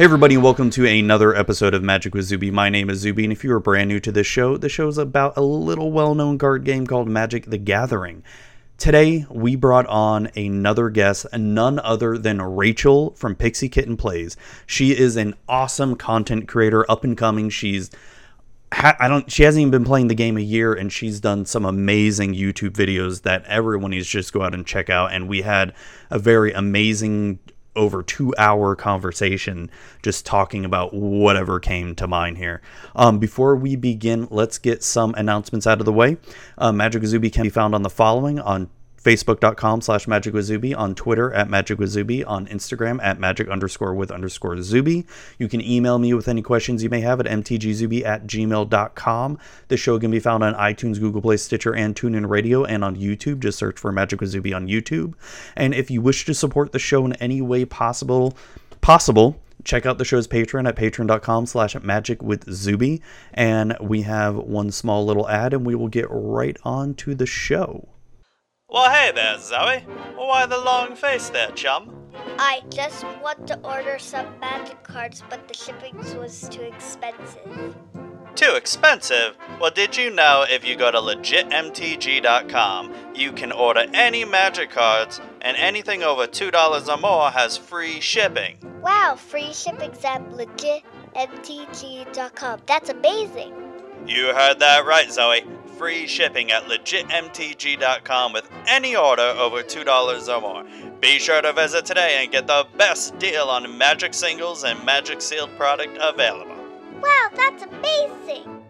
Hey, everybody, welcome to another episode of Magic with Zuby. My name is Zuby, and if you are brand new to this show, the show is about a little well known card game called Magic the Gathering. Today, we brought on another guest, none other than Rachel from Pixie Kitten Plays. She is an awesome content creator, up and coming. She's I don't she hasn't even been playing the game a year and she's done some amazing YouTube videos that everyone needs to just go out and check out and we had a very amazing over two hour conversation just talking about whatever came to mind here. Um, before we begin, let's get some announcements out of the way. Uh, Magic Zuby can be found on the following on facebook.com slash magic with zuby on twitter at magic with zuby on instagram at magic underscore with underscore zuby. You can email me with any questions you may have at mtgzuby at gmail.com the show can be found on itunes google play stitcher and tunein radio and on youtube. Just search for magic with on youtube. And if you wish to support the show in any way possible possible check out the show's patreon at patreon.com slash magic with zuby. And we have one small little ad and we will get right on to the show well, hey there, Zoe. Why the long face there, chum? I just want to order some magic cards, but the shipping was too expensive. Too expensive? Well, did you know if you go to legitmtg.com, you can order any magic cards, and anything over $2 or more has free shipping? Wow, free shipping at legitmtg.com. That's amazing. You heard that right, Zoe free shipping at legitmtg.com with any order over $2 or more. Be sure to visit today and get the best deal on Magic singles and Magic sealed product available. Wow, that's amazing!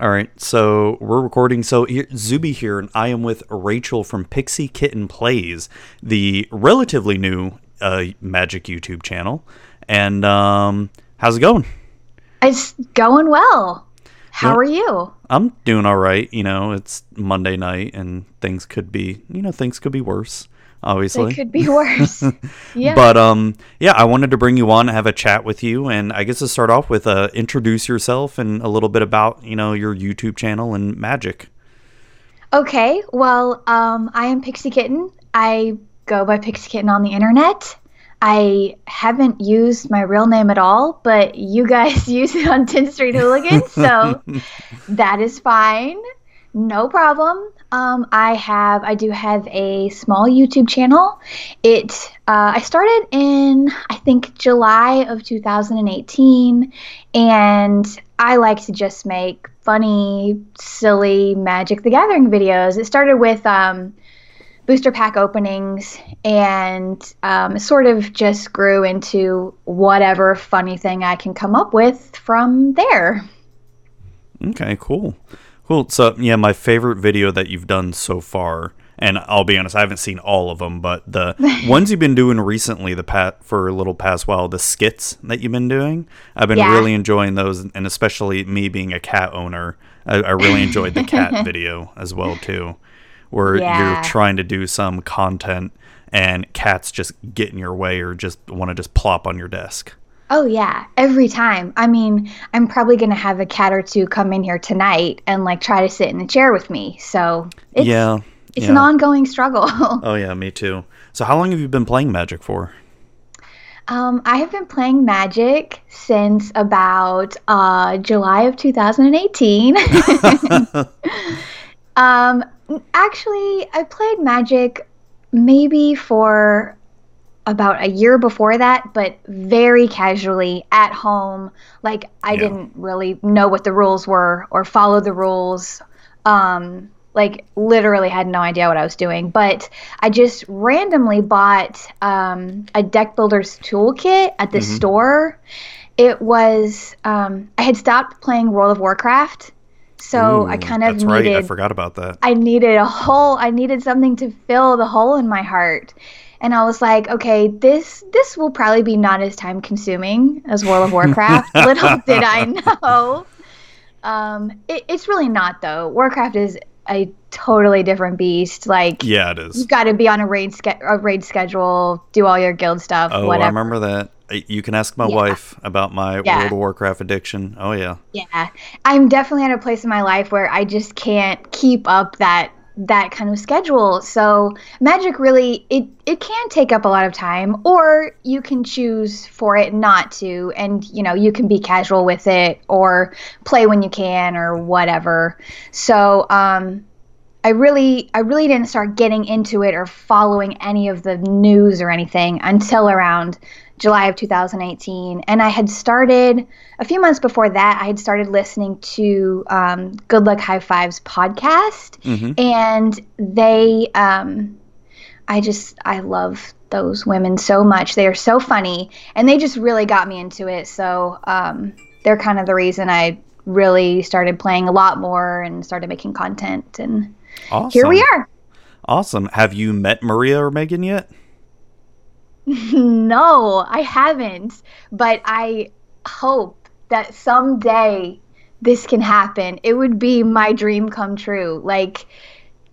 All right, so we're recording. So here, Zuby here, and I am with Rachel from Pixie Kitten Plays, the relatively new uh, Magic YouTube channel. And um, how's it going? It's going well. How are you? I'm doing all right. You know, it's Monday night and things could be, you know, things could be worse. Obviously, it could be worse. yeah. But um, yeah, I wanted to bring you on, have a chat with you, and I guess to start off with, uh, introduce yourself and a little bit about you know your YouTube channel and magic. Okay, well, um, I am Pixie Kitten. I go by Pixie Kitten on the internet. I haven't used my real name at all, but you guys use it on 10th Street Hooligans, so that is fine. No problem. Um, I have, I do have a small YouTube channel. It, uh, I started in, I think, July of 2018, and I like to just make funny, silly Magic the Gathering videos. It started with, um, booster pack openings and um, sort of just grew into whatever funny thing I can come up with from there. Okay, cool. Cool. So, yeah, my favorite video that you've done so far, and I'll be honest, I haven't seen all of them, but the ones you've been doing recently, the pat for a little past while, the skits that you've been doing, I've been yeah. really enjoying those, and especially me being a cat owner, I, I really enjoyed the cat video as well too where yeah. you're trying to do some content and cats just get in your way or just want to just plop on your desk. Oh yeah, every time. I mean, I'm probably gonna have a cat or two come in here tonight and like try to sit in the chair with me. So it's, yeah, it's yeah. an ongoing struggle. oh yeah, me too. So how long have you been playing Magic for? Um, I have been playing Magic since about uh, July of 2018. um, Actually, I played Magic maybe for about a year before that, but very casually at home. Like I yeah. didn't really know what the rules were or follow the rules. Um, like literally had no idea what I was doing. But I just randomly bought um, a deck builder's toolkit at the mm-hmm. store. It was um, I had stopped playing World of Warcraft so Ooh, I kind of that's needed. Right. I forgot about that. I needed a hole. I needed something to fill the hole in my heart, and I was like, okay, this this will probably be not as time consuming as World of Warcraft. Little did I know. Um, it, it's really not though. Warcraft is a totally different beast. Like, yeah, it is. You've got to be on a raid ske- a raid schedule, do all your guild stuff. Oh, whatever. I remember that. You can ask my yeah. wife about my yeah. World of Warcraft addiction. Oh yeah. Yeah, I'm definitely at a place in my life where I just can't keep up that that kind of schedule. So magic really it it can take up a lot of time or you can choose for it not to and you know, you can be casual with it or play when you can or whatever. So, um I really I really didn't start getting into it or following any of the news or anything until around July of 2018. And I had started a few months before that. I had started listening to um, Good Luck High Fives podcast, Mhm. and they, um, I just I love those women so much. They are so funny, and they just really got me into it. So um, they're kind of the reason I really started playing a lot more and started making content and Awesome. here we are. Awesome. Have you met Maria or Megan yet? no, I haven't, but I hope that someday this can happen. It would be my dream come true. Like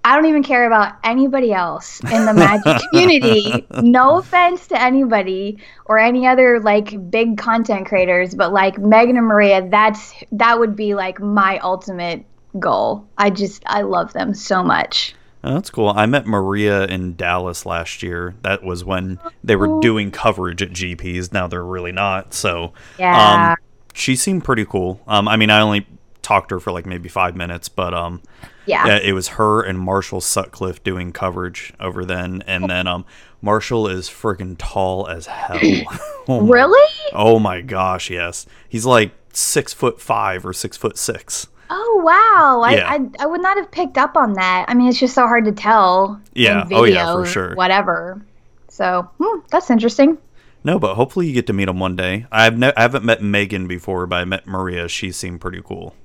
I don't even care about anybody else in the magic community. No offense to anybody or any other like big content creators, but like Megan and Maria, that's that would be like my ultimate goal. I just I love them so much. Oh, that's cool. I met Maria in Dallas last year. That was when they were doing coverage at GPs. Now they're really not. So, Yeah. um, she seemed pretty cool. Um, I mean, I only talked to her for like maybe five minutes, but um, yeah. yeah, it was her and Marshall Sutcliffe doing coverage over then, and then um, Marshall is freaking tall as hell. oh my, Really? Oh my gosh, yes. He's like six foot five or six foot six. Oh wow! I, Yeah. I I would not have picked up on that. I mean, it's just so hard to tell. Yeah. In video, Oh, yeah, for sure. Whatever. So hmm, that's interesting. No, but hopefully you get to meet him one day. I've ne- I haven't met Megan before, but I met Maria. She seemed pretty cool.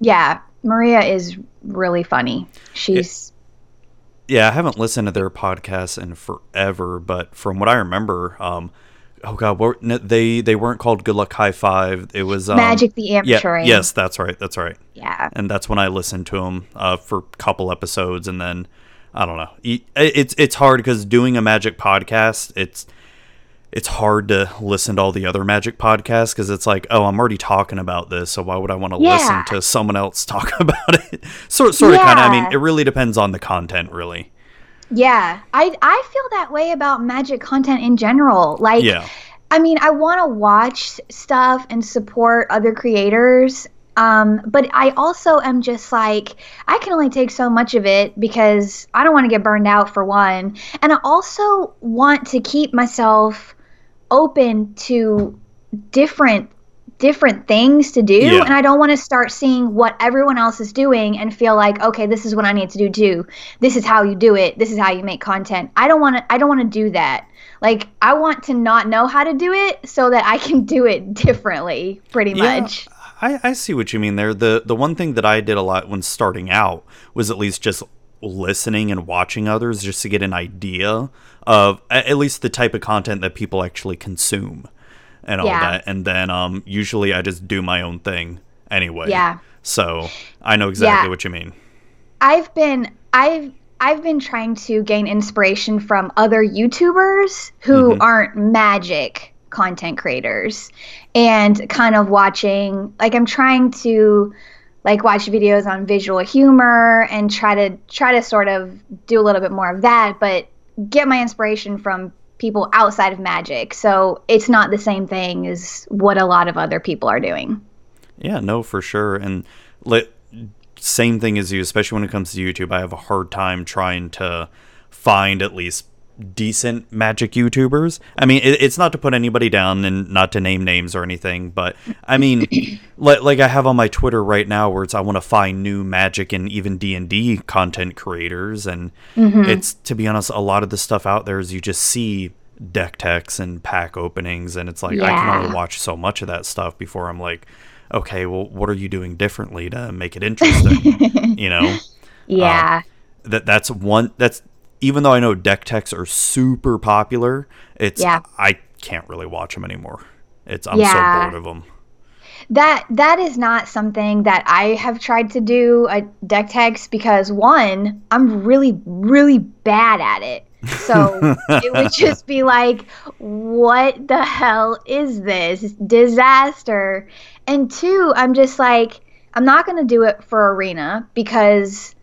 Yeah, Maria is really funny. She's Yeah, I haven't listened to their podcast in forever, but from what I remember, um, oh god, what, they they weren't called Good Luck High Five. It was um, Magic the Yeah, yes, that's right, that's right. Yeah. And that's when I listened to them uh, for a couple episodes, and then I don't know. E- It's it's hard because doing a Magic podcast, it's it's hard to listen to all the other Magic podcasts because it's like, oh, I'm already talking about this, so why would I want to Yeah. listen to someone else talk about it? sort sort of kind of. I mean, it really depends on the content, really. Yeah. I I feel that way about magic content in general. Like Yeah. I mean, I want to watch stuff and support other creators. Um, but I also am just like, I can only take so much of it because I don't want to get burned out for one. And I also want to keep myself open to different different things to do Yeah. and I don't want to start seeing what everyone else is doing and feel like okay this is what I need to do too. This is how you do it. This is how you make content. I don't want to I don't want to do that. Like I want to not know how to do it so that I can do it differently pretty Yeah, much. I, I see what you mean there. The the one thing that I did a lot when starting out was at least just listening and watching others just to get an idea of at least the type of content that people actually consume and all Yeah. that. And then um usually I just do my own thing anyway. Yeah. So I know exactly Yeah. what you mean. I've been I've I've been trying to gain inspiration from other YouTubers who Mhm. aren't magic content creators and kind of watching like I'm trying to like watch videos on visual humor and try to try to sort of do a little bit more of that but get my inspiration from people outside of magic so it's not the same thing as what a lot of other people are doing Yeah, no, for sure. And let, same thing as you, especially when it comes to YouTube. I have a hard time trying to find at least decent magic YouTubers. I mean, it, it's not to put anybody down and not to name names or anything, but I mean, like, like I have on my Twitter right now, where it's I want to find new magic and even D and D content creators, and mm-hmm. it's to be honest, a lot of the stuff out there is you just see deck techs and pack openings, and it's like I can only watch so much of that stuff before I'm like, okay, well, what are you doing differently to make it interesting? you know, yeah um, that that's one that's even though I know deck techs are super popular, it's Yeah. I can't really watch them anymore. It's I'm Yeah. so bored of them. That that is not something that I have tried to do a deck techs because one, I'm really really bad at it. So it would just be like, what the hell is this disaster? And two, I'm just like, I'm not gonna do it for arena because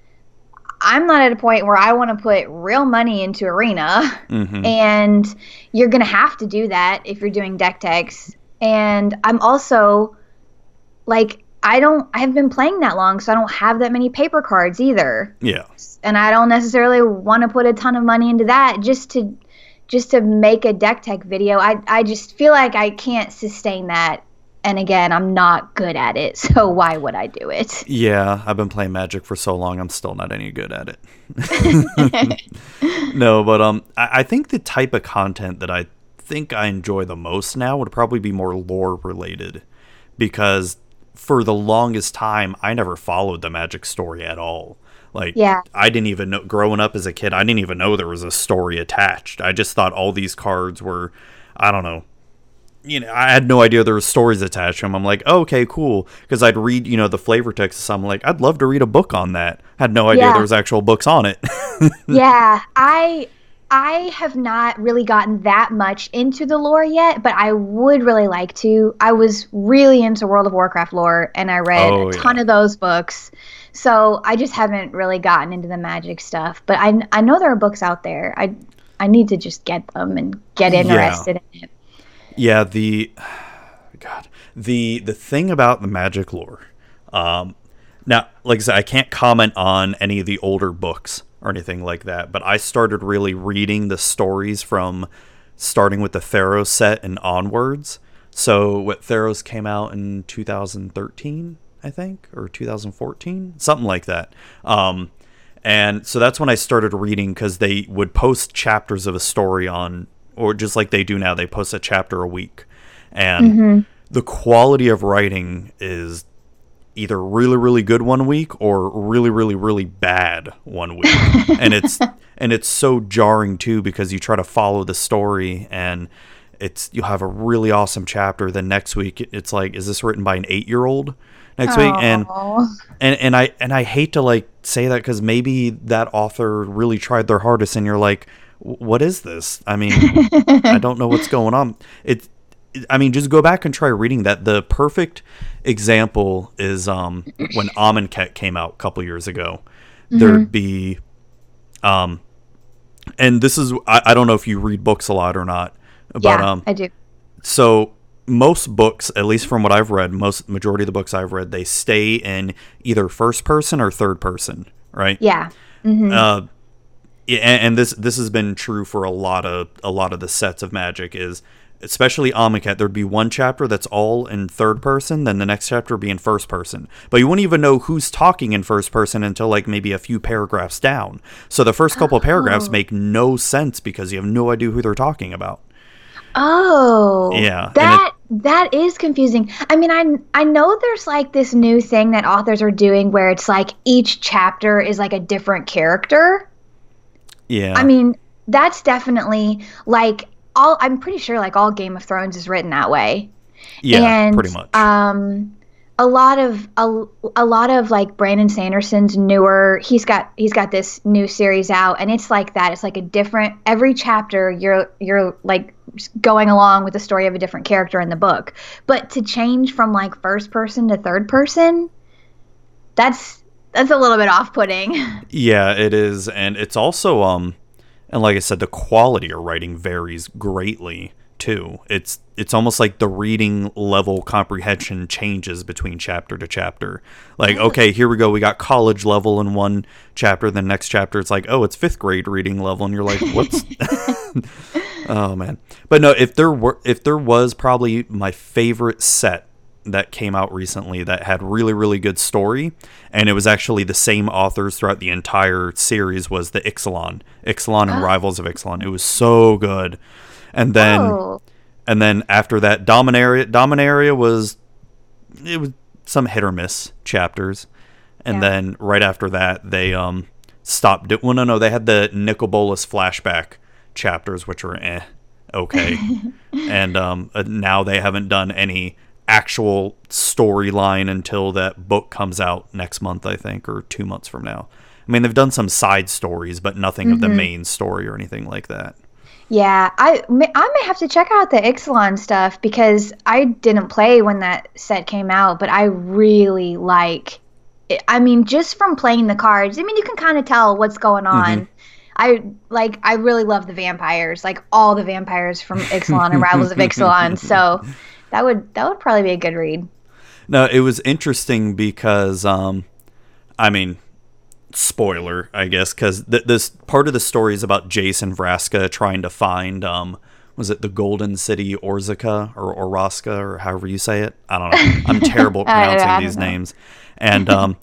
I'm not at a point where I want to put real money into Arena, hmm and you're gonna have to do that if you're doing deck techs. And I'm also like, I don't, I haven't been playing that long, so I don't have that many paper cards either. Yeah. and I don't necessarily want to put a ton of money into that just to just to make a deck tech video. I I just feel like I can't sustain that. And again, I'm not good at it, so why would I do it? Yeah, I've been playing Magic for so long, I'm still not any good at it. no, but um, I, I think the type of content that I think I enjoy the most now would probably be more lore related, because for the longest time I never followed the Magic story at all. Like, Yeah. I didn't even know. Growing up as a kid, I didn't even know there was a story attached. I just thought all these cards were, I don't know, you know, I had no idea there were stories attached to them. I'm like, oh, okay, cool. Because I'd read, you know, the flavor text. So I'm like, I'd love to read a book on that. had no idea Yeah. there was actual books on it. yeah, I I have not really gotten that much into the lore yet, but I would really like to. I was really into World of Warcraft lore and I read Oh, a ton of those books. So I just haven't really gotten into the magic stuff, but I I know there are books out there. I I need to just get them and get Yeah. interested in it. Yeah, the God, the the thing about the magic lore. Um, now, like I said, I can't comment on any of the older books or anything like that, but I started really reading the stories from starting with the Theros set and onwards. So, what Theros came out in 2013, I think, or 2014, something like that. Um, and so that's when I started reading because they would post chapters of a story on, or just like they do now, they post a chapter a week. And mm-hmm. the quality of writing is either really really good one week or really really really bad one week. And it's and it's so jarring too because you try to follow the story and it's you have a really awesome chapter. Then next week it's like is this written by an 8 year old next week? And and and I and I hate to like say that because maybe that author really tried their hardest, and you're like, "W- what is this? I mean, I don't know what's going on. It, it- I mean, just go back and try reading that. The perfect example is um when Amonkhet came out a couple years ago. There'd be, um, and this is I, I don't know if you read books a lot or not, but yeah, um, I do. so most books at least from what i've read most majority of the books i've read they stay in either first person or third person right Yeah. Mm-hmm. uh and, and this this has been true for a lot of a lot of the sets of magic is especially Amonkhet, there'd be one chapter that's all in third person, then the next chapter would be in first person. But you wouldn't even know who's talking in first person until like maybe a few paragraphs down. So the first couple of paragraphs Oh. make no sense because you have no idea who they're talking about. Oh, Yeah, That that is confusing. I mean, I I know there's like this new thing that authors are doing where it's like each chapter is like a different character. Yeah. I mean, that's definitely like all. I'm pretty sure like all Game of Thrones is written that way. yeah, and, pretty much. Um, a lot of a, a lot of like Brandon Sanderson's newer. He's got he's got this new series out, and it's like that. It's like a different every chapter. You're you're like going along with the story of a different character in the book. But to change from like first person to third person, that's that's a little bit off putting. Yeah, it is, and it's also um, and like I said, the quality of writing varies greatly too. It's it's almost like the reading level comprehension changes between chapter to chapter. Like, okay, here we go, we got college level in one chapter, The next chapter it's like, oh, it's fifth grade reading level, and you're like, what's? oh man, but no, if there were, if there was probably my favorite set that came out recently that had really really good story and it was actually the same authors throughout the entire series was the Ixalan Ixalan and Rivals of Ixalan. It was so good. And then oh, and then after that Dominaria Dominaria was it was some hit or miss chapters. And Yeah. then right after that they um stopped do- well no no they had the Nicol Bolas flashback chapters which were eh okay. And um uh, now they haven't done any actual storyline until that book comes out next month I think or 2 months from now I mean they've done some side stories but nothing of the mm-hmm. main story or anything like that Yeah, I may, I may have to check out the Ixalan stuff because I didn't play when that set came out, but I really like it- I mean, just from playing the cards, I mean, you can kind of tell what's going mm-hmm. on. I like, I really love the vampires, like all the vampires from Ixalan and Rivals of Ixalan. So that would that would probably be a good read. No, it was interesting because, um, I mean, spoiler, I guess, because th- this part of the story is about Jason Vraska trying to find, um, was it the Golden City Orzica or Oraska or however you say it? I don't know. I'm terrible at I- I pronouncing these know. names. And um,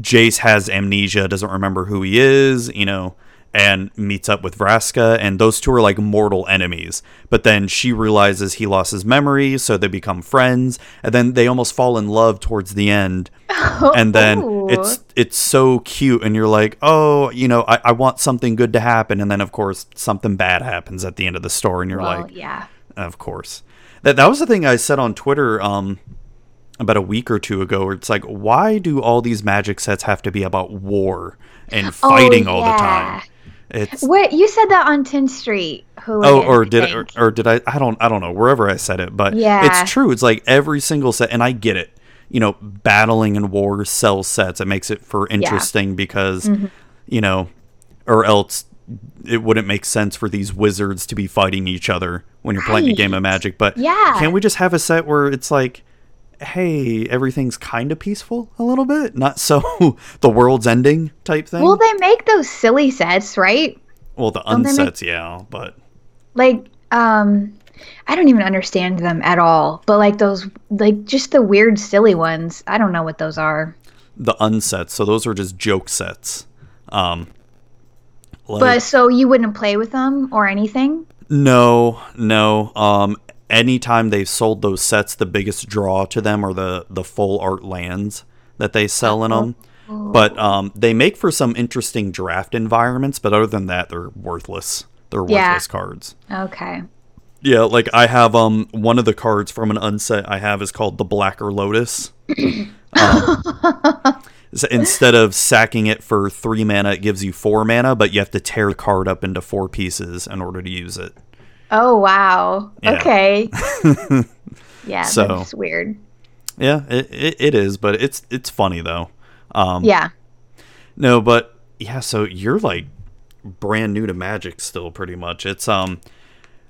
Jace has amnesia, doesn't remember who he is, you know, and meets up with Vraska, and those two are like mortal enemies. But then she realizes he lost his memory, so they become friends, and then they almost fall in love towards the end. And then it's it's so cute, and you're like, oh, you know, I, I want something good to happen, and then of course something bad happens at the end of the story, and you're well, like, yeah. of course. That that was the thing I said on Twitter um about a week or two ago where it's like why do all these magic sets have to be about war and fighting all the Oh, time? It's What you said that on 10th Street. Oh, Hooligan, or I did think. or, or did I? I don't I don't know wherever I said it, but Yeah. it's true. It's like every single set, and I get it. You know, battling and war sells sets. It makes it for interesting because Mm-hmm. you know, or else it wouldn't make sense for these wizards to be fighting each other when you're playing a game of Magic. But Yeah. can't we just have a set where it's like, hey, everything's kind of peaceful a little bit, not so the world's ending type thing. Well, they make those silly sets, right? well, the don't they make- unsets, yeah, but Like, um, I don't even understand them at all. But like those, like just the weird, silly ones. I don't know what those are. the unsets. So those are just joke sets. Um, like- But so you wouldn't play with them or anything? no, no. Um, anytime they've sold those sets, the biggest draw to them are the the full art lands that they sell in them. But um, they make for some interesting draft environments. But other than that, they're worthless. They're Yeah. worthless cards. Okay. Yeah, like I have um one of the cards from an unset I have is called the Blacker Lotus. um, so instead of sacking it for three mana, it gives you four mana, but you have to tear the card up into four pieces in order to use it. Oh wow. Yeah. Okay. yeah, So- that's weird. Yeah, it, it, it is, but it's it's funny though. Um, Yeah. No, but yeah, so you're like brand new to Magic still, pretty much. It's um,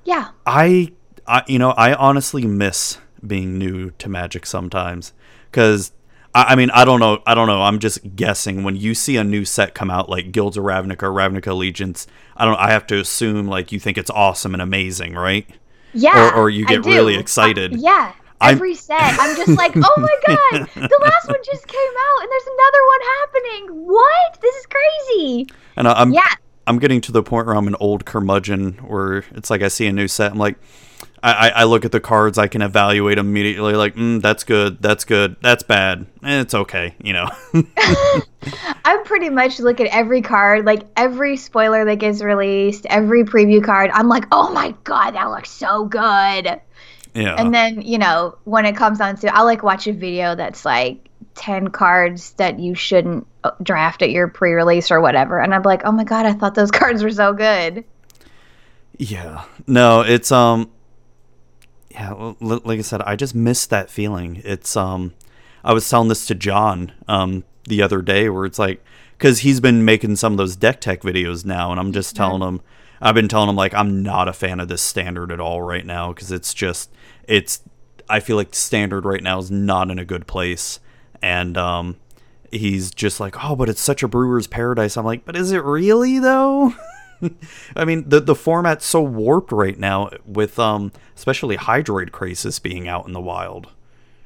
Yeah. I, I you know, I honestly miss being new to Magic sometimes because I, I mean, I don't know, I don't know. I'm just guessing. When you see a new set come out, like Guilds of Ravnica, or Ravnica Allegiance, I don't. I have to assume like you think it's awesome and amazing, right? Yeah. Or- or you get really excited. Uh, yeah. I'm- Every set, I'm just like, oh my god, the last one just came out, and there's another one happening. What? This is crazy. And I, I'm Yeah. I'm getting to the point where I'm an old curmudgeon, where it's like I see a new set, I'm like, I, I, I look at the cards, I can evaluate immediately, like, mm, that's good, that's good, that's bad, and it's okay, you know. I pretty much look at every card, like every spoiler that gets released, every preview card. I'm like, oh my god, that looks so good. yeah. And then, you know, when it comes on to, I'll like watch a video that's like 10 cards that you shouldn't uh, draft at your pre release or whatever. And I'm like, oh my God, I thought those cards were so good. Yeah. No, it's um yeah, l- like I said, I just miss that feeling. It's um I was telling this to John um the other day where it's like cuz he's been making some of those deck tech videos now and I'm just telling him I've been telling him like I'm not a fan of this standard at all right now cuz it's just it's I feel like standard right now is not in a good place and um he's just like, "Oh, but it's such a brewer's paradise." I'm like, "But is it really though?" I mean, the the format's so warped right now with um especially Hydroid Krasis being out in the wild.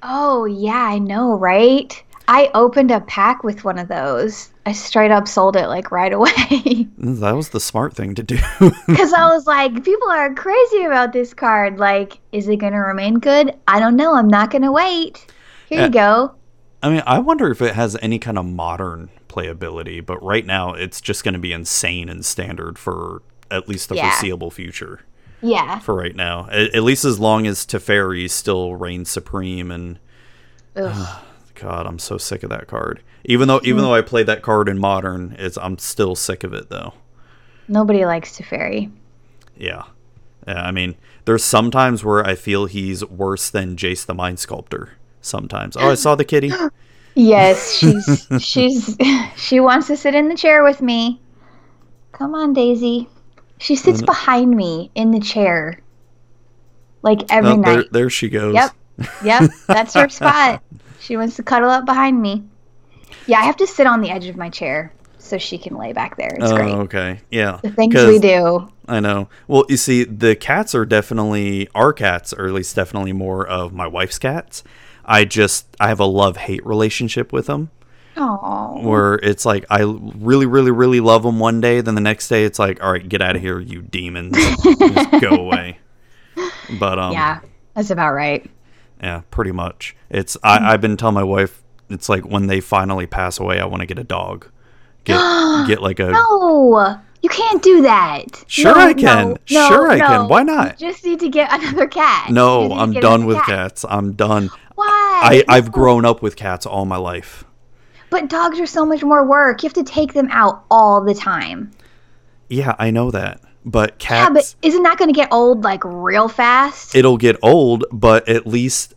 Oh, yeah, I know, right? I opened a pack with one of those. I straight up sold it like right away. That was the smart thing to do. Because I was like, people are crazy about this card. Like, is it going to remain good? I don't know. I'm not going to wait. Here Uh, you go. I mean, I wonder if it has any kind of modern playability, but right now it's just going to be insane and standard for at least the Yeah. foreseeable future. Yeah. For right now, at, at least as long as Teferi still reigns supreme and. God, I'm so sick of that card. Even though even mm-hmm. though I played that card in modern, it's I'm still sick of it though. Nobody likes Teferi. Yeah. Yeah, I mean, there's sometimes where I feel he's worse than Jace the Mind Sculptor. Sometimes. Oh, I saw the kitty. Yes, she's she's she wants to sit in the chair with me. Come on, Daisy. She sits behind me in the chair. Like every Oh, night. there she goes. Yep. Yep, that's her spot. She wants to cuddle up behind me. Yeah, I have to sit on the edge of my chair so she can lay back there. It's Oh, great. okay. Yeah. The things we do. I know. Well, you see, the cats are definitely our cats, or at least definitely more of my wife's cats. I just I have a love hate relationship with them, Oh. where it's like I really, really, really love them one day, then the next day it's like, all right, get out of here, you demons, just go away. But um, Yeah, that's about right. yeah, pretty much. It's I, I've been telling my wife, it's like when they finally pass away, I want to get a dog, get get like a No, you can't do that. Sure No, I can. no, no, Sure I can. Why not? You just need to get another cat. No, I'm done with cat. cats. I'm done. Why? I, I've grown up with cats all my life. But dogs are so much more work. You have to take them out all the time. Yeah, I know that. But cats. Yeah, but isn't that going to get old like real fast? it'll get old, but at least,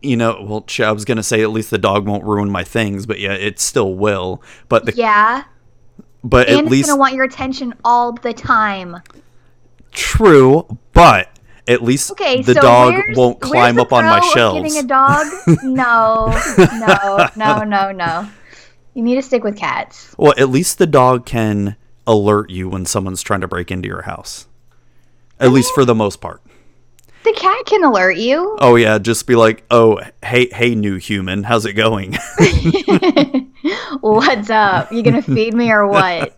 you know, well, I was going to say at least the dog won't ruin my things, but yeah, it still will. But the, yeah, but and at it's least, going to want your attention all the time. true, but at least Okay, the so dog won't climb up on my shelves. Getting a dog? No, no, no, no, no. You need to stick with cats. Well, at least the dog can alert you when someone's trying to break into your house. At least for the most part. The cat can alert you. Oh yeah, just be like, "Oh, hey, hey, new human, how's it going?" What's up? You gonna feed me or what?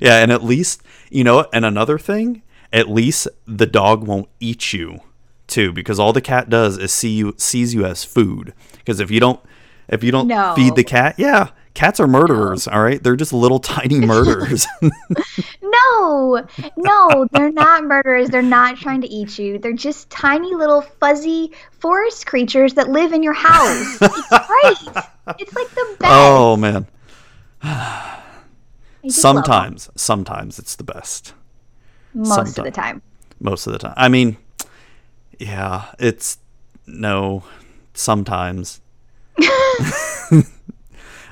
yeah, and at least you know, and another thing, at least the dog won't eat you too, because all the cat does is see you sees you as food. Because if you don't, if you don't No. feed the cat, yeah, cats are murderers. All right, they're just little tiny murderers. No, no, they're not murderers. They're not trying to eat you. They're just tiny little fuzzy forest creatures that live in your house. It's great. It's like the best. oh man, I just love them sometimes, sometimes it's the best. Most of the time. most of the time. I mean, yeah, it's no, sometimes.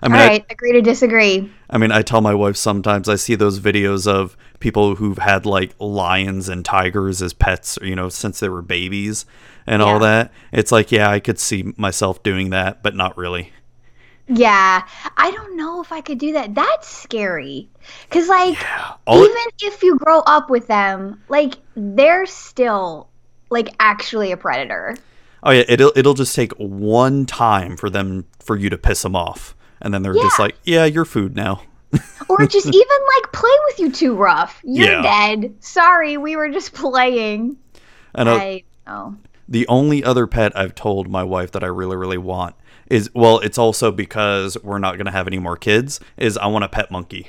I mean, All I, agree to disagree. I mean, I tell my wife sometimes I see those videos of people who've had like lions and tigers as pets, you know, since they were babies and all that. It's like, yeah, I could see myself doing that, but not really. Yeah, I don't know if I could do that. That's scary. Cause like All even if you grow up with them, like they're still like actually a predator. oh yeah, it'll it'll just take one time for them for you to piss them off, and then they're just like, yeah, you're food now. Or just even like play with you too rough. You're Yeah. dead. Sorry, we were just playing. And uh, I oh. The only other pet I've told my wife that I really, really want is well, it's also because we're not going to have any more kids. Is I want a pet monkey.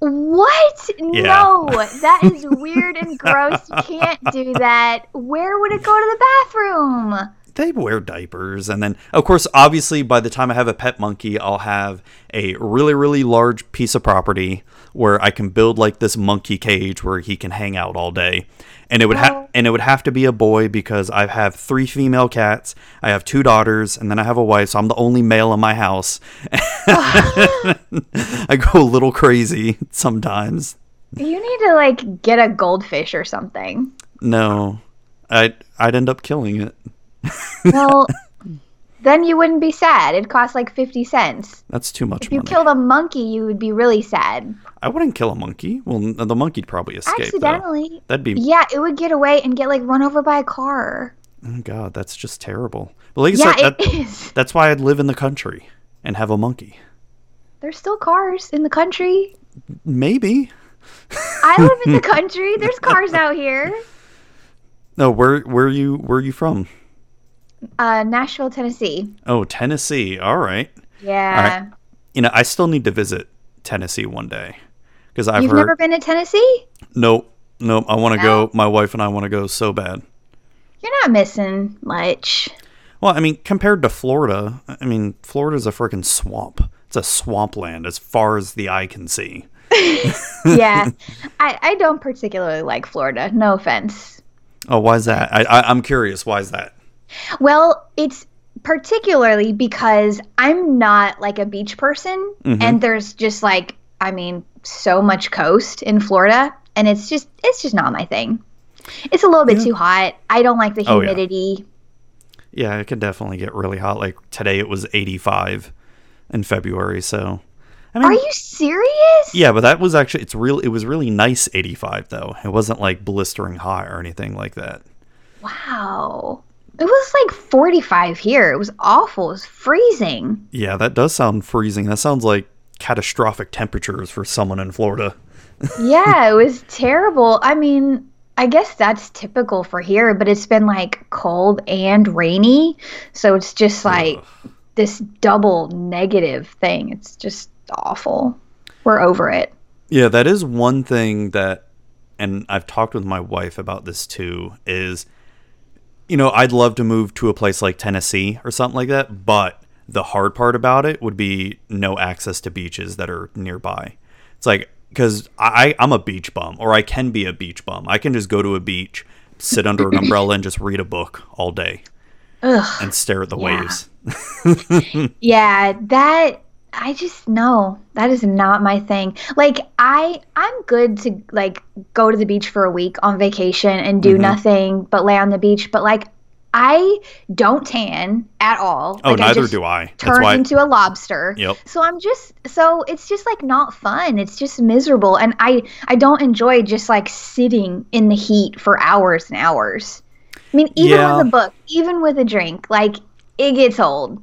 What? Yeah. No, that is weird and gross. You can't do that. Where would it go to the bathroom? They wear diapers, and then of course, obviously, by the time I have a pet monkey, I'll have a really, really large piece of property where I can build like this monkey cage where he can hang out all day. And it would have and it would have to be a boy because I have three female cats, I have two daughters, and then I have a wife, so I'm the only male in my house. I go a little crazy sometimes. You need to like get a goldfish or something. No, I'd I'd end up killing it. Well, then you wouldn't be sad. It'd cost like 50 cents. That's too much If you killed a monkey, you would be really sad. I wouldn't kill a monkey. Well, the monkey'd probably escape. Though. Accidentally. That'd be Yeah, it would get away and get like run over by a car. oh god, that's just terrible. But like I Yeah, said, it that, is. that's why I'd live in the country and have a monkey. There's still cars in the country. Maybe. I live in the country. There's cars out here. No, where where you where are you from? Uh, Nashville, Tennessee. Oh, Tennessee. All right. Yeah. All right. You know, I still need to visit Tennessee one day because I've You've heard. never been to Tennessee? Nope, nope. I want to No? go. My wife and I want to go so bad. You're not missing much. Well, I mean, compared to Florida, I mean, Florida's a freaking swamp. It's a swampland as far as the eye can see. Yeah. I, I don't particularly like Florida. No offense. Oh, why is that? I, I I'm curious. Why is that? Well, it's particularly because I'm not like a beach person, Mhm. and there's just like, I mean, so much coast in Florida, and it's just, it's just not my thing. It's a little bit Yeah. too hot. I don't like the Oh, yeah. humidity. Yeah, it can definitely get really hot. Like today, it was 85 in February. So, I mean, Are you serious? yeah, but that was actually it's real. It was really nice 85 though. It wasn't like blistering hot or anything like that. Wow. It was like 45 here. It was awful. It was freezing. Yeah, that does sound freezing. That sounds like catastrophic temperatures for someone in Florida. yeah, it was terrible. I mean, I guess that's typical for here, but it's been like cold and rainy. So it's just like this double negative thing. It's just awful. We're over it. Yeah, that is one thing that, and I've talked with my wife about this too, is, you know, I'd love to move to a place like Tennessee or something like that, but the hard part about it would be no access to beaches that are nearby. It's like, because I, I'm a beach bum, or I can be a beach bum. I can just go to a beach, sit under an umbrella, and just read a book all day Ugh. and stare at the Yeah. waves. Yeah, that I just no, that is not my thing. Like I I'm good to like go to the beach for a week on vacation and do Mhm. nothing but lay on the beach, but like I don't tan at all. Oh, like, I neither just do I. That's Turn why. into a lobster. Yep. So I'm just so it's just like not fun. It's just miserable and I I don't enjoy just like sitting in the heat for hours and hours. I mean, even Yeah. with a book, even with a drink, like it gets old.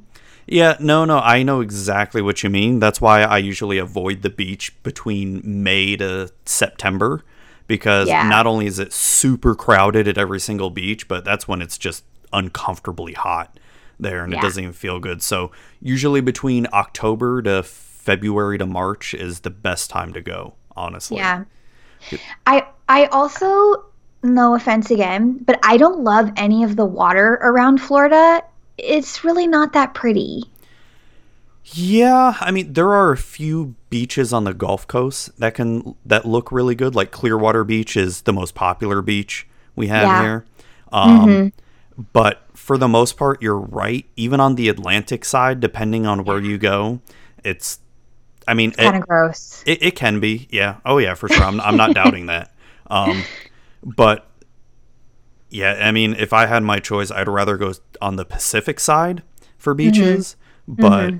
Yeah, no, no, I know exactly what you mean. That's why I usually avoid the beach between May to September because Yeah. not only is it super crowded at every single beach, but that's when it's just uncomfortably hot there and it doesn't even feel good. So, usually between October to February to March is the best time to go, honestly. Yeah. I I also no offense again, but I don't love any of the water around Florida. It's really not that pretty. Yeah, I mean there are a few beaches on the Gulf Coast that can that look really good. Like Clearwater Beach is the most popular beach we have Yeah. here. Um, But for the most part, you're right. Even on the Atlantic side, depending on where you go, it's. I mean, Kind of gross. it, it can be. Yeah. Oh yeah, for sure. I'm I'm not doubting that. Um, but yeah, I mean, if I had my choice, I'd rather go on the Pacific side for beaches. But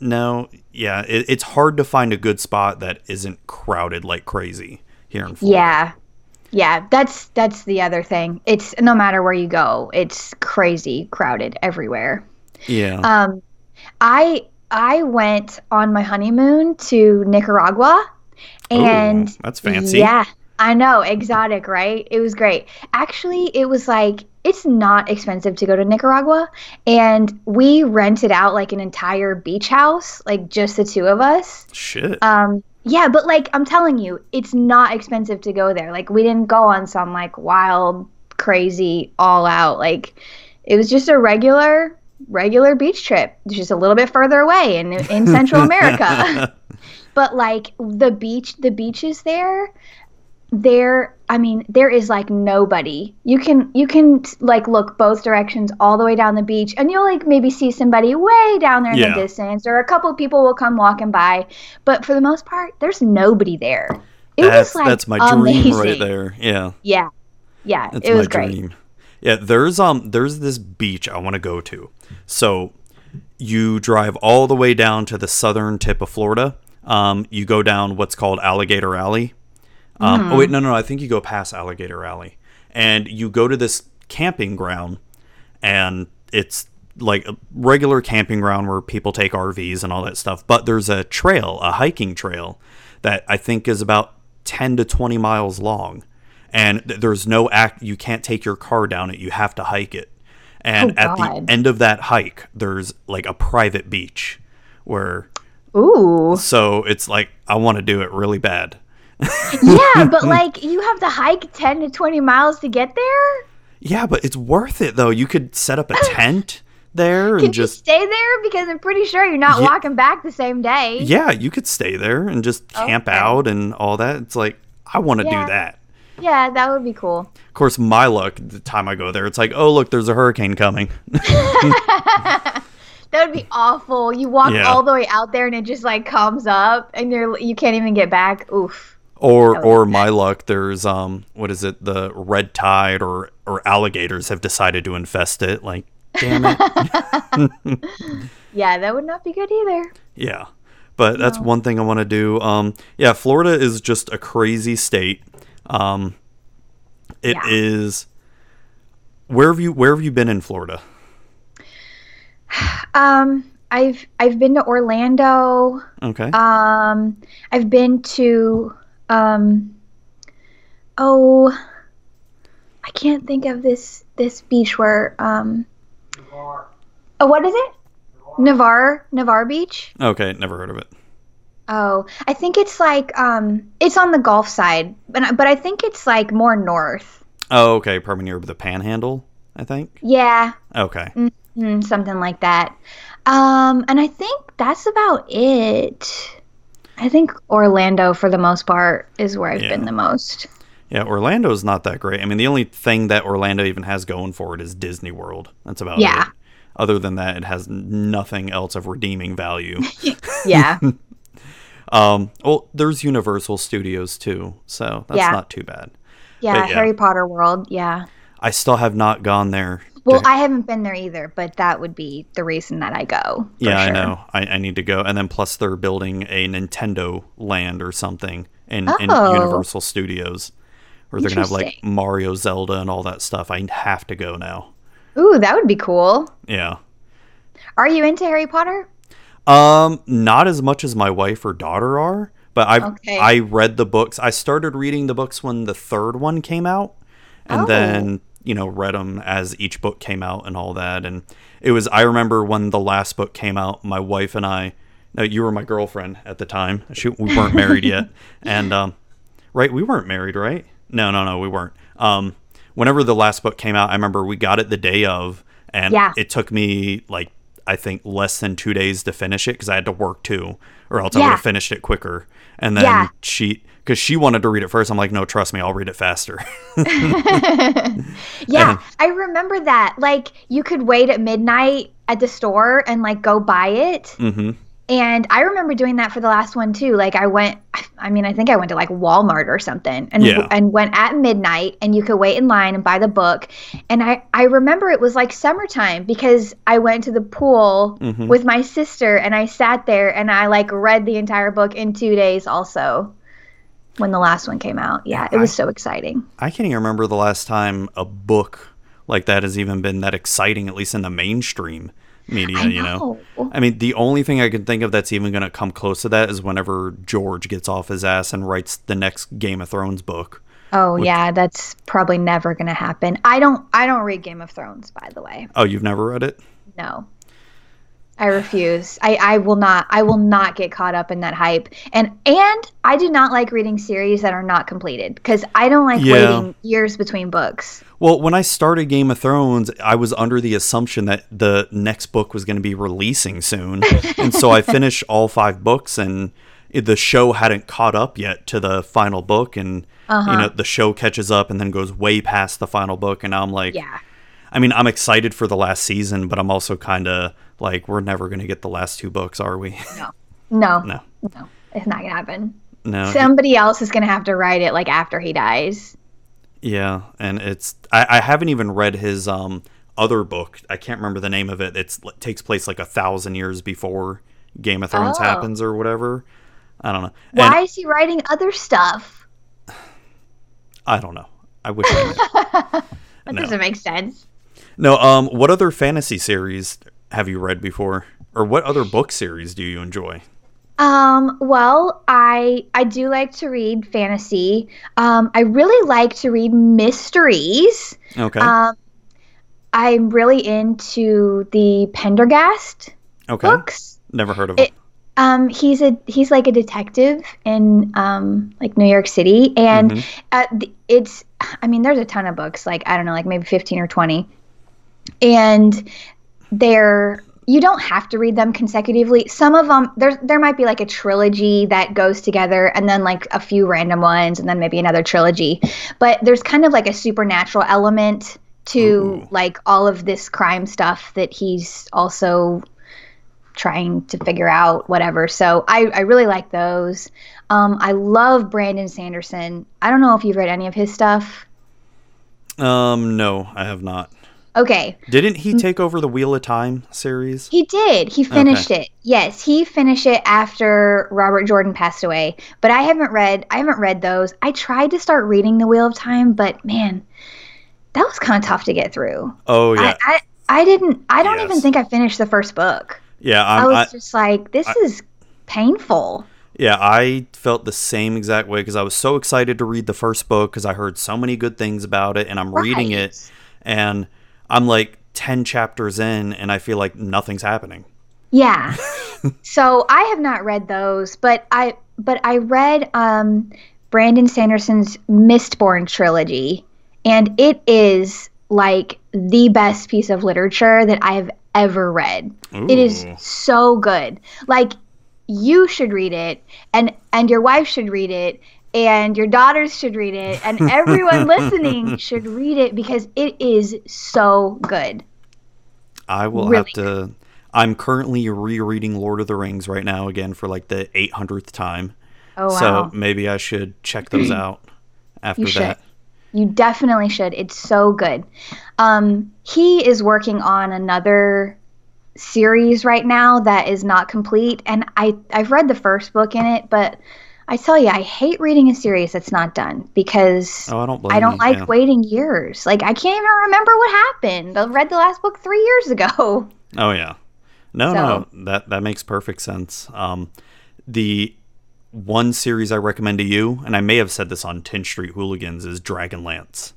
no, yeah, it, it's hard to find a good spot that isn't crowded like crazy here in Florida. Yeah. Yeah, that's that's the other thing. It's no matter where you go, it's crazy crowded everywhere. Yeah. Um I I went on my honeymoon to Nicaragua and Ooh, that's fancy. Yeah, I know, exotic, right? It was great. Actually, it was like it's not expensive to go to Nicaragua, and we rented out like an entire beach house, like just the two of us. Shit. Um, yeah, but like I'm telling you, it's not expensive to go there. Like we didn't go on some like wild, crazy, all out. Like it was just a regular, regular beach trip, just a little bit further away in in Central America but like the beach the beaches there there i mean there is like nobody you can you can like look both directions all the way down the beach and you'll like maybe see somebody way down there in Yeah. the distance or a couple people will come walking by but for the most part there's nobody there it that's was like that's my amazing. dream right there. Yeah. yeah yeah That's it was great dream. Yeah, there's um there's this beach I want to go to. So you drive all the way down to the southern tip of Florida. Um, you go down what's called Alligator Alley. Um, Oh wait, no, no, no, I think you go past Alligator Alley, and you go to this camping ground, and it's like a regular camping ground where people take RVs and all that stuff. But there's a trail, a hiking trail, that I think is about ten to twenty miles long, and th- there's no act. You can't take your car down it. You have to hike it. And Oh, at God. the end of that hike, there's like a private beach where ooh so it's like I want to do it really bad. Yeah but like you have to hike 10 to 20 miles to get there Yeah, but it's worth it though. You could set up a tent there and just stay there because i'm pretty sure you're not Ye- walking back the same day yeah, you could stay there and just camp Okay. out and all that. It's like I want to Yeah. do that. Yeah, that would be cool. Of course, my luck, the time I go there, it's like, oh, look, there's a hurricane coming. That would be awful. You walk Yeah. all the way out there and it just like comes up and you're you can't even get back. Oof. Or would or my luck, there's um what is it, the red tide or or alligators have decided to infest it. Like, damn it. Yeah, that would not be good either. Yeah. But that's No. one thing I want to do. Um, yeah, Florida is just a crazy state. Um, it is. Yeah. Where have you Where have you been in Florida? Um, I've I've been to Orlando. Okay. Um, I've been to um, oh, I can't think of this this beach where um, oh, what is it? Navarre Navarre Beach. okay. Never heard of it. Oh, I think it's like um, it's on the Gulf side, but I- but I think it's like more north. Oh, okay. Probably near the Panhandle. I think. Yeah, Okay. mm, something like that. Um, and I think that's about it. I think Orlando, for the most part, is where I've Yeah. been the most. Yeah, Orlando's not that great. I mean, the only thing that Orlando even has going for it is Disney World. That's about Yeah. it. Other than that, it has nothing else of redeeming value. Yeah, um, well, there's Universal Studios too, so that's Yeah. not too bad. yeah, yeah. Harry Potter World. Yeah. I still have not gone there. Well, I haven't been there either, but that would be the reason that I go. yeah, I know. I, I need to go, and then plus they're building a Nintendo land or something in, in Oh. Universal Studios, where they're gonna have like Mario, Zelda, and all that stuff. I have to go now. Ooh, that would be cool. Yeah. Are you into Harry Potter? Um, not as much as my wife or daughter are, but I Okay. I read the books. I started reading the books when the third one came out, and Oh. then you know read them as each book came out and all that. And it was I remember when the last book came out, my wife and I. No, you were my girlfriend at the time. She, we weren't married yet, and um, right, we weren't married, right? No, no, no, we weren't. Um, whenever the last book came out, I remember we got it the day of, and Yeah. it took me like I think less than two days to finish it because I had to work too, or else I would have finished it quicker. And then Yeah. she, because she wanted to read it first, I'm like, no, trust me, I'll read it faster. Yeah, And- I remember that. Like, you could wait at midnight at the store and like go buy it. hmm And I remember doing that for the last one too. Like I went I mean, I think I went to like Walmart or something and Yeah. and went at midnight and you could wait in line and buy the book. And I I remember it was like summertime because I went to the pool Mhm. with my sister and I sat there and I like read the entire book in 2 days also when the last one came out. Yeah, it was I- so exciting. I can't even remember the last time a book like that has even been that exciting, at least in the mainstream media, I you know? know. I mean, the only thing I can think of that's even going to come close to that is whenever George gets off his ass and writes the next Game of Thrones book. Oh Which- yeah, that's probably never going to happen. I don't I don't read Game of Thrones by the way. Oh, you've never read it? No. I refuse. I, I will not I will not get caught up in that hype. And and I do not like reading series that are not completed cuz I don't like Yeah. waiting years between books. Well, when I started Game of Thrones, I was under the assumption that the next book was going to be releasing soon. and so I finished all five books and the show hadn't caught up yet to the final book and Uh-huh. you know the show catches up and then goes way past the final book and I'm like Yeah. I mean, I'm excited for the last season, but I'm also kind of like we're never going to get the last two books, are we? No. no. No. No. It's not going to happen. No. Somebody else is going to have to write it like after he dies. Yeah, and it's I, I haven't even read his um other book. I can't remember the name of it. It's it takes place like a thousand years before Game of Thrones Oh. happens or whatever. I don't know. Why And is he writing other stuff? I don't know. I wish I. That No. doesn't make sense. no. Um. What other fantasy series have you read before, or what other book series do you enjoy? Um, well, I I do like to read fantasy. Um, I really like to read mysteries. Okay. Um, I'm really into the Pendergast okay. books. Never heard of it-. Um, he's a he's like a detective in um like New York City, and Mhm. uh, the, it's I mean there's a ton of books like I don't know like maybe 15 or 20, and they're you don't have to read them consecutively. Some of them there there might be like a trilogy that goes together and then like a few random ones and then maybe another trilogy. But there's kind of like a supernatural element to Ooh. like all of this crime stuff that he's also trying to figure out whatever. So I I really like those. Um I love Brandon Sanderson. I don't know if you've read any of his stuff. Um, no, I have not. Okay. Didn't he take over the Wheel of Time series? He did. He finished it. Yes, he finished it after Robert Jordan passed away. But I haven't read I haven't read those. I tried to start reading The Wheel of Time, but man, that was kind of tough to get through. Oh yeah, I, I I didn't I don't even think I finished the first book. yeah. i I'm, was I, just like this is painful. yeah, I felt the same exact way because I was so excited to read the first book because I heard so many good things about it, and I'm reading it, and I'm like ten chapters in, and I feel like nothing's happening. Yeah. so I have not read those, but I but I read um Brandon Sanderson's Mistborn trilogy, and it is like the best piece of literature that I have ever read. It is so good. Like you should read it and and your wife should read it and your daughters should read it and everyone listening should read it because it is so good. I will Really have to. I'm currently rereading Lord of the Rings right now again for like the 800th time. Oh wow. So maybe I should check those out after You should. that. You definitely should. It's so good. Um, he is working on another series right now that is not complete, and I I've read the first book in it, but I tell you, I hate reading a series that's not done because Oh, I don't I don't you, like yeah. waiting years. Like I can't even remember what happened. I read the last book three years ago. Oh yeah. No, So- no, that that makes perfect sense. Um, the one series I recommend to you, and I may have said this on 10 Street Hooligans, is Dragonlance.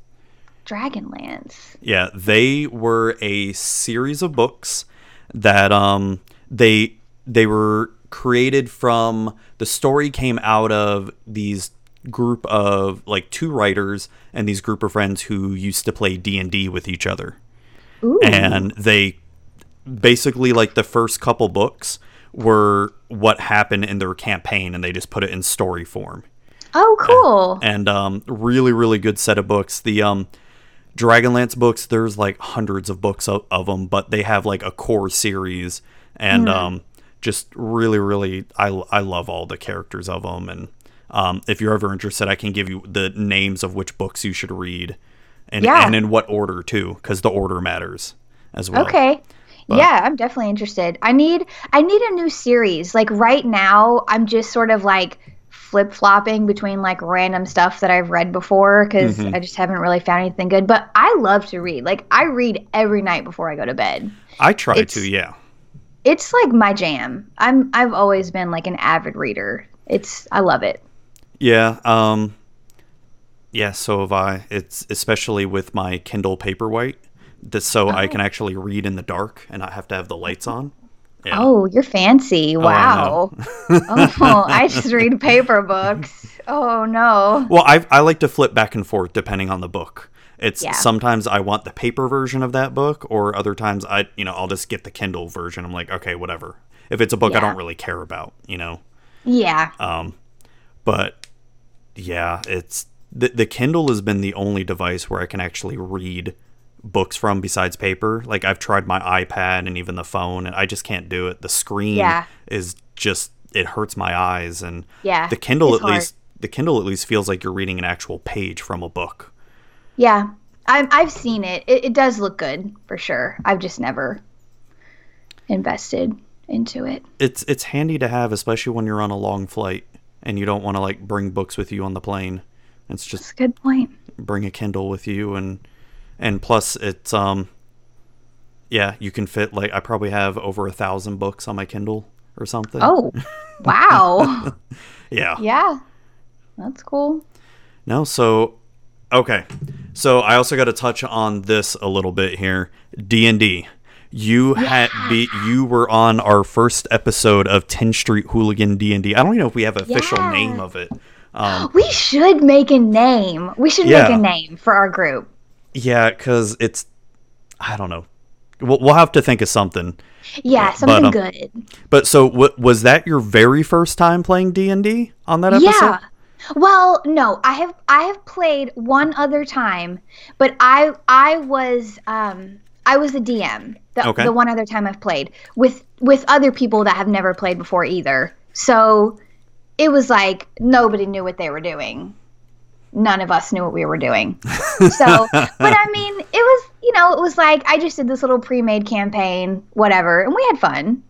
Dragonlance. Yeah, they were a series of books that um they they were created from the story came out of these group of like two writers and these group of friends who used to play D&D with each other. Ooh. And they basically like the first couple books were what happened in their campaign and they just put it in story form oh, cool. and um, really really good set of books the um, dragonlance books there's like hundreds of books of, of them but they have like a core series and um, just really really I, I love all the characters of them and um, if you're ever interested i can give you the names of which books you should read and, Yeah. and in what order too because the order matters as well Okay. But- yeah, I'm definitely interested. I need I need a new series. Like right now, I'm just sort of like flip flopping between like random stuff that I've read before because Mhm. I just haven't really found anything good. But I love to read. Like I read every night before I go to bed. i try It's- to yeah It's like my jam. I'm I've always been like an avid reader. It's I love it. Yeah, um yeah, so have I. It's especially with my Kindle Paperwhite, that so I can actually read in the dark and not have to have the lights on. Yeah. Oh, you're fancy. I Wow. oh, I just read paper books. Oh no. Well, I I like to flip back and forth depending on the book. It's Yeah. sometimes I want the paper version of that book, or other times I you know I'll just get the Kindle version. I'm like, okay, whatever. If it's a book I don't really care about, you know. Yeah. Um, but yeah, it's the the Kindle has been the only device where I can actually read books from besides paper. Like I've tried my iPad and even the phone, and I just can't do it. The screen Yeah. is just it hurts my eyes, and Yeah. the Kindle at hard. least the Kindle at least feels like you're reading an actual page from a book. Yeah, I'm, I've seen it. it. It does look good for sure. I've just never invested into it. It's it's handy to have, especially when you're on a long flight and you don't want to like bring books with you on the plane. It's just That's a good point. bring a Kindle with you and and plus it's um yeah, you can fit like I probably have over a thousand books on my Kindle or something. Oh, wow. yeah. yeah, that's cool. No, so okay. So I also got to touch on this a little bit here. D&D. You had be you were on our first episode of 10 Street Hooligan D&D. I don't even know if we have an official Yeah. name of it. Um We should make a name. We should Yeah. make a name for our group. yeah, cuz it's I don't know. we'll, we'll have to think of something. Yeah, But, something um, good. But so, what was that your very first time playing D and D on that episode? Yeah. Well, no, I have I have played one other time, but I I was um I was the DM. The, Okay. the one other time I've played with with other people that have never played before either. So it was like nobody knew what they were doing. None of us knew what we were doing. So, but I mean, it was you know it was like I just did this little pre-made campaign, whatever, and we had fun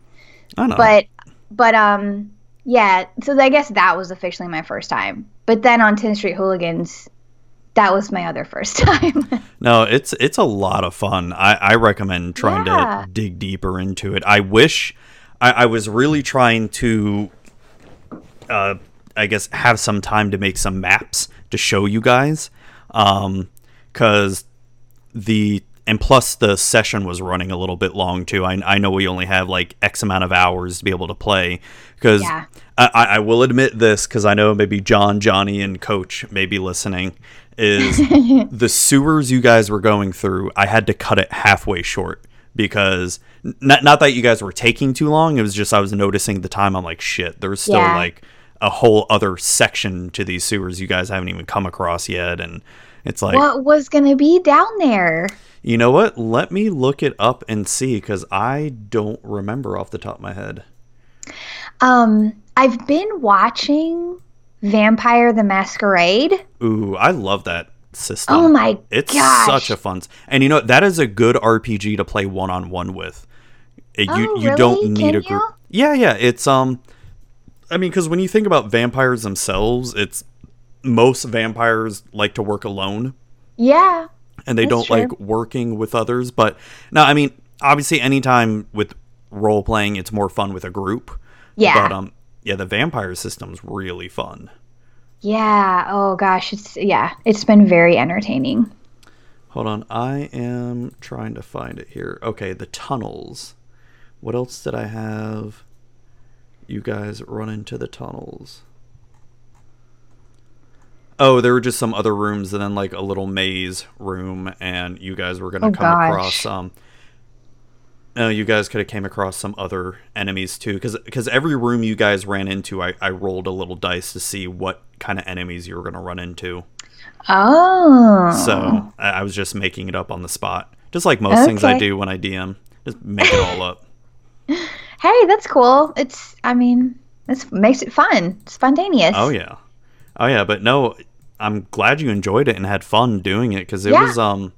I know. but but um yeah so i guess that was officially my first time but then on 10th street hooligans that was my other first time No, it's it's a lot of fun. I, I recommend trying Yeah. to dig deeper into it. I wish I, I was really trying to, uh, I guess, have some time to make some maps to show you guys, because the and plus the session was running a little bit long too. I, I know we only have like X amount of hours to be able to play because Yeah. I, I will admit this because I know maybe John, Johnny, and Coach may be listening. Is the sewers you guys were going through? I had to cut it halfway short because not not that you guys were taking too long. It was just I was noticing the time. I'm like, shit. There's still Yeah. like a whole other section to these sewers you guys haven't even come across yet, and it's like, what was gonna be down there you know what? Let me look it up and see because I don't remember off the top of my head. um i've been watching vampire the masquerade Ooh, I love that system. oh my gosh. It's gosh such a fun, and you know that is a good RPG to play one on one with. It- you Oh, you really? don't need Can a group. you? Yeah, yeah. It's um, I mean, because when you think about vampires themselves, it's most vampires like to work alone, yeah and they don't like working with others. But no, I mean, obviously, anytime with role playing, it's more fun with a group. yeah But um, yeah, the vampire system's really fun. yeah oh gosh it's yeah it's been very entertaining Hold on, I am trying to find it here. Okay, the tunnels. What else did I have? You guys run into the tunnels. Oh, there were just some other rooms and then like a little maze room and you guys were gonna Oh, come gosh. across um no, you guys could have came across some other enemies too, because because every room you guys ran into, I, I rolled a little dice to see what kind of enemies you were gonna run into. oh So I, I was just making it up on the spot, just like most things I do when I DM. Just make it all up. Hey, that's cool. It's, I mean, this makes it fun, spontaneous. Oh yeah, oh yeah. But no, I'm glad you enjoyed it and had fun doing it because it Yeah. was um,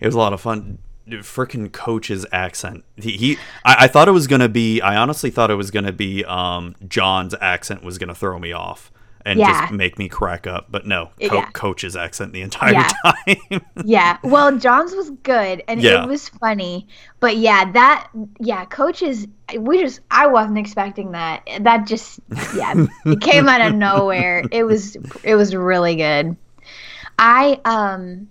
it was a lot of fun. Freaking coach's accent. He, he I, I thought it was gonna be. I honestly thought it was gonna be um John's accent was gonna throw me off and Yeah. just make me crack up. But no, Yeah. Coach's accent the entire Yeah. time. Yeah. Well, John's was good and it was funny, but yeah, that yeah, coaches. We just I wasn't expecting that. That just yeah, it came out of nowhere. It was it was really good. I um.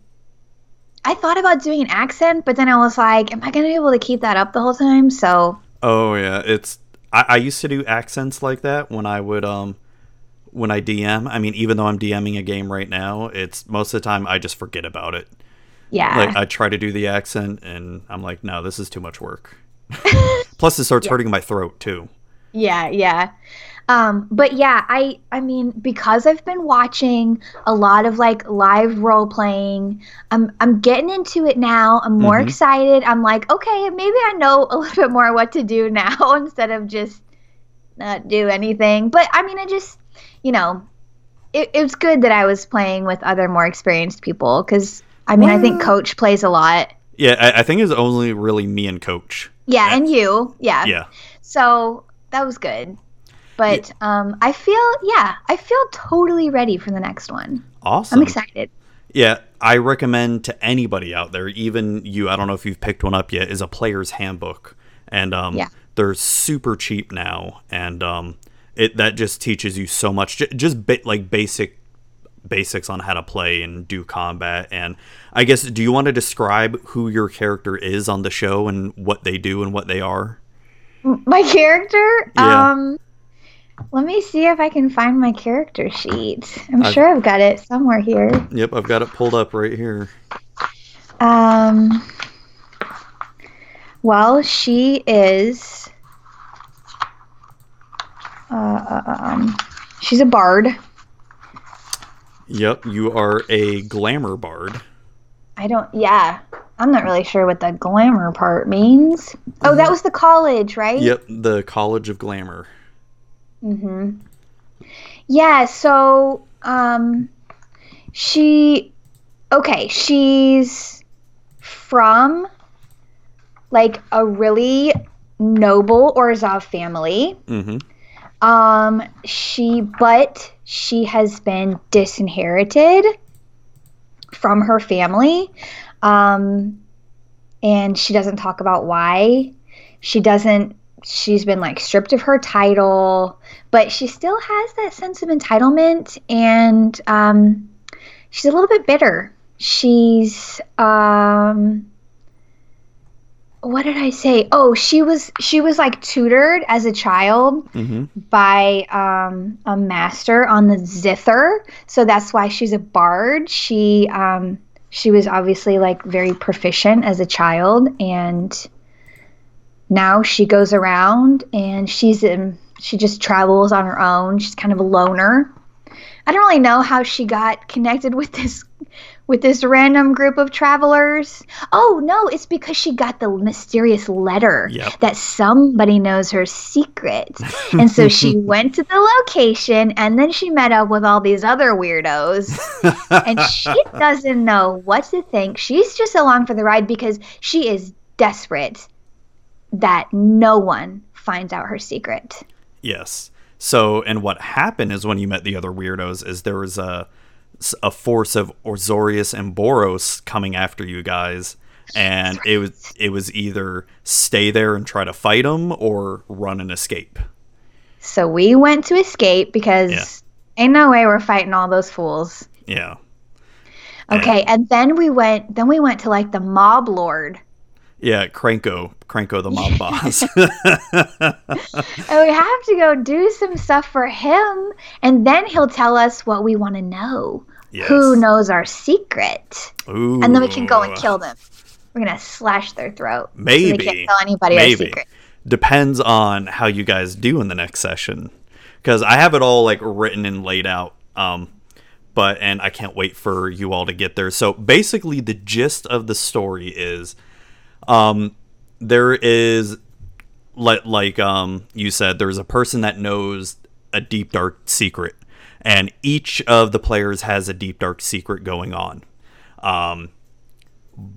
I thought about doing an accent, but then I was like, "Am I gonna be able to keep that up the whole time?" So Oh yeah, it's I, I used to do accents like that when I would um when I DM. I mean, even though I'm DMing a game right now, it's most of the time I just forget about it. yeah, Like I try to do the accent and I'm like, no, this is too much work. Plus, it starts hurting my throat too. Yeah, yeah. Um, but yeah, I I mean, because I've been watching a lot of like live role playing, I'm I'm getting into it now. I'm more Mhm. excited. I'm like, okay, maybe I know a little bit more what to do now instead of just not do anything. But I mean, I just, you know, it, it was good that I was playing with other more experienced people because I mean, I think Coach plays a lot. Yeah, I, I think it's only really me and Coach. Yeah, Yeah. and you, yeah. Yeah, So that was good. But um, I feel, yeah, I feel totally ready for the next one. awesome. I'm excited. Yeah, I recommend to anybody out there, even you. I don't know if you've picked one up yet. Is a player's handbook, and um, Yeah. they're super cheap now, and um, it that just teaches you so much, J- just ba- like basic basics on how to play and do combat. And I guess, do you want to describe who your character is on the show and what they do and what they are? My character, Yeah. um, let me see if I can find my character sheet. I'm I've- sure I've got it somewhere here. Yep, I've got it pulled up right here. Um, Well, she is. Uh, uh, um, she's a bard. Yep, you are a glamour bard. I don't. Yeah, I'm not really sure what the glamour part means. Oh, that was the college, right? Yep, the College of Glamour. Mm-hmm. Yeah. So, um, she. Okay, she's from like a really noble Orzhov family. Mm-hmm. Um, she, but she has been disinherited from her family. Um, and she doesn't talk about why. She doesn't, she's been like stripped of her title, but she still has that sense of entitlement and, um, she's a little bit bitter. She's, um, what did I say? Oh, she was she was like tutored as a child Mm-hmm. by um, a master on the zither, so that's why she's a bard. She um, she was obviously like very proficient as a child, and now she goes around and she's in, she just travels on her own. She's kind of a loner. I don't really know how she got connected with this with this random group of travelers. Oh no, it's because she got the mysterious letter Yep. that somebody knows her secret. and so she went to the location and then she met up with all these other weirdos. and she doesn't know what to think. She's just along for the ride because she is desperate that no one finds out her secret. Yes. So, and what happened is when you met the other weirdos is there was a a force of Azorius and Boros coming after you guys, and it was it was either stay there and try to fight them or run and escape. So we went to escape because Yeah. ain't no way we're fighting all those fools. Yeah. Okay, and then we went then we went to like the mob lord. Yeah, Krenko, Krenko the mob boss. And we have to go do some stuff for him and then he'll tell us what we want to know. Yes. Who knows our secret? Ooh. And then we can go and kill them. We're gonna slash their throat. So they Maybe. can't tell anybody our Maybe. secret. Depends on how you guys do in the next session. Because I have it all like written and laid out. Um, but and I can't wait for you all to get there. So basically, the gist of the story is, um, there is, like like um you said, there's a person that knows a deep dark secret, and each of the players has a deep dark secret going on. Um,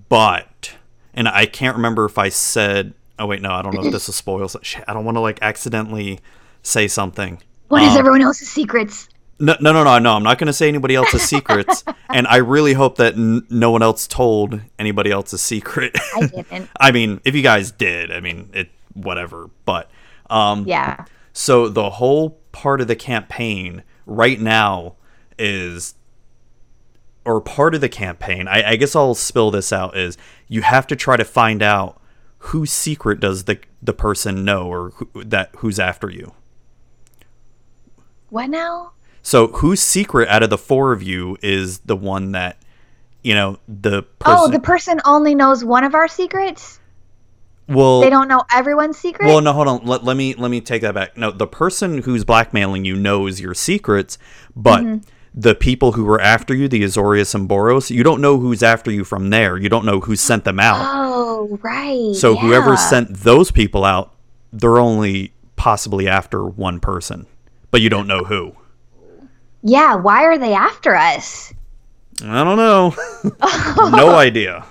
but and I can't remember if I said. Oh wait, no, I don't know if this is spoils. I don't want to like accidentally say something. What is Um, everyone else's secrets? No, no, no, no, no. I'm not going to say anybody else's secrets, and I really hope that n- no one else told anybody else's secret. I didn't. I mean, if you guys did, I mean, it whatever. But um, Yeah. so the whole part of the campaign right now is, or part of the campaign. I, I guess I'll spill this out. Is you have to try to find out whose secret does the the person know, or who, that who's after you. What now? So whose secret out of the four of you is the one that you know the person? Oh, the person only knows one of our secrets? well, They don't know everyone's secret? Well, no, hold on. Let, let me let me take that back. No, the person who's blackmailing you knows your secrets, but Mm-hmm. the people who were after you, the Azorius and Boros, you don't know who's after you from there. You don't know who sent them out. Oh, right. so whoever sent those people out, they're only possibly after one person, but you don't know who. Yeah, why are they after us? I don't know. no idea.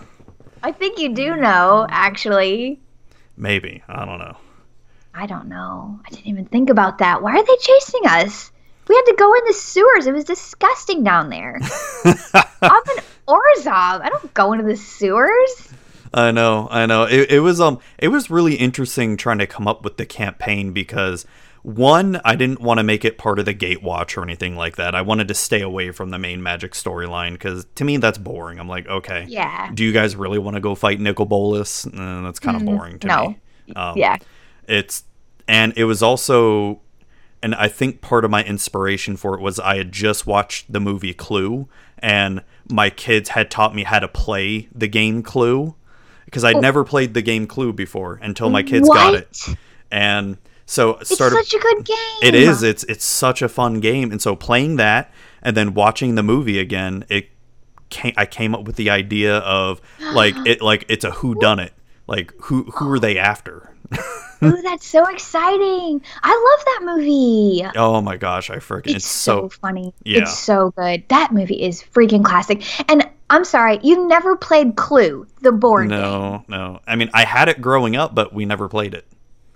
I think you do know, actually. Maybe. I don't know. I don't know. I didn't even think about that. Why are they chasing us? We had to go in the sewers. It was disgusting down there. I'm in Orzhov. I don't go into the sewers. I know, I know. It, it was um, it was really interesting trying to come up with the campaign because one, I didn't want to make it part of the Gatewatch or anything like that. I wanted to stay away from the main Magic storyline because to me that's boring. I'm like, okay, Yeah. do you guys really want to go fight Nicol Bolas? Uh, that's kind of boring to Mm, no. me. Um, Yeah. it's and it was also and I think part of my inspiration for it was I had just watched the movie Clue and my kids had taught me how to play the game Clue because I'd never played the game Clue before until my kids got it, and so It's started. such a good game. It is. It's it's such a fun game, and so playing that and then watching the movie again, it came, I came up with the idea of like it like it's a who done it. Like who who are they after? Ooh, that's so exciting. I love that movie. Oh my gosh, I freaking It's, it's, so, so funny. yeah. It's so good. That movie is freaking classic. And I'm sorry, you never played Clue, the board game. no no. I mean, I had it growing up, but we never played it.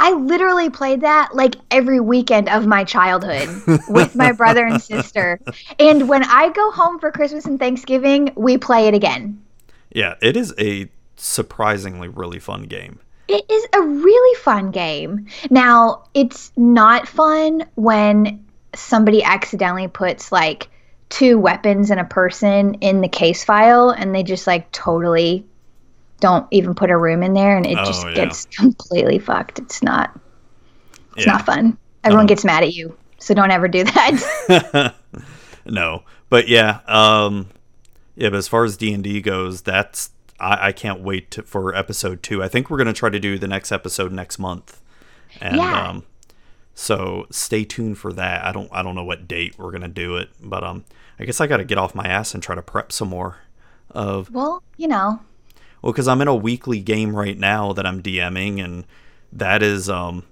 I literally played that like every weekend of my childhood with my brother and sister. And when I go home for Christmas and Thanksgiving, we play it again. Yeah, it is a surprisingly really fun game. It is a really fun game. Now, it's not fun when somebody accidentally puts like two weapons and a person in the case file and they just like totally don't even put a room in there and it Oh, just yeah. gets completely fucked. It's not it's Yeah. not fun. Everyone Um, gets mad at you. So don't ever do that. no, but yeah, um, yeah. But as far as D and D goes, that's I, I can't wait to, for episode two. I think we're gonna try to do the next episode next month, and Yeah. um, so stay tuned for that. I don't I don't know what date we're gonna do it, but um, I guess I got to get off my ass and try to prep some more of well, you know. Well, because I'm in a weekly game right now that I'm DMing, and that is um,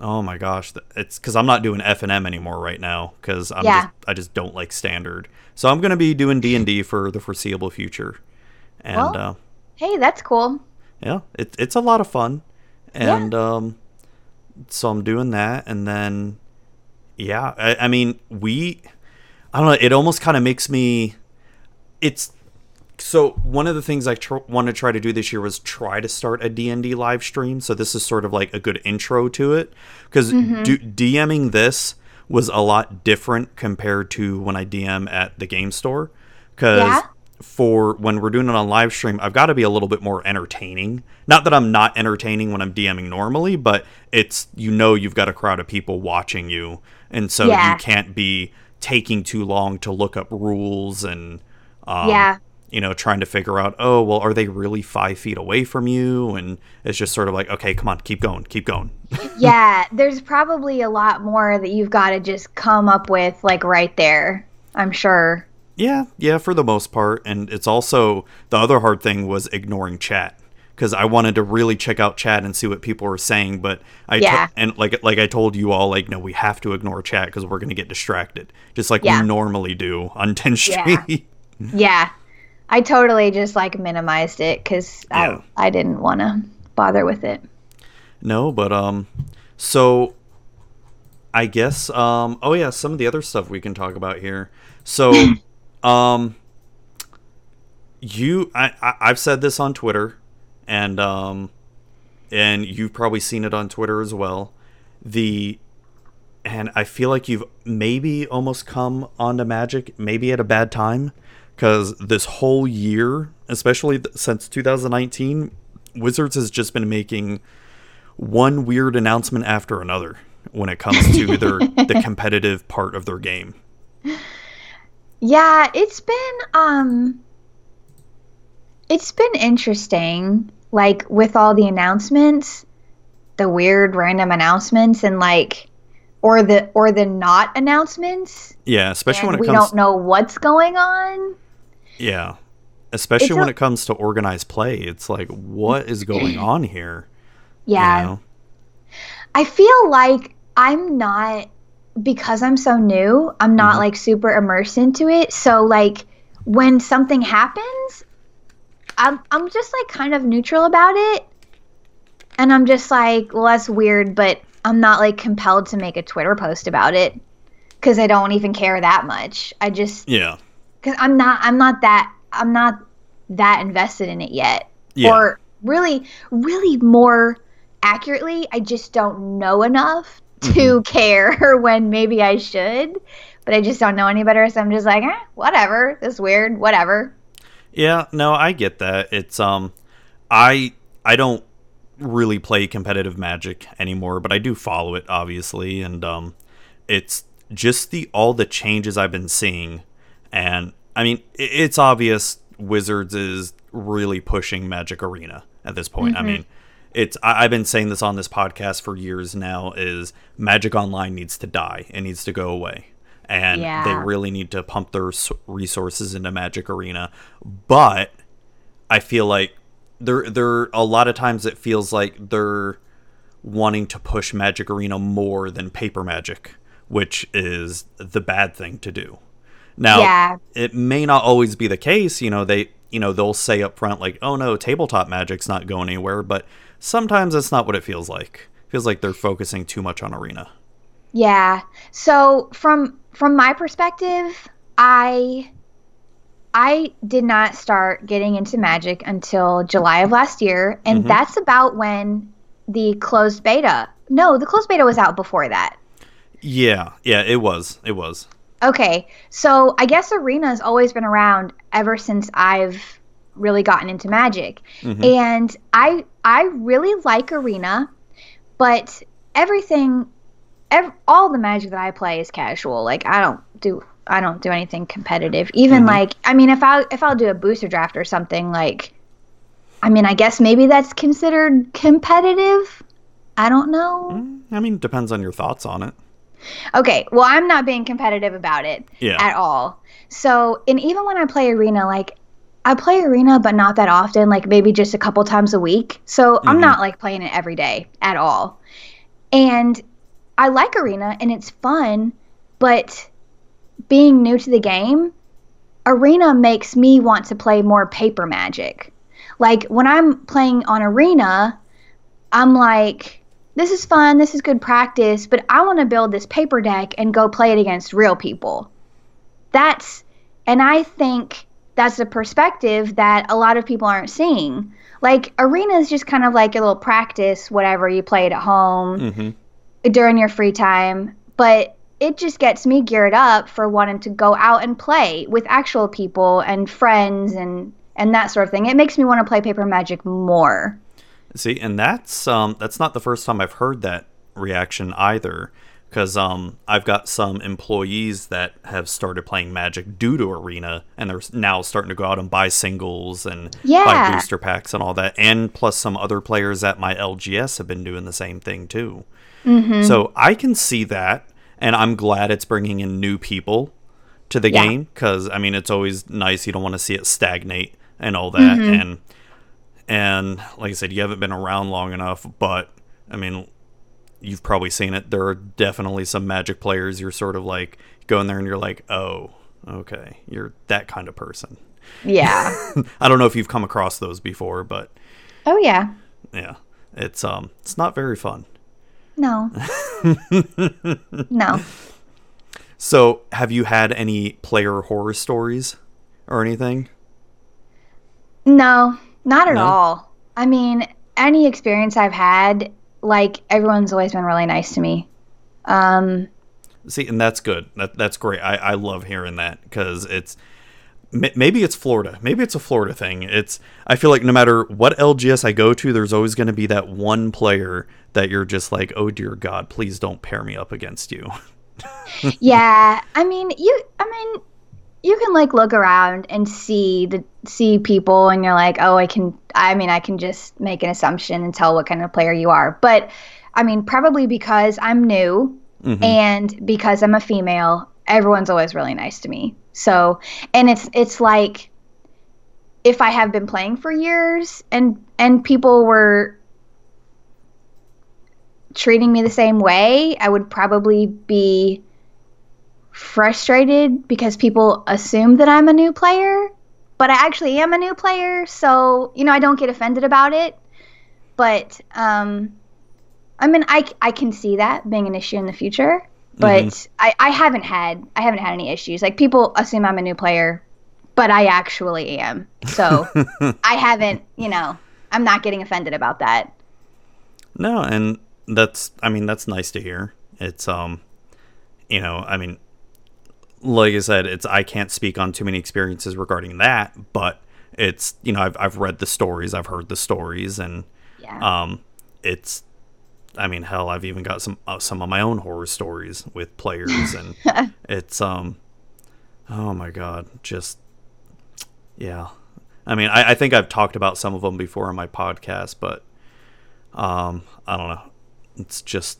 oh my gosh, it's because I'm not doing FNM anymore right now because I'm Yeah. just, I just don't like standard. So I'm gonna be doing D and D for the foreseeable future, and Well- uh, Hey, that's cool. yeah, it, it's a lot of fun, and um, so I'm doing that, and then yeah, I, I mean we, I don't know, it almost kind of makes me, it's so one of the things I tr- want to try to do this year was try to start a D&D live stream. So this is sort of like a good intro to it because DMing this was a lot different compared to when I DM at the game store because Yeah. for when we're doing it on live stream, I've got to be a little bit more entertaining. Not that I'm not entertaining when I'm DMing normally, but it's you know you've got a crowd of people watching you, and so Yeah. you can't be taking too long to look up rules and um, Yeah. You know trying to figure out oh well are they really five feet away from you and it's just sort of like okay come on keep going keep going yeah, there's probably a lot more that you've got to just come up with like right there. I'm sure. Yeah, yeah, for the most part. And it's also the other hard thing was ignoring chat because I wanted to really check out chat and see what people were saying. But I Yeah. and like like I told you all, like no, we have to ignore chat because we're gonna get distracted, just like Yeah. we normally do on 10th Yeah. Yeah. I totally just like minimized it cuz Yeah. I I didn't want to bother with it. no, but um, so I guess um, oh yeah, some of the other stuff we can talk about here. So um, you I, I I've said this on Twitter, and um, and you've probably seen it on Twitter as well. The and I feel like you've maybe almost come onto Magic, maybe at a bad time, because this whole year, especially th- since 2019, Wizards has just been making one weird announcement after another when it comes to their the competitive part of their game. Yeah, it's been um it's been interesting like with all the announcements, the weird random announcements and like or the or the not announcements. Yeah, especially when it we comes don't know what's going on. Yeah. Especially It's when a- it comes to organized play. It's like what is going on here? You Yeah. know? I feel like I'm not because I'm so new, I'm not Mhm. like super immersed into it. So like when something happens, I'm I'm just like kind of neutral about it. And I'm just like, well that's weird, but I'm not like compelled to make a Twitter post about it cuz I don't even care that much. I just Yeah. Cuz I'm not I'm not that I'm not that invested in it yet Yeah. or really really more accurately i just don't know enough Mm-hmm. to care when maybe i should but i just don't know any better so i'm just like eh, whatever this weird whatever Yeah, no, I get that. It's um I I don't really play competitive magic anymore, but I do follow it obviously and um it's just the all the changes I've been seeing and I mean it's obvious Wizards is really pushing Magic Arena at this point. I mm-hmm. mean, it's I, I've been saying this on this podcast for years now. Is Magic Online needs to die. It needs to go away, and they really need to pump their resources into Magic Arena. But I feel like there there a lot of times it feels like they're wanting to push Magic Arena more than Paper Magic, which is the bad thing to do. Now, Yeah. it may not always be the case. You know, they you know they'll say up front like, "Oh no, tabletop Magic's not going anywhere," but sometimes that's not what it feels like. It feels like they're focusing too much on Arena. Yeah. So from from my perspective, I I did not start getting into Magic until July of last year, and Mhm. that's about when the closed beta. No, the closed beta was out before that. Yeah, yeah, it was, it was. Okay, so I guess Arena's always been around ever since I've really gotten into Magic, Mhm. and I I really like Arena, but everything, ev- all the Magic that I play is casual. Like I don't do I don't do anything competitive. Even Mhm. like I mean, if I if I'll do a booster draft or something like, I mean, I guess maybe that's considered competitive. I don't know. Mm, I mean, depends on your thoughts on it. Okay, well, I'm not being competitive about it Yeah. at all. So, and even when I play Arena, like, I play Arena, but not that often, like maybe just a couple times a week. So, I'm Mhm. not like playing it every day at all. And I like Arena and it's fun, but being new to the game, Arena makes me want to play more paper magic. Like, when I'm playing on Arena, I'm like, this is fun, this is good practice, but I want to build this paper deck and go play it against real people. That's, and I think that's a perspective that a lot of people aren't seeing. Like, arena is just kind of like a little practice, whatever you play it at home hmm during your free time, but it just gets me geared up for wanting to go out and play with actual people and friends and and that sort of thing. It makes me want to play paper magic more. See, and that's um that's not the first time I've heard that reaction either. Because um, I've got some employees that have started playing Magic due to Arena, and they're now starting to go out and buy singles and buy booster packs and all that. And plus, some other players at my LGS have been doing the same thing too. Mm-hmm. So I can see that, and I'm glad it's bringing in new people to the Yeah. game because I mean it's always nice. You don't want to see it stagnate and all that, Mm-hmm. and and like I said, you haven't been around long enough, but I mean you've probably seen it. There are definitely some Magic players. You're sort of like go in there and you're like, oh, okay, you're that kind of person. Yeah. I don't know if you've come across those before, but oh yeah. yeah, it's um it's not very fun. No. no. So, have you had any player horror stories or anything? No, not at No? all. I mean, any experience I've had, like everyone's always been really nice to me. Um, See, and that's good. That that's great. I I love hearing that because it's maybe it's Florida. Maybe it's a Florida thing. It's I feel like no matter what LGS I go to, there's always going to be that one player that you're just like, oh dear God, please don't pair me up against you. yeah, I mean, you I mean, you can like look around and see the see people and you're like, "Oh, I can I mean, I can just make an assumption and tell what kind of player you are." But I mean, probably because I'm new Mhm. and because I'm a female, everyone's always really nice to me. So, and it's it's like if I have been playing for years and and people were treating me the same way, I would probably be frustrated because people assume that I'm a new player, but I actually am a new player, so you know, I don't get offended about it. But um I mean, I, I can see that being an issue in the future, but I, I haven't had I haven't had any issues. Like people assume I'm a new player, but I actually am. So I haven't, you know, I'm not getting offended about that. No, and that's I mean that's nice to hear. It's um you know, I mean like I said, it's I can't speak on too many experiences regarding that, but it's you know, I've I've read the stories, I've heard the stories and Yeah. um it's I mean, hell, I've even got some uh, some of my own horror stories with players and it's um oh my god, just yeah. I mean, I, I think I've talked about some of them before on my podcast, but um, I don't know. It's just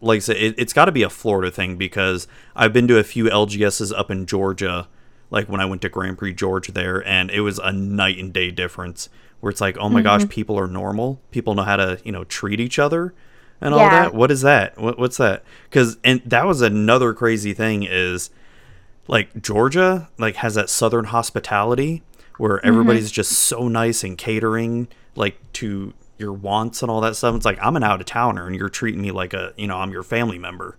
like I said, it, it's got to be a Florida thing because I've been to a few LGSs up in Georgia, like when I went to Grand Prix Georgia there, and it was a night and day difference. Where it's like, oh my gosh, mm-hmm. people are normal. People know how to, you know, treat each other and all that. What is that? What, what's that? Because and that was another crazy thing is like Georgia like has that southern hospitality where mm-hmm. everybody's just so nice and catering like to your wants and all that stuff. It's like I'm an out of towner and you're treating me like a you know I'm your family member.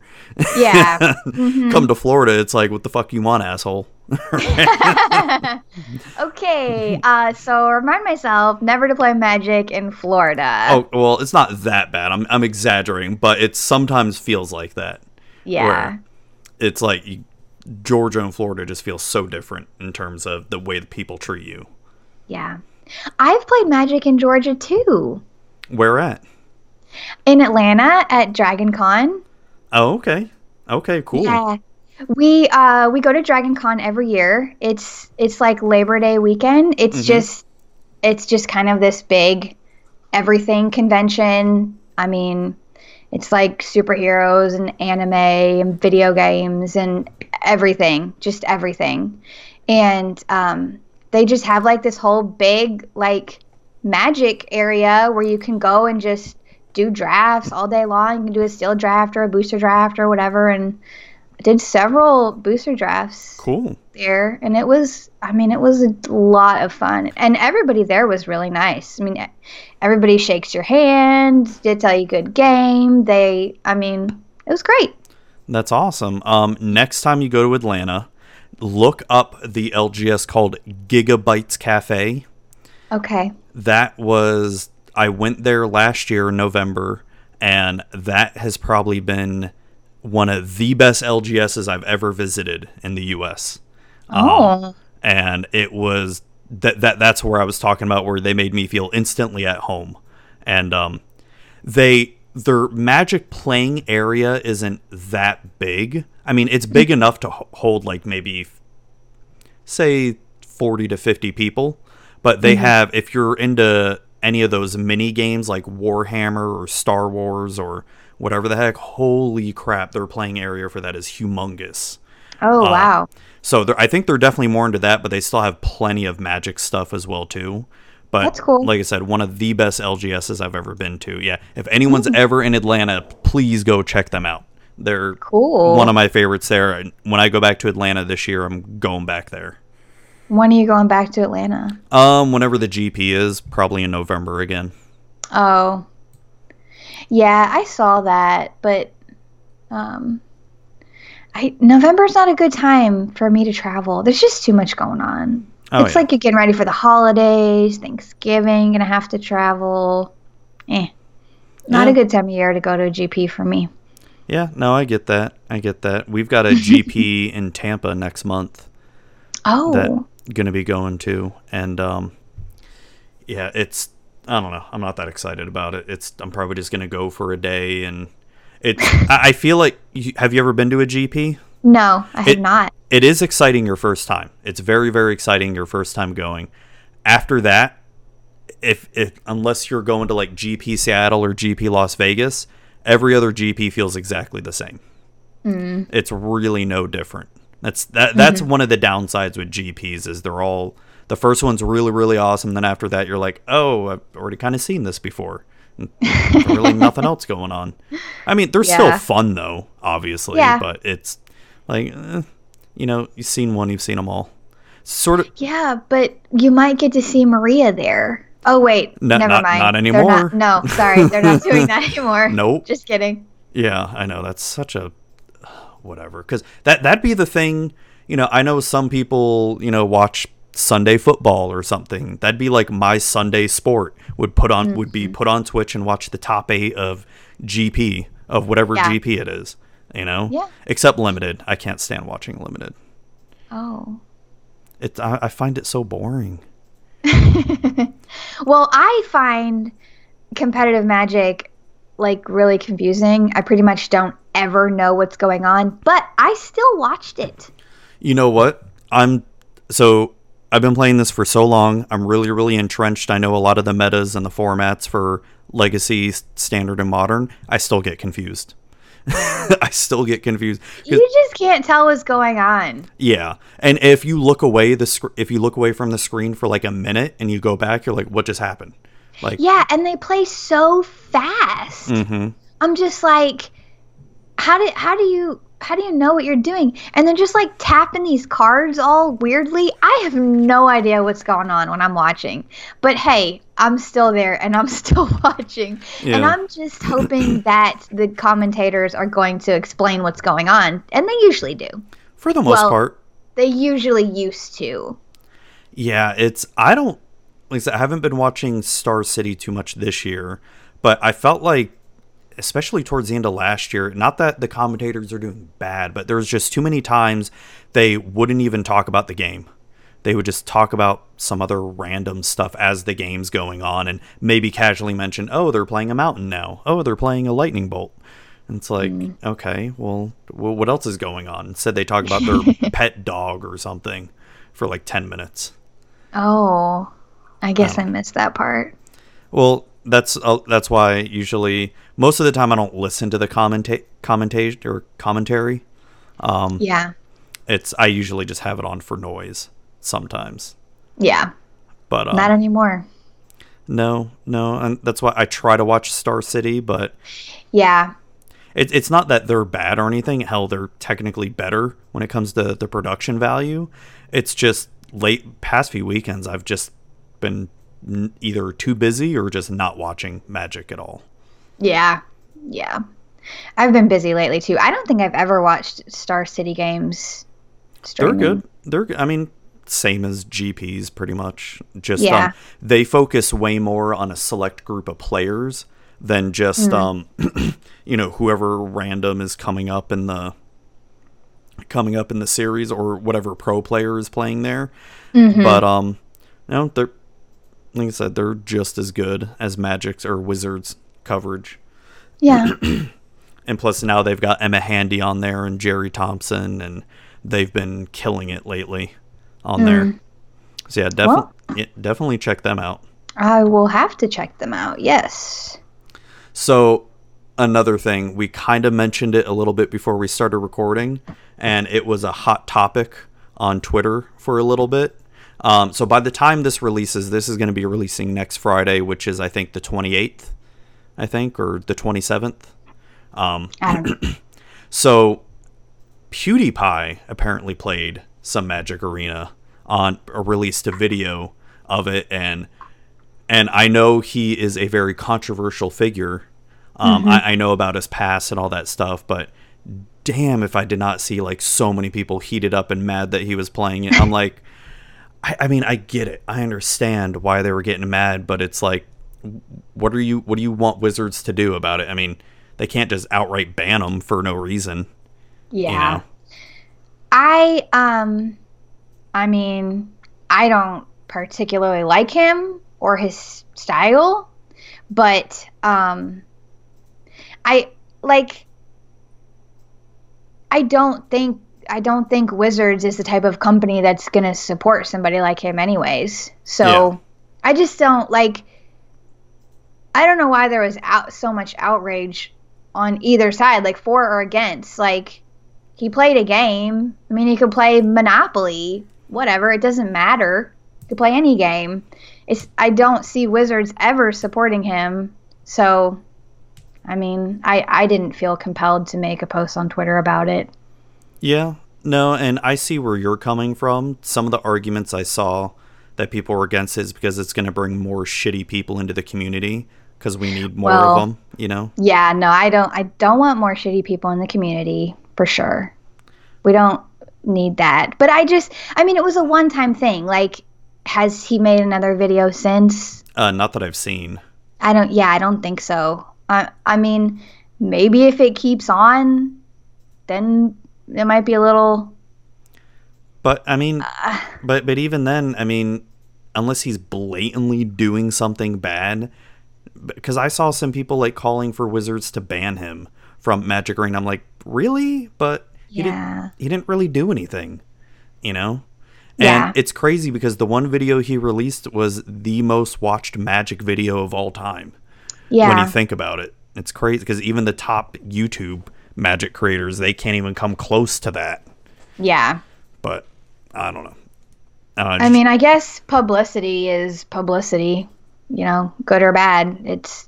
Yeah. Come to Florida, it's like what the fuck you want, asshole. okay. Uh, so remind myself never to play Magic in Florida. oh well, it's not that bad. I'm I'm exaggerating, but it sometimes feels like that. yeah. where it's like you, Georgia and Florida just feel so different in terms of the way the people treat you. Yeah. I've played Magic in Georgia too. Where at? In Atlanta at Dragon Con. Oh, okay. Okay, cool. Yeah. We uh we go to Dragon Con every year. It's it's like Labor Day weekend. It's Mhm. just it's just kind of this big everything convention. I mean, it's like superheroes and anime and video games and everything, just everything. And um they just have like this whole big like magic area where you can go and just do drafts all day long. You can do a steel draft or a booster draft or whatever. And I did several booster drafts Cool. there, and it was, I mean, it was a lot of fun. And everybody there was really nice. I mean, everybody shakes your hand, they tell you good game. They, I mean, it was great. That's awesome. Um, next time you go to Atlanta, look up the LGS called Giga-Bites Cafe. Okay. That was I went there last year in November, and that has probably been one of the best LGSs I've ever visited in the U.S. Oh, and it was that that that's where I was talking about where they made me feel instantly at home, and um, they their magic playing area isn't that big. I mean, it's big enough to hold like maybe say 40 to 50 people, but they mm-hmm. have if you're into any of those mini games like Warhammer or Star Wars or whatever the heck, holy crap, their playing area for that is humongous. oh, uh, wow. So I think they're definitely more into that, but they still have plenty of magic stuff as well too. But That's cool. like I said, one of the best LGSs I've ever been to. Yeah, if anyone's mm-hmm. ever in Atlanta, please go check them out. They're Cool. one of my favorites there. And when I go back to Atlanta this year, I'm going back there. When are you going back to Atlanta? Um, whenever the GP is, probably in November again. Oh, yeah, I saw that, but um, I November's not a good time for me to travel. There's just too much going on. Oh, it's yeah. like you're getting ready for the holidays, Thanksgiving, gonna have to travel. Eh, not Yeah. a good time of year to go to a GP for me. Yeah, no, I get that. I get that. We've got a GP in Tampa next month. Oh, that going to be going to and um yeah it's i don't know i'm not that excited about it. It's i'm probably just going to go for a day and it's i feel like you, have you ever been to a gp no, I have It- not. it is exciting your first time. It's very very exciting your first time going. After that if if unless you're going to like gp seattle or gp las vegas every other gp feels exactly the same. It's really no different that's that that's one of the downsides with gps is they're all the first one's really really awesome then after that you're like oh i've already kind of seen this before really nothing else going on i mean they're still fun though obviously Yeah. but it's like eh, you know you've seen one you've seen them all sort of Yeah, but you might get to see Maria there. Oh wait, No- never not- mind. not anymore. no, sorry, they're not doing that anymore. Nope. Just kidding. Yeah, I know that's such a whatever because that that'd be the thing. You know, I know some people you know watch Sunday football or something. That'd be like my Sunday sport would put on would be mm-hmm. put on Twitch and watch the top eight of GP of whatever Yeah. GP it is. You know, Yeah. Except limited, I can't stand watching limited. Oh. it's I, I find it so boring. Well, I find competitive magic like really confusing. I pretty much don't ever know what's going on, but I still watched it. You know what? I'm so I've been playing this for so long. I'm really, really entrenched. I know a lot of the metas and the formats for Legacy, Standard, and Modern. I still get confused. I still get confused. You just can't tell what's going on. yeah, and if you look away the sc- if you look away from the screen for like a minute and you go back, you're like, what just happened? Like, Yeah, and they play so fast. hmm I'm just like, how do how do you how do you know what you're doing? And then just like tapping these cards all weirdly. I have no idea what's going on when I'm watching. But hey, I'm still there and I'm still watching. And I'm just hoping that the commentators are going to explain what's going on. And they usually do. for the most Well- part, They usually used to. Yeah, it's I don't like I said, I haven't been watching Star City too much this year, but I felt like especially towards the end of last year, not that the commentators are doing bad, but there was just too many times they wouldn't even talk about the game. They would just talk about some other random stuff as the game's going on and maybe casually mention, "Oh, they're playing a mountain now. Oh, they're playing a lightning bolt." And it's like, mm. okay, well, well, what else is going on? Instead, they talk about their pet dog or something for like 10 minutes. Oh, I guess I missed that part. Well, that's uh, that's why usually most of the time I don't listen to the commenta- commentate or commentary. Um, Yeah. It's I usually just have it on for noise sometimes. Yeah. But um, Not anymore. no, no, and that's why I try to watch Star City, but Yeah. it, it's not that they're bad or anything. Hell, they're technically better when it comes to the production value. It's just late past few weekends I've just been n- either too busy or just not watching Magic at all. Yeah. Yeah. I've been busy lately too. I don't think I've ever watched Star City games. They're good. They're good. I mean, same as GPs pretty much. Just Yeah. um, they focus way more on a select group of players than just um, you know whoever random is coming up in the coming up in the series or whatever pro player is playing there. But um, you know they're like I said, they're just as good as Magic's or Wizards coverage. Yeah. And plus now they've got Emma Handy on there and Jerry Thompson and they've been killing it lately on hmm. there. So yeah, definitely yeah, definitely check them out. I will have to check them out. Yes. So another thing, we kind of mentioned it a little bit before we started recording and it was a hot topic on Twitter for a little bit. Um, so by the time this releases, this is going to be releasing next Friday, which is I think the 28th, I think, or the 27th. I don't. So PewDiePie apparently played some Magic Arena on or released a video of it and and I know he is a very controversial figure. Um, I, I know about his past and all that stuff, but damn if I did not see like so many people heated up and mad that he was playing it. I'm like, I, I mean, I get it. I understand why they were getting mad, but it's like, what are you? What do you want Wizards to do about it? I mean, they can't just outright ban them for no reason. Yeah. You know? I um I mean, I don't particularly like him or his style, but um I like I don't think I don't think Wizards is the type of company that's going to support somebody like him anyways. So Yeah. I just don't like I don't know why there was out so much outrage on either side, like for or against. Like he played a game. I mean, he could play Monopoly, whatever. It doesn't matter. He could play any game. It's I don't see Wizards ever supporting him. So, I mean, I I didn't feel compelled to make a post on Twitter about it. Yeah, no, and I see where you're coming from. Some of the arguments I saw that people were against is because it's going to bring more shitty people into the community because we need more Well- of them. You know? Yeah, no, I don't. I don't want more shitty people in the community for sure. We don't need that. But I just, I mean, it was a one-time thing. Like, has he made another video since? Uh, not that I've seen. I don't. Yeah, I don't think so. I, I mean, maybe if it keeps on, then it might be a little. But I mean, uh, but but even then, I mean, unless he's blatantly doing something bad, because I saw some people like calling for Wizards to ban him from Magic Arena. I'm like, really? But he Yeah. didn't. He didn't really do anything, you know. Yeah. And it's crazy because the one video he released was the most watched magic video of all time. yeah. When you think about it, it's crazy because even the top YouTube magic creators, they can't even come close to that. yeah. But I don't know. Know, I mean, I guess publicity is publicity, you know, good or bad. It's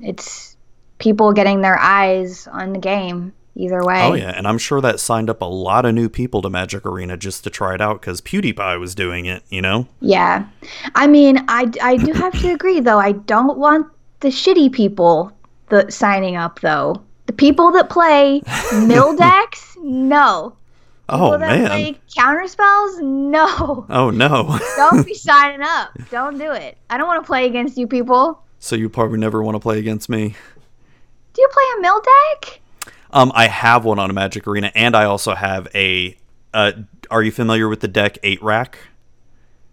it's people getting their eyes on the game either way. Oh yeah, and I'm sure that signed up a lot of new people to Magic Arena just to try it out because PewDiePie was doing it. You know? Yeah. I mean, I, I do have to agree though. I don't want the shitty people the signing up though. The people that play mill decks, no. Oh People that man. play counter spells, no. Oh no. Don't be signing up. Don't do it. I don't want to play against you people. so you probably never want to play against me. Do you play a mill deck? Um, I have one on a Magic Arena, and I also have a. Uh, are you familiar with the deck Eight Rack?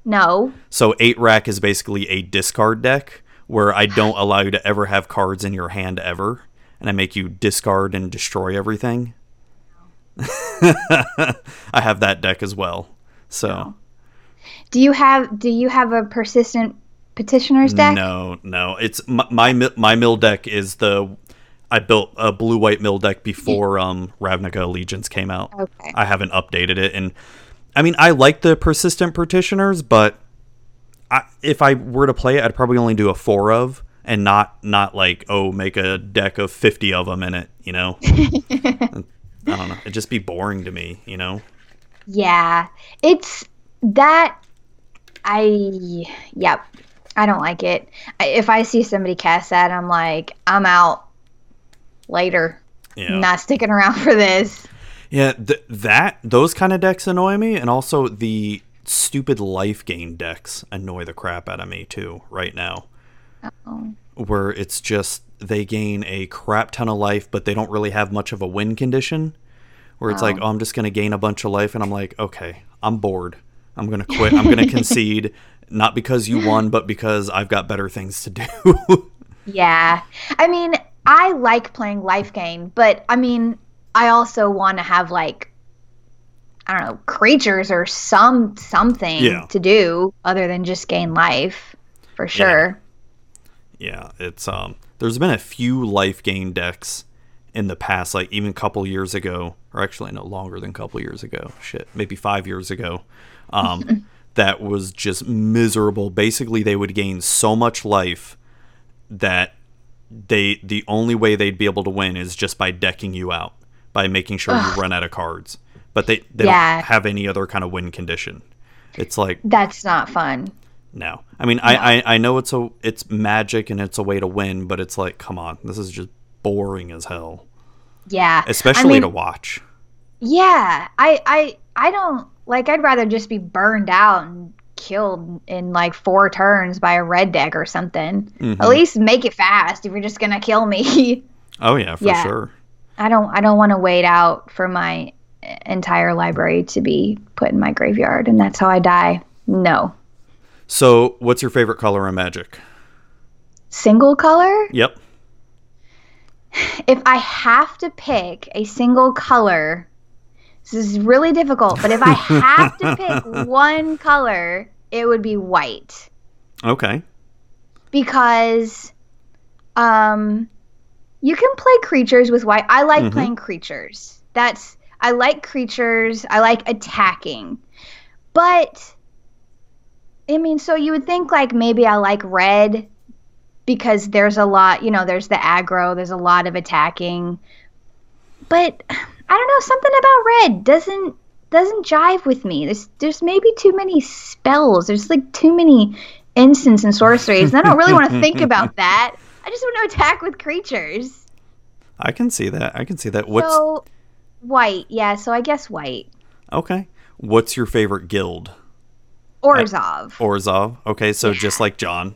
No. So Eight Rack is basically a discard deck where I don't allow you to ever have cards in your hand ever, and I make you discard and destroy everything. I have that deck as well. So Do you have do you have a persistent petitioner's deck? no, no, it's my my, my mill deck is the. I built a blue white mill deck before um Ravnica Allegiance came out. Okay. I haven't updated it, and I mean I like the persistent petitioners, but I, if I were to play it, I'd probably only do a four of, and not not like oh make a deck of fifty of them in it. You know, I don't know. It'd just be boring to me. You know. Yeah. It's that I yep. I don't like it. I, if I see somebody cast that, I'm like, I'm out later. Yeah. Not sticking around for this. Yeah, th- that those kind of decks annoy me, and also the stupid life gain decks annoy the crap out of me too. Right now, Oh. where it's just they gain a crap ton of life, but they don't really have much of a win condition. Where it's like, oh, oh I'm just gonna gain a bunch of life, and I'm like, okay, I'm bored. I'm gonna quit. I'm gonna concede, not because you won, but because I've got better things to do. Yeah. I mean, I like playing life gain, but I mean, I also want to have like I don't know, creatures or some something Yeah. to do other than just gain life. For sure. Yeah, it's um there's been a few life gain decks in the past, like even a couple years ago, or actually no longer than a couple years ago. Shit, maybe five years ago. Um that was just miserable. Basically they would gain so much life that they the only way they'd be able to win is just by decking you out, by making sure you run out of cards. But they, they Yeah. don't have any other kind of win condition. It's like That's not fun. No. I mean, I, I I know it's a it's magic and it's a way to win, but it's like, come on, this is just boring as hell, Yeah. especially I mean, to watch. Yeah. I I I don't like I'd rather just be burned out and killed in like four turns by a red deck or something. Mm-hmm. At least make it fast if you're just gonna kill me. Oh yeah, for Yeah. sure. I don't I don't want to wait out for my entire library to be put in my graveyard and that's how I die. No. So, what's your favorite color in Magic? Single color? Yep. If I have to pick a single color, this is really difficult, but if I have to pick one color, it would be white. Okay. because um you can play creatures with white. I like Mhm. playing creatures. That's I like creatures. I like attacking. But I mean, so you would think like maybe I like red because there's a lot, you know, there's the aggro, there's a lot of attacking. But I don't know, something about red doesn't doesn't jive with me. There's there's maybe too many spells. There's like too many instants and sorceries, and I don't really want to think about that. I just want to attack with creatures. I can see that. I can see that. What's So white, yeah. So I guess white. okay? What's your favorite guild? Orzhov. Orzhov. Okay, so just like John.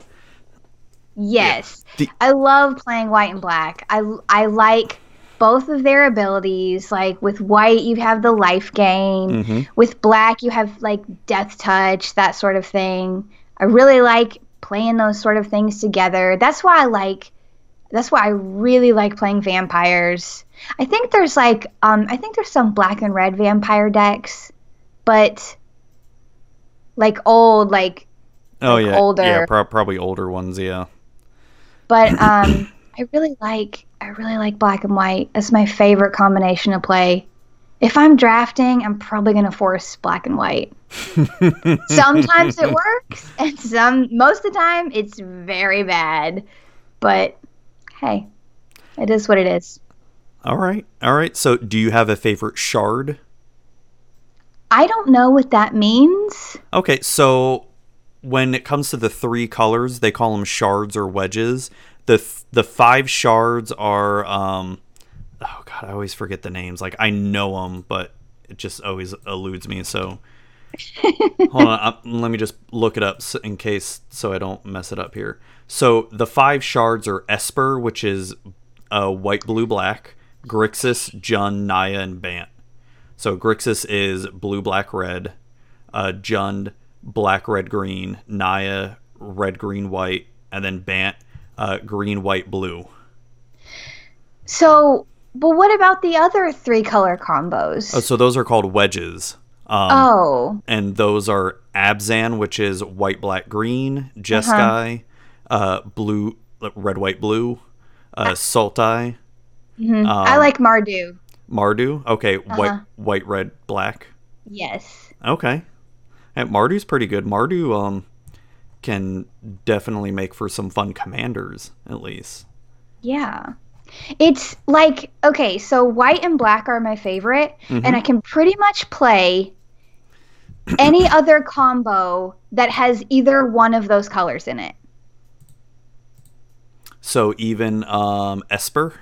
Yes. The- I love playing white and black. I, I like both of their abilities. Like with white, you have the life gain. Mhm. With black, you have like death touch, that sort of thing. I really like playing those sort of things together. That's why I like. That's why I really like playing vampires. I think there's like um I think there's some black and red vampire decks, but like old, like Oh Like yeah, older. yeah, pro- probably older ones. Yeah. But um, I really like I really like black and white. That's my favorite combination to play. If I'm drafting, I'm probably gonna force black and white. Sometimes it works, and some most of the time it's very bad. But hey, it is what it is. All right, all right. So, do you have a favorite shard? I don't know what that means. Okay, so when it comes to the three colors, they call them shards or wedges. The th- the five shards are um oh god, I always forget the names. Like I know them, but it just always eludes me. So hold on, uh, let me just look it up in case so I don't mess it up here. So the five shards are Esper, which is uh, white, blue, black. Grixis, Jund, Naya, and Bant. So Grixis is blue, black, red. Uh, Jund, black, red, green. Naya, red, green, white, and then Bant, uh, green, white, blue. So, but what about the other three color combos? Oh, so those are called wedges. Um, oh, and those are Abzan, which is white, black, green, Jeskai, uh blue, red, white, blue, uh, Sultai, mhm. um, I like Mardu. Mardu. Okay, white, Uh-huh. white, red, black. Yes. Okay, and Mardu's pretty good. Mardu um can definitely make for some fun commanders, at least. Yeah. It's like, okay, so white and black are my favorite, Mm-hmm. and I can pretty much play any other combo that has either one of those colors in it. So even um Esper,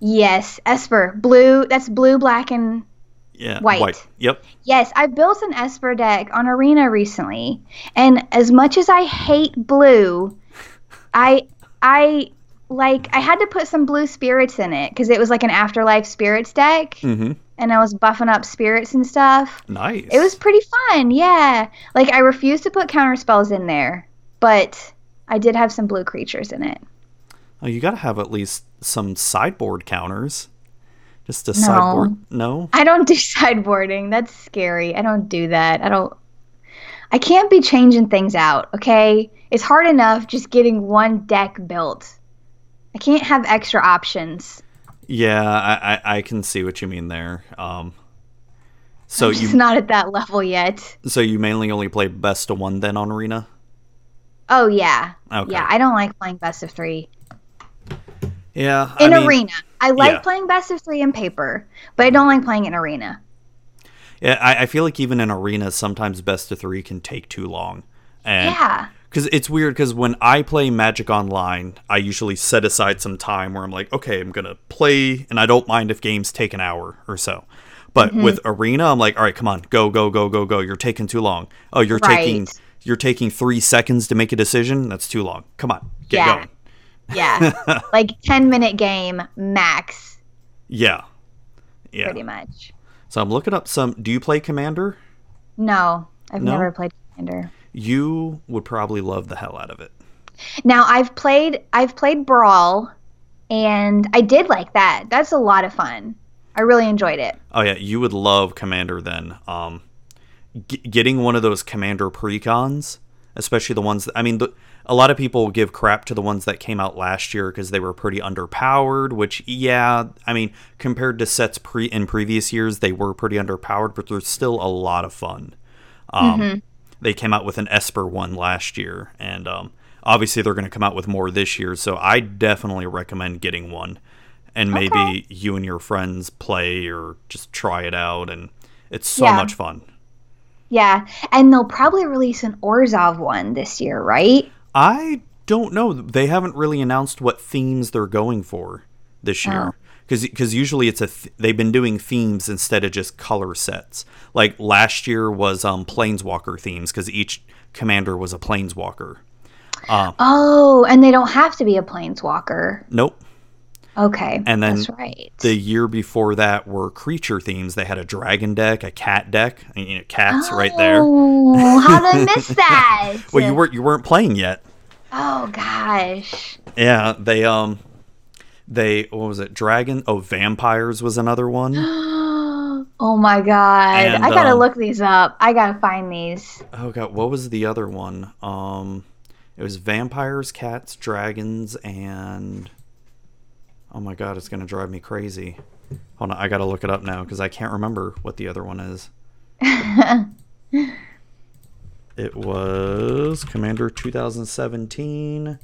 Yes, Esper, blue, that's blue, black, and yeah, White. Yep. yes, I built an Esper deck on Arena recently, and as much as I hate blue, I, I, like, I had to put some blue spirits in it because it was like an Afterlife spirits deck. Mm-hmm. and I was buffing up spirits and stuff. Nice. It was pretty fun, yeah. Like I refused to put counter spells in there, but I did have some blue creatures in it. Oh, you got to have at least some sideboard counters. Just a sideboard. No. I don't do sideboarding. That's scary. I don't do that. I don't I can't be changing things out, okay? It's hard enough just getting one deck built. I can't have extra options. Yeah, I, I, I can see what you mean there. Um, so I'm just you not at that level yet. so you mainly only play best of one then on Arena. Oh yeah. Okay. Yeah, I don't like playing best of 3. Yeah, in I mean, arena. I like yeah. playing best of three in paper, but I don't like playing in arena. Yeah, I, I feel like even in Arena, sometimes best of three can take too long, and yeah. because it's weird. Because when I play Magic Online, I usually set aside some time where I'm like, okay, I'm gonna play, and I don't mind if games take an hour or so. But Mm-hmm. with Arena, I'm like, all right, come on, go, go, go, go, go. You're taking too long. Oh, you're taking you're taking three seconds to make a decision. That's too long. Come on, get Yeah. going. Yeah. like 10 minute game max, Yeah, yeah. pretty much. So I'm looking up some. Do you play Commander? No, I've No? never played Commander. You would probably love the hell out of it. Now I've played I've played Brawl and I did like that. That's a lot of fun. I really enjoyed it. Oh yeah, you would love Commander then. Um, g- getting one of those Commander precons, especially the ones. That, I mean, the, a lot of people give crap to the ones that came out last year because they were pretty underpowered. Which, yeah, I mean, compared to sets pre in previous years, they were pretty underpowered, but they're still a lot of fun. Um, They came out with an Esper one last year, and um, obviously they're going to come out with more this year. So I definitely recommend getting one, and maybe Okay. you and your friends play or just try it out, and it's so Yeah. much fun. Yeah, and they'll probably release an Orzhov one this year, right? I don't know. They haven't really announced what themes they're going for this year. Because usually it's a th- they've been doing themes instead of just color sets. Like last year was um, planeswalker themes because each commander was a planeswalker. Oh, and they don't have to be a planeswalker. Nope. Okay. And then that's right. The year before that were creature themes. They had a dragon deck, a cat deck. and, You know, cats right there. Oh, how did I miss that? Well, you weren't you weren't playing yet. Oh gosh. Yeah, they um, they what was it? Dragon. Oh, vampires was another one. oh Oh my god. And, I gotta um, look these up. I gotta find these. Oh god, what was the other one? Um it was vampires, cats, dragons, and Oh my god, it's gonna drive me crazy. Hold on, I gotta look it up now because I can't remember what the other one is. It was Commander 2017.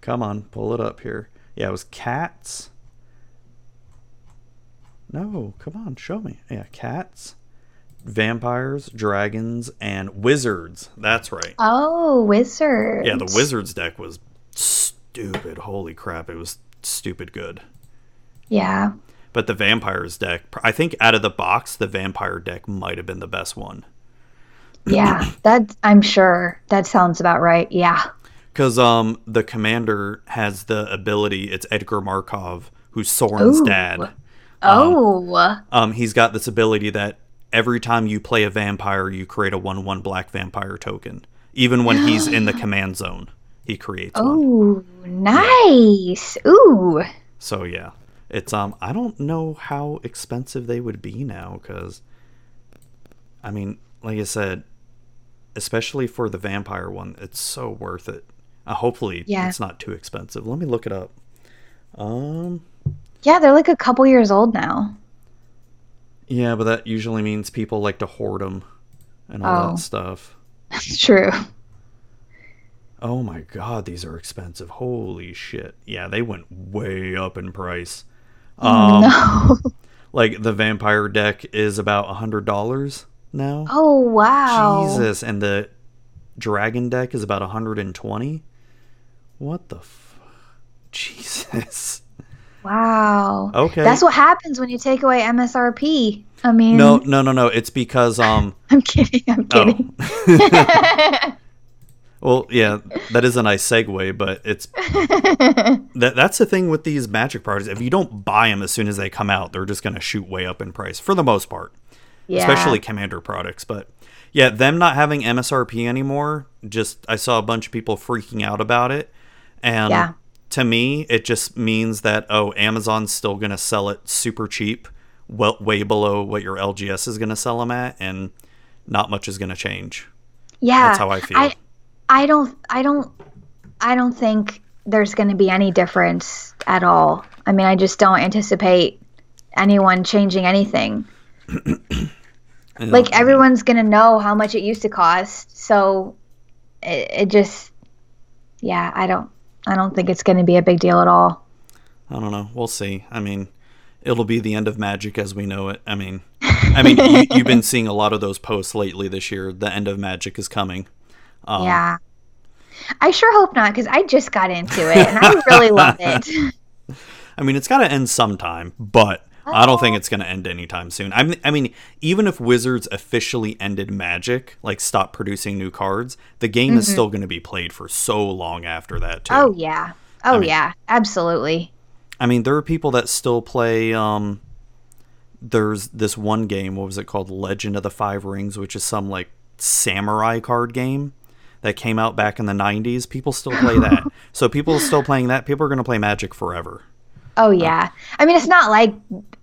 Come on, pull it up here. Yeah, it was cats. No, come on, show me. Yeah, cats, vampires, dragons, and wizards. That's right. oh, wizards. Yeah, the wizards deck was stupid. Holy crap, it was stupid good. Yeah. But the vampires deck, I think out of the box, the vampire deck might have been the best one. Yeah. that I'm sure. That sounds about right. Yeah. Because um, the commander has the ability. It's Edgar Markov, who's Sorin's Ooh. dad. Oh. Um, he's got this ability that every time you play a vampire, you create a one-one black vampire token. Even when he's in the command zone, he creates one. Oh, nice. Ooh. So yeah, it's um. I don't know how expensive they would be now, because, I mean, like I said, especially for the vampire one, it's so worth it. Uh, hopefully, Yeah. it's not too expensive. Let me look it up. Um. Yeah, they're like a couple years old now. Yeah, but that usually means people like to hoard them and all Oh. that stuff. That's true. Oh my god, these are expensive. Holy shit. Yeah, they went way up in price. Um, no. Like the vampire deck is about a hundred dollars now. Oh, wow. Jesus, and the dragon deck is about 120. What the f- Jesus. Wow. Okay. That's what happens when you take away MSRP. I mean, No, no, no, no. It's because um I'm kidding. I'm oh. well, yeah, that is a nice segue, but it's that that's the thing with these magic products. If you don't buy them as soon as they come out, they're just going to shoot way up in price for the most part. yeah. especially commander products but yeah them not having msrp anymore just i saw a bunch of people freaking out about it and Yeah. to me it just means that oh amazon's still going to sell it super cheap well way below what your lgs is going to sell them at and not much is going to change yeah. that's how i feel I, I don't, I don't, I don't think there's going to be any difference at all. I mean, I just don't anticipate anyone changing anything. Like everyone's going to know how much it used to cost, so it, it just, yeah, I don't, I don't think it's going to be a big deal at all. i don't know we'll see i mean it'll be the end of magic as we know it i mean i mean you, you've been seeing a lot of those posts lately this year the end of magic is coming um, yeah. I sure hope not because I just got into it and I really love it. I mean, it's got to end sometime, but I don't Oh. think it's going to end anytime soon. I mean, I mean, even if Wizards officially ended Magic, like stopped producing new cards, the game is still going to be played for so long after that too. Mm-hmm. Oh yeah. Oh mean- yeah. Absolutely. I mean, there are people that still play. Um, there's this one game. What was it called? Legend of the Five Rings, which is some like samurai card game that came out back in the 90s. People still play that. so people are still playing that. People are going to play Magic forever. Oh yeah. I mean, it's not like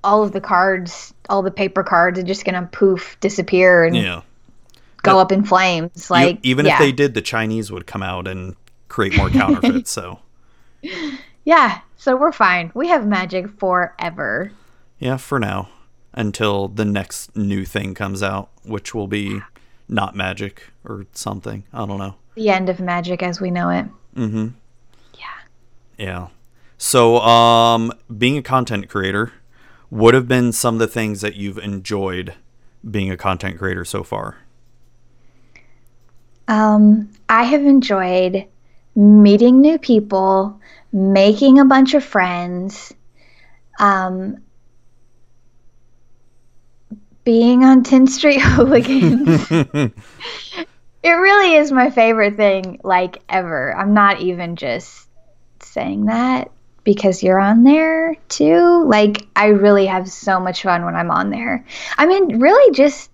all of the cards, all the paper cards, are just gonna poof disappear and Yeah. go up in flames. Like even yeah. if they did, the Chinese would come out and create more counterfeits. so Yeah. So we're fine. We have magic forever. yeah, for now, until the next new thing comes out, which will be not magic or something. I don't know. The end of magic as we know it. Mm-hmm. Yeah. Yeah. So, um, being a content creator, what have been some of the things that you've enjoyed being a content creator so far? Um, I have enjoyed meeting new people, making a bunch of friends, um, being on 10th Street Hooligans. it really is my favorite thing, like, ever. I'm not even just saying that because you're on there too. Like, I really have so much fun when I'm on there. I mean, really just.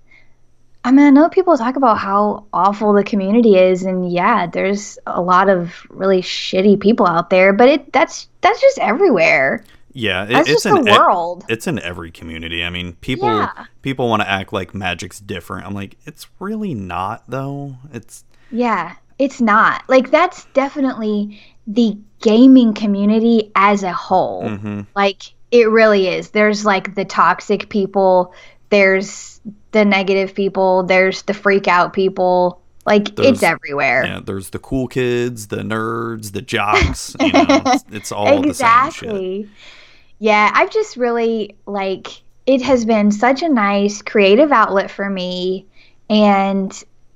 I mean, I know people talk about how awful the community is, and yeah, there's a lot of really shitty people out there, but it that's that's just everywhere. Yeah, it, it's just in the e- it's in every community. I mean, people Yeah. people want to act like magic's different. I'm like, it's really not though. It's Yeah, it's not. Like that's definitely the gaming community as a whole. mhm. Like it really is. There's like the toxic people, there's the negative people, there's the freak out people. Like There's- it's everywhere. yeah. There's the cool kids, the nerds, the jocks. You know, it's, it's all the same shit. Yeah, I've just really like it has been such a nice creative outlet for me and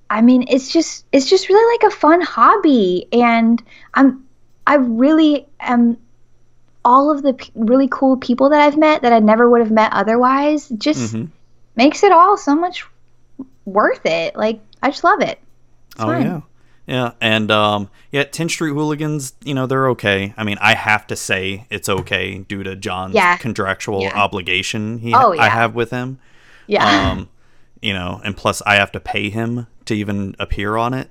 I mean it's just it's just really like a fun hobby and I'm I really am all of the p- really cool people that I've met that I never would have met otherwise just Mhm. makes it all so much worth it. Like I just love it. It's Oh fun. yeah, yeah, and um, yeah, 10th Street Hooligans. You know, they're okay. I mean, I have to say it's okay due to John's Yeah. contractual Yeah. obligation he Oh, I have with him. Yeah. Um, you know, and plus I have to pay him to even appear on it.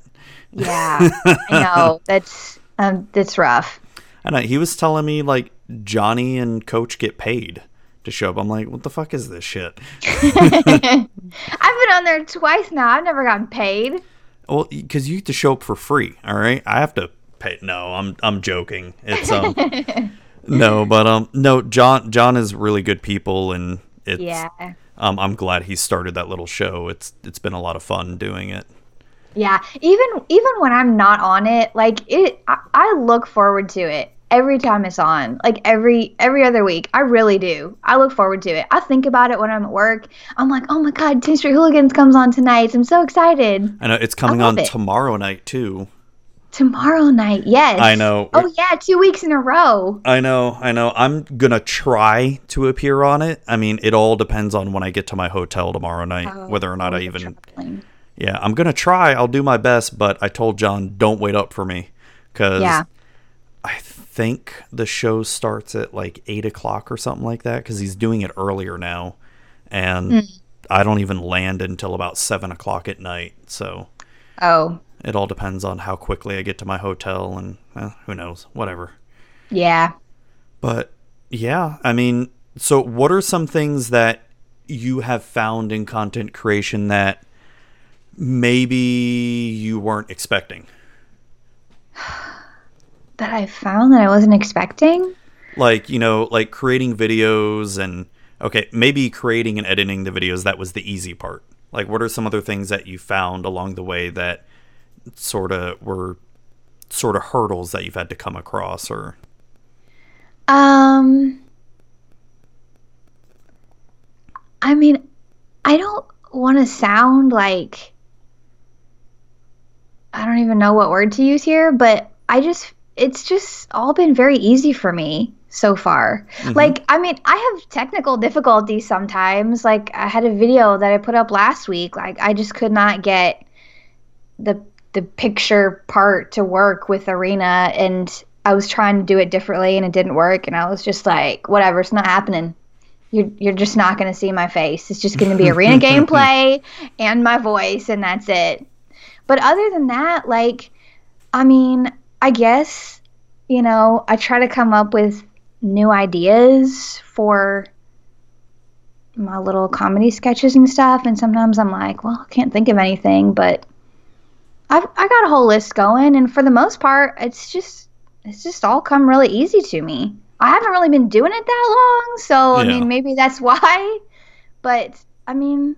yeah. I know. That's um that's rough. I know he was telling me like Johnny and Coach get paid to show up. I'm like, what the fuck is this shit? I've been on there twice now. I've never gotten paid. Well, because you have to show up for free. All right, I have to pay. No, I'm I'm joking. It's um no, but um no. John John is really good people, and it's Yeah. um I'm glad he started that little show. It's it's been a lot of fun doing it. Yeah. Even even when I'm not on it, like it I, I look forward to it every time it's on. Like every every other week. I really do. I look forward to it. I think about it when I'm at work. I'm like, "Oh my god, 10th Street Hooligans comes on tonight." I'm so excited. I know it's coming on it. tomorrow night too. Tomorrow night. Yes. I know. Oh yeah, 2 weeks in a row. I know, I know. I'm gonna try to appear on it. I mean, it all depends on when I get to my hotel tomorrow night, Oh, whether or not oh, I oh, even. traveling. Yeah, I'm gonna try. I'll do my best, but I told John don't wait up for me because Yeah. I think the show starts at like eight o'clock or something like that because he's doing it earlier now, and Hmm. I don't even land until about seven o'clock at night. So Oh. it all depends on how quickly I get to my hotel, and eh, who knows, whatever. Yeah. But yeah, I mean, so what are some things that you have found in content creation that maybe you weren't expecting? That I found that I wasn't expecting. Like, you know, like creating videos and okay, maybe creating and editing the videos that was the easy part. Like what are some other things that you found along the way that sort of were sort of hurdles that you've had to come across or Um, I mean, I don't want to sound like I don't even know what word to use here, but I just it's just all been very easy for me so far. Mm-hmm. Like, I mean, I have technical difficulties sometimes. Like, I had a video that I put up last week. Like, I just could not get the the picture part to work with Arena, and I was trying to do it differently, and it didn't work. And I was just like, whatever, it's not happening. You're you're just not going to see my face. It's just going to be Arena gameplay and my voice, and that's it. But other than that, like, I mean, I guess, you know, I try to come up with new ideas for my little comedy sketches and stuff. And sometimes I'm like, well, I can't think of anything, but I've, I got a whole list going. And for the most part, it's just, it's just all come really easy to me. I haven't really been doing it that long. So, I mean, maybe that's why. But, I mean,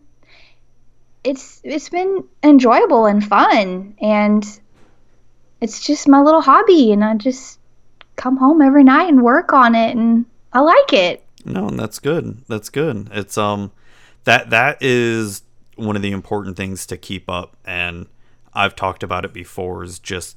it's it's been enjoyable and fun and it's just my little hobby and I just come home every night and work on it and I like it. No, and that's good. That's good. It's um that that is one of the important things to keep up and I've talked about it before is just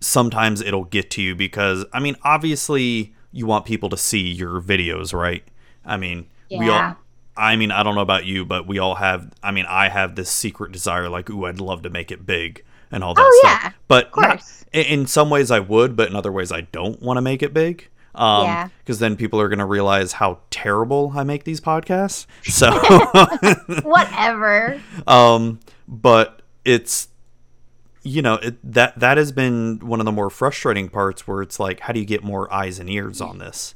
sometimes it'll get to you because I mean obviously you want people to see your videos, right? I mean, we Yeah. all I mean, I don't know about you, but we all have I mean, I have this secret desire like, ooh, I'd love to make it big and all that Oh, stuff. yeah. But Of not, in- in some ways I would, but in other ways I don't want to make it big. Um, Yeah. Because then people are going to realize how terrible I make these podcasts. So, Whatever. um, but it's, you know, it, that that has been one of the more frustrating parts where it's like, how do you get more eyes and ears on this?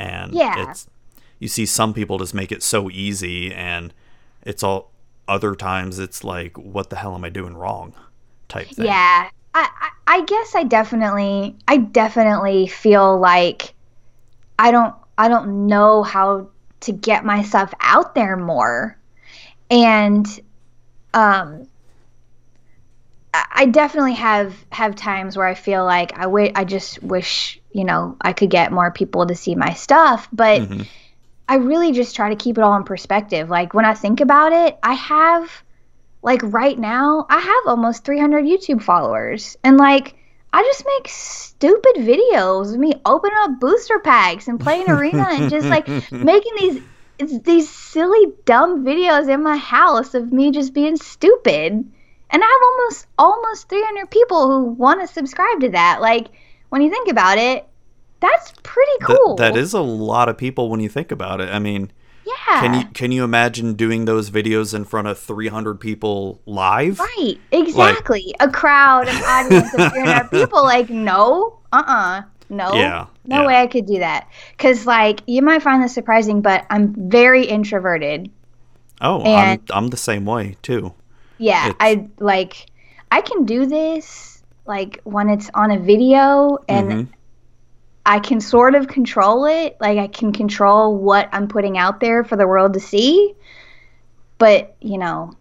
and Yeah. it's you see some people just make it so easy and it's all other times it's like what the hell am i doing wrong type thing Yeah. I, I guess I definitely I definitely feel like I don't I don't know how to get myself out there more. And um I definitely have have times where I feel like I wi- I just wish, you know, I could get more people to see my stuff, but Mhm. I really just try to keep it all in perspective. Like when I think about it, I have like right now, I have almost 300 YouTube followers. And like I just make stupid videos of me opening up booster packs and playing arena and just like making these these silly dumb videos in my house of me just being stupid. And I have almost almost 300 people who want to subscribe to that. Like when you think about it, that's pretty Th- cool. that is a lot of people when you think about it i mean yeah. can you can you imagine doing those videos in front of 300 people live Right, exactly. a crowd, an audience of 300 people. Like, no, uh uh no. Yeah, No yeah. way I could do that. Because, like, you might find this surprising, but I'm very introverted. oh And- I'm, I'm the same way too Yeah, It's- I, like, I can do this, like, when it's on a video and Mhm. I can sort of control it. Like, I can control what I'm putting out there for the world to see. But, you know,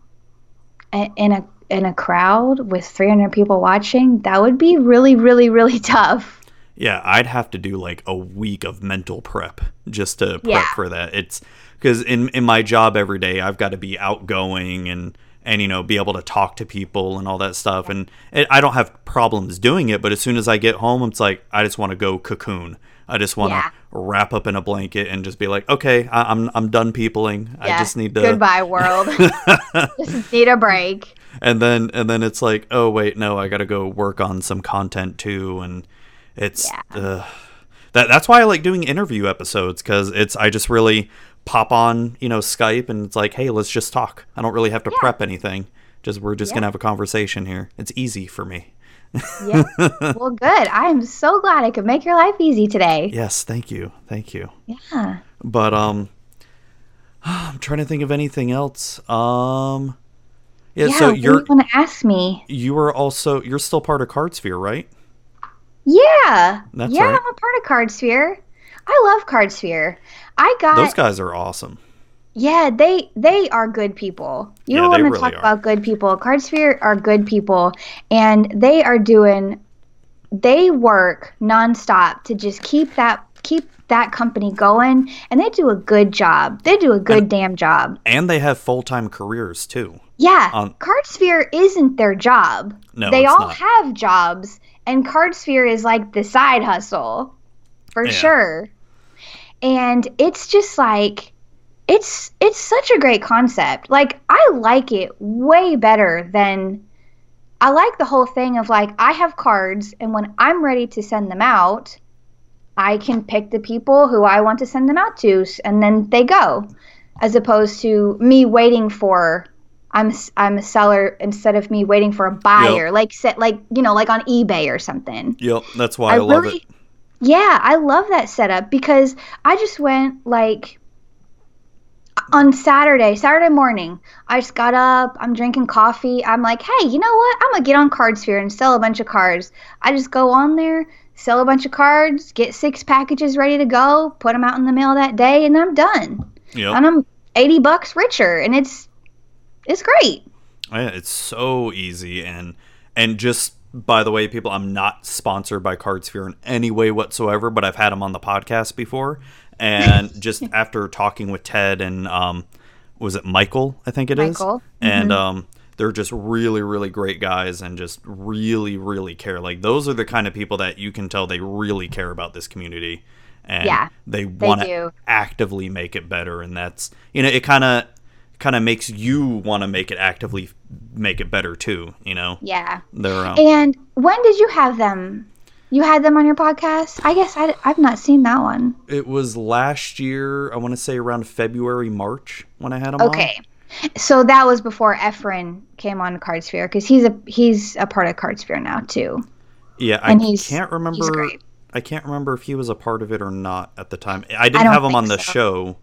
in a in a crowd with 300 people watching, that would be really, really, really tough. Yeah, I'd have to do like a week of mental prep just to prep Yeah. for that. It's because in in my job every day, I've got to be outgoing and and you know be able to talk to people and all that stuff. And it, I don't have problems doing it, but as soon as I get home, it's like I just want to go cocoon. I just want to Yeah. wrap up in a blanket and just be like, okay, I, I'm I'm done peopling. I just need to Goodbye, world. Just need a break. and then and then it's like oh wait no i gotta go work on some content too and it's Yeah. uh, that that's why i like doing interview episodes because it's i just really pop on you know skype and it's like hey let's just talk i don't really have to prep anything just we're just gonna have a conversation here it's easy for me Yeah. well, good. I am so glad I could make your life easy today. yes thank you thank you Yeah. but um i'm trying to think of anything else um yeah, Yeah. so you're you want to ask me? you were also you're still part of cardsphere right Yeah. That's yeah, right. I'm a part of CardSphere. I love CardSphere. I got those guys are awesome Yeah, they they are good people. You Yeah, want to really talk are. about good people. Cardsphere are good people, and they are doing. They work nonstop to just keep that keep that company going, and they do a good job. They do a good And- damn job. and they have full-time careers too Yeah, Um, Cardsphere isn't their job. No, they all not. have jobs, and Cardsphere is like the side hustle, for Yeah. sure. And it's just like, it's it's such a great concept. Like I like it way better than. I like the whole thing of like I have cards, and when I'm ready to send them out, I can pick the people who I want to send them out to, and then they go, as opposed to me waiting for. I'm I'm a seller instead of me waiting for a buyer, like set like you know like on eBay or something. Yep, that's why I, love it. Yeah, I love that setup because I just went like on Saturday, Saturday morning. I just got up, I'm drinking coffee. I'm like, hey, you know what? I'm gonna get on Cardsphere and sell a bunch of cards. I just go on there, sell a bunch of cards, get six packages ready to go, put them out in the mail that day, and I'm done. Yep. And I'm 80 bucks richer, and it's it's great. Yeah, it's so easy and and just by the way, people, I'm not sponsored by Cardsphere in any way whatsoever, but I've had them on the podcast before. And just after talking with Ted and um, was it Michael? I think it is. Michael, And um, they're just really, really great guys and just really, really care. Like those are the kind of people that you can tell they really care about this community. And Yeah, they want to actively make it better. And that's you know, it kind of kind of makes you want to make it actively make it better too. You know, Yeah. they're um, And when did you have them? You had them on your podcast? I guess I, have not seen that one. it was last year. I want to say around February, March when I had them. on. Okay. So that was before Efren came on Cardsphere because he's a he's a part of Cardsphere now too. Yeah, I And he's- can't remember. he's great. I can't remember if he was a part of it or not at the time. I didn't don't have him on the so. show,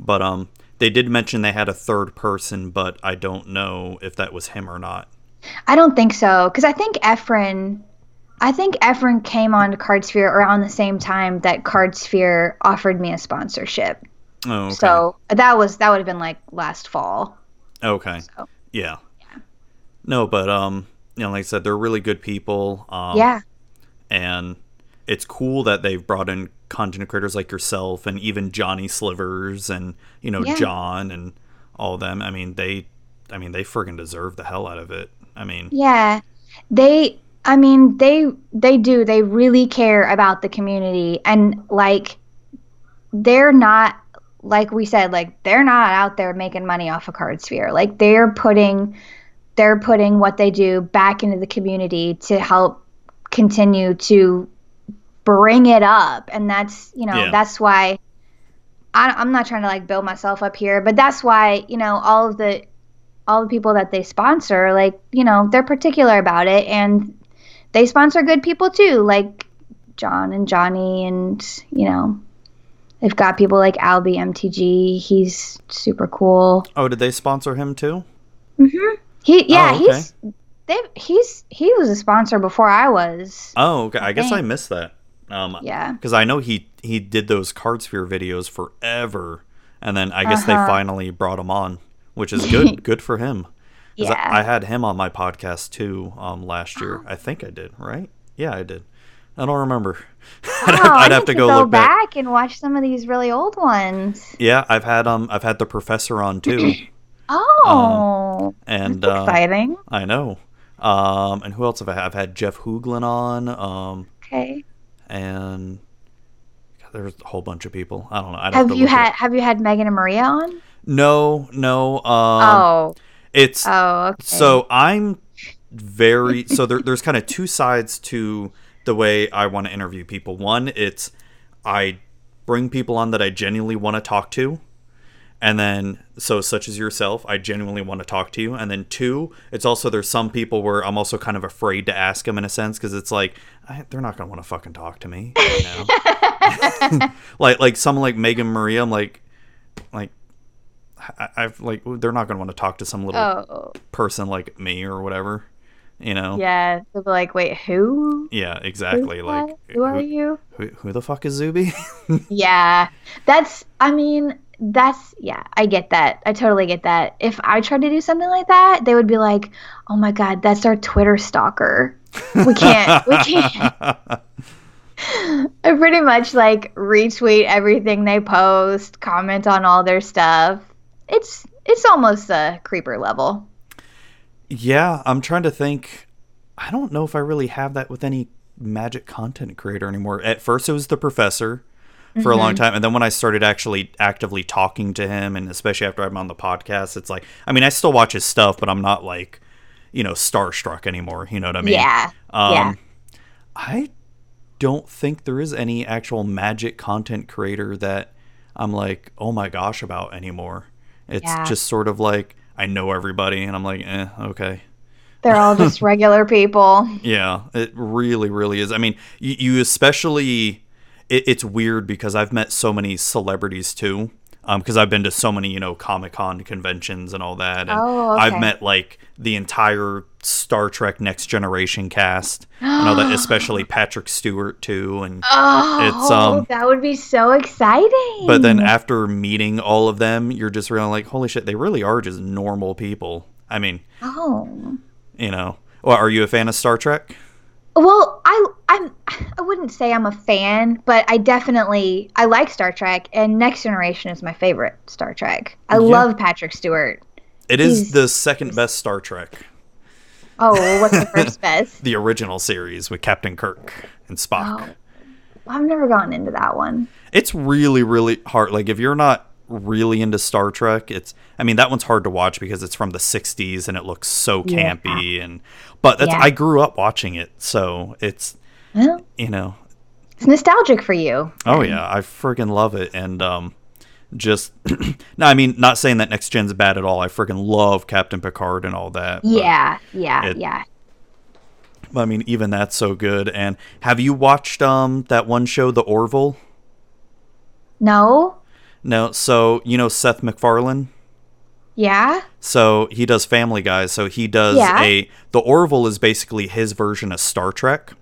but um, they did mention they had a third person, but I don't know if that was him or not. I don't think so because I think Efren, I think Efren came on to Cardsphere around the same time that Cardsphere offered me a sponsorship. Oh, okay. So that was that would have been like last fall. okay, So yeah. No, but um, you know, like I said, they're really good people. Um, yeah, and it's cool that they've brought in content creators like yourself and even Johnny Slivers and you know Yeah. John and all them. I mean, they, I mean, they friggin' deserve the hell out of it. I mean, yeah. They, I mean, they they do. They really care about the community and like they're not like we said like they're not out there making money off a of Cardsphere. Like they're putting they're putting what they do back into the community to help continue to bring it up and that's you know Yeah. that's why I, i'm not trying to like build myself up here but that's why you know all of the all the people that they sponsor like you know they're particular about it and they sponsor good people too like john and johnny and you know they've got people like albie mtg he's super cool oh, did they sponsor him too? Mhm. he yeah Oh, okay. he's they he's he was a sponsor before i was Oh, okay. I guess I missed that. Um, yeah because I know he he did those Cardsphere videos forever, and then I guess they Uh-huh. finally brought him on, which is good. good for him. yeah I, I had him on my podcast too um, last year. I think I did, right? Yeah, I did. I don't remember. I'd, I I'd have to go, look back. back. and watch some of these really old ones. Yeah, I've had um I've had the professor on too, Oh, and that's uh, exciting. I know. Um, and who else have I had? I've had Jeff Hoogland on. Um, Okay. And God, there's a whole bunch of people. I don't know. I'd have, Have you look it had. Have you had Megan and Maria on? No, no. Um, oh, it's oh, okay. so I'm very so there, there's kind of two sides to the way I want to interview people. One, it's I bring people on that I genuinely want to talk to. And then, so such as yourself, I genuinely want to talk to you. And then two, it's also there's some people where I'm also kind of afraid to ask them in a sense because it's like I, they're not gonna want to fucking talk to me, you know. like like someone like Megan Maria, I'm like, like I, I've like they're not gonna want to talk to some little oh, person like me or whatever, you know. yeah. They'll be like, wait, who? Yeah, exactly. Who's Like who are you? Who, who the fuck is Zuby? Yeah, that's. I mean, that's. Yeah, I get that. I totally get that. If I tried to do something like that, they would be like, "Oh my god, that's our Twitter stalker. We can't. we can't." I pretty much like retweet everything they post, comment on all their stuff. It's it's almost a creeper level. yeah, I'm trying to think. I don't know if I really have that with any magic content creator anymore. At first, it was the professor for a long Mm-hmm. time, and then when I started actually actively talking to him, and especially after I'm on the podcast, it's like, I mean, I still watch his stuff, but I'm not like, you know, starstruck anymore. You know what I mean? yeah. Um, yeah. I don't think there is any actual magic content creator that I'm like, oh my gosh, about anymore. It's Yeah. just sort of like I know everybody, and I'm like, eh, okay. They're all just regular people. Yeah, it really, really is. I mean, you, you especially, it, it's weird because I've met so many celebrities too. Because I've been to so many, you know, Comic Con conventions and all that, and Oh, I've met like the entire Star Trek Next Generation cast, and all that, especially Patrick Stewart too, and Oh, It's, um, that would be so exciting. But then after meeting all of them, you're just really like, holy shit, they really are just normal people. I mean, oh, you know. Well, are you a fan of Star Trek? Well, I I'm I wouldn't say I'm a fan, but I definitely I like Star Trek, and Next Generation is my favorite Star Trek. I Yeah. love Patrick Stewart. It is He's- the second best Star Trek, Oh, what's the first best? the original series with Captain Kirk and Spock. Oh, I've never gotten into that one. It's really, really hard. Like, if you're not really into Star Trek, it's, I mean, that one's hard to watch because it's from the 60s and it looks so Yeah. campy. And, but that's, Yeah. I grew up watching it. So it's, Well, you know, it's nostalgic for you. Oh yeah, I friggin' love it, and um, just no, I mean, not saying that Next Gen's bad at all. I friggin' love Captain Picard and all that. Yeah, yeah, it- yeah. I mean, even that's so good. And have you watched um that one show, The Orville? No? No. So you know Seth MacFarlane. Yeah? So he does Family Guy. So he does Yeah. a The Orville is basically his version of Star Trek.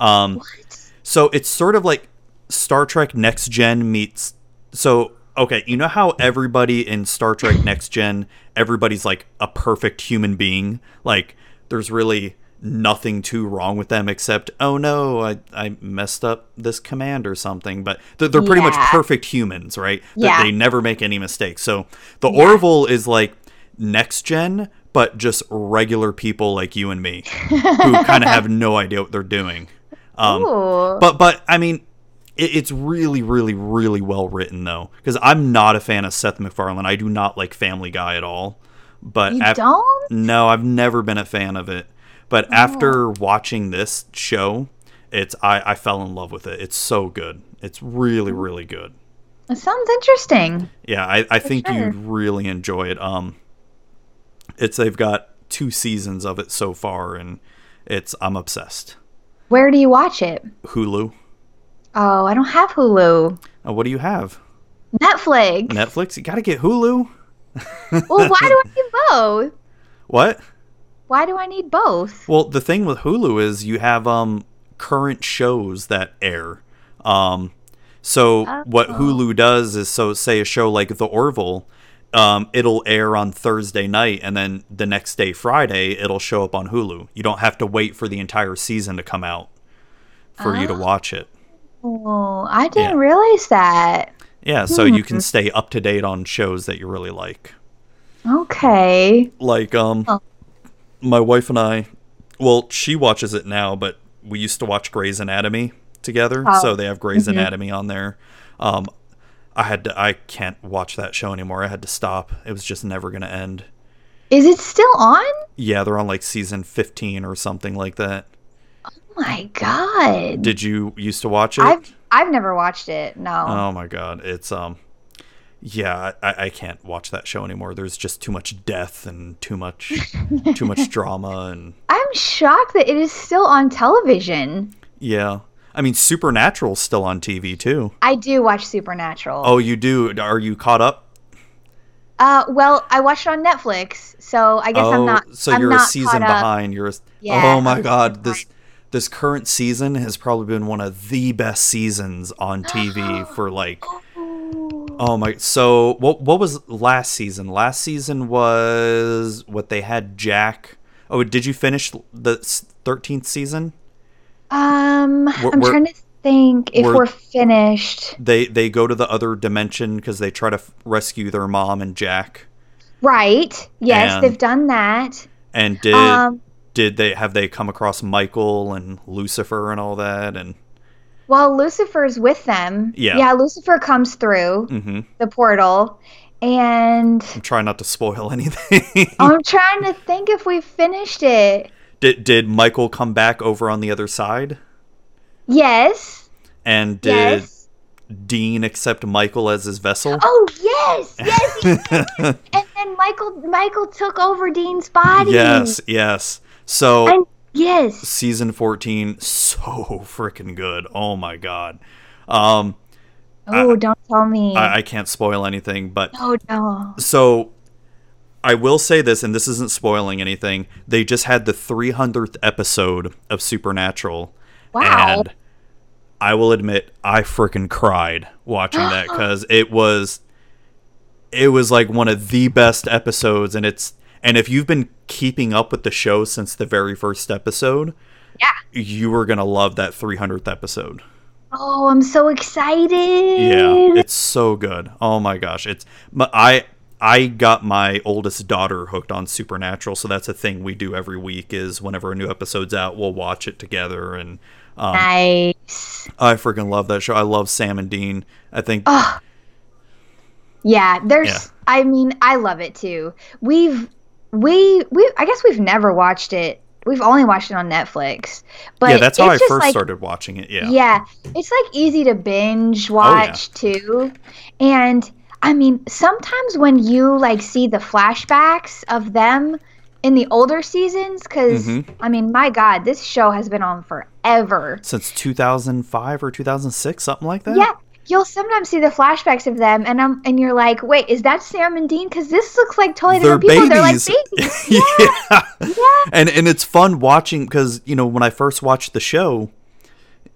Um, What? so it's sort of like Star Trek Next Gen meets. So okay, you know how everybody in Star Trek Next Gen, everybody's like a perfect human being. Like there's really nothing too wrong with them except oh no, I I messed up this command or something. But they're, they're pretty much perfect humans, right? Yeah. They never make any mistakes. So the Orville is like Next Gen, but just regular people like you and me who kind of have no idea what they're doing. Um, Ooh. but but I mean, it, it's really really really well written though, because I'm not a fan of Seth MacFarlane. I do not like Family Guy at all. But you don't? no, I've never been a fan of it. But after watching this show, it's I, I fell in love with it. It's so good. It's really really good. That sounds interesting. Yeah, I, I think sure. you'd really enjoy it. Um, it's they've got two seasons of it so far, and it's I'm obsessed. Where do you watch it? Hulu. Oh, I don't have Hulu. Uh, what do you have? Netflix. Netflix? You gotta get Hulu. well, why do I need both? What? Why do I need both? Well, the thing with Hulu is you have um current shows that air. Um, so what Oh. Hulu does is so say a show like The Orville, um, it'll air on Thursday night, and then the next day, Friday, it'll show up on Hulu. You don't have to wait for the entire season to come out for you to watch it. Oh, I didn't Yeah. realize that. Yeah, so you Hmm. can stay up to date on shows that you really like. Okay. like um Oh. My wife and I well she watches it now but we used to watch Grey's Anatomy together Oh. so they have Grey's Mhm. Anatomy on there um I had to I can't watch that show anymore I had to stop it was just never going to end Is it still on? yeah they're on like season 15 or something like that Oh my god. did you used to watch it I've I've never watched it. No. oh my god it's um yeah I, I can't watch that show anymore there's just too much death and too much too much drama and I'm shocked that it is still on television. Yeah. I mean, Supernatural's still on TV too. I do watch Supernatural. Oh, you do? Are you caught up? Uh, well, I watched it on Netflix, so I guess oh, I'm not. so I'm you're a season behind. You're a, Yeah, Oh my I'm god, this this current season has probably been one of the best seasons on TV for like Ooh. Oh my so what what was last season? Last season was what they had Jack. Oh, did you finish the 13th season? Um, We're- I'm trying to think if we're- we're, finished. They they go to the other dimension cuz they try to f- rescue their mom and Jack. Right. Yes, And- they've done that. And did um, did they have they come across Michael and Lucifer and all that and well, Lucifer's with them. Yeah. Yeah, Lucifer comes through mhm the portal, and I'm trying not to spoil anything. I'm trying to think if we finished it. did did Michael come back over on the other side? Yes. And did Yes. Dean accept Michael as his vessel? Oh yes, yes. he did. and then Michael Michael took over Dean's body. yes, yes. So And yes. season 14 so freaking good. Oh my god. Um Oh, don't tell me. I, I can't spoil anything, but oh no. So I will say this, and this isn't spoiling anything. They just had the 300th episode of Supernatural. Wow. And I will admit, I freaking cried watching that because it was, it was like one of the best episodes. And it's, and if you've been keeping up with the show since the very first episode, Yeah. you are going to love that 300th episode. Oh, I'm so excited. Yeah, it's so good. Oh my gosh, it's I I got my oldest daughter hooked on Supernatural, so that's a thing we do every week. Is whenever a new episode's out, we'll watch it together, and um, nice. I freaking love that show. I love Sam and Dean. I think Oh. Yeah, there's Yeah. I mean, I love it too. We've we we I guess we've never watched it. We've only watched it on Netflix. But yeah, that's how I first like, started watching it. Yeah, Yeah, it's like easy to binge Oh, watch too. And I mean, sometimes when you like see the flashbacks of them, in the older seasons because Mhm. I mean, my God, this show has been on forever. Since 2005 or 2006, something like that. Yeah, you'll sometimes see the flashbacks of them, and I'm and you're like, wait, is that Sam and Dean? Because this looks like totally They're different people. babies. They're like babies. Yeah, yeah. And and it's fun watching because you know when I first watched the show,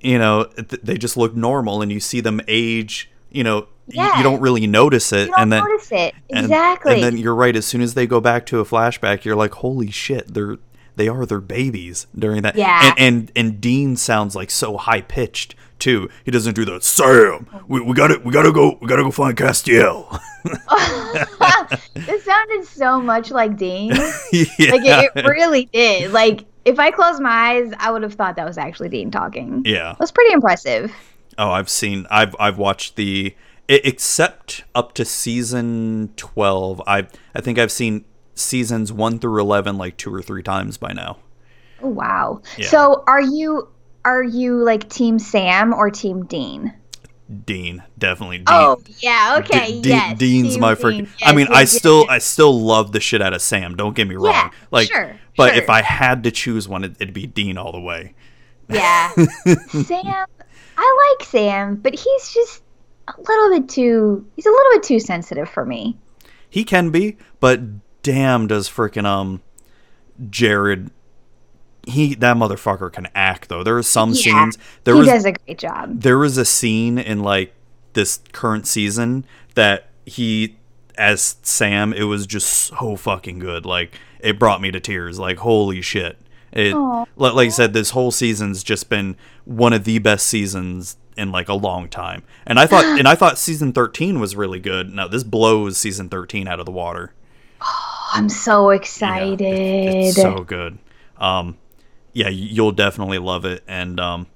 you know th- they just look normal, and you see them age. You know, Yeah. you don't really notice it, you don't and then notice it and- exactly. And, then you're right. As soon as they go back to a flashback, you're like, holy shit, they're they are their babies during that. Yeah. And and, and Dean sounds like so high pitched too. He doesn't do the Sam. We, we gotta we gotta go we gotta go find Castiel. this sounded so much like Dean. yeah. Like it, it really did. Like if I closed my eyes, I would have thought that was actually Dean talking. yeah. It was pretty impressive. Oh, I've seen. I've I've watched the except up to season twelve. I I think I've seen seasons one through eleven like two or three times by now. Oh wow. Yeah. So are you are you like Team Sam or Team Dean? Dean, definitely Dean. Oh yeah, okay, D- D- yes. Dean's Team my Dean. freaking. Yes, I mean, I yes, yes, still, yes. I still love the shit out of Sam. Don't get me wrong. Yeah, like, sure, but sure. if I had to choose one, it, it'd be Dean all the way. Yeah. Sam, I like Sam, but he's just a little bit too. He's a little bit too sensitive for me. He can be, but damn, does freaking um, Jared. He that motherfucker can act though. There are some Yeah, scenes. There he was does a great job. there was a scene in like this current season that he as Sam it was just so fucking good like it brought me to tears like holy shit it Aw. li- like I said this whole season's just been one of the best seasons in like a long time and I thought and I thought season 13 was really good now this blows season 13 out of the water Oh, I'm so Yeah, excited. it- it's so good. Um, yeah, you'll definitely love it, and um,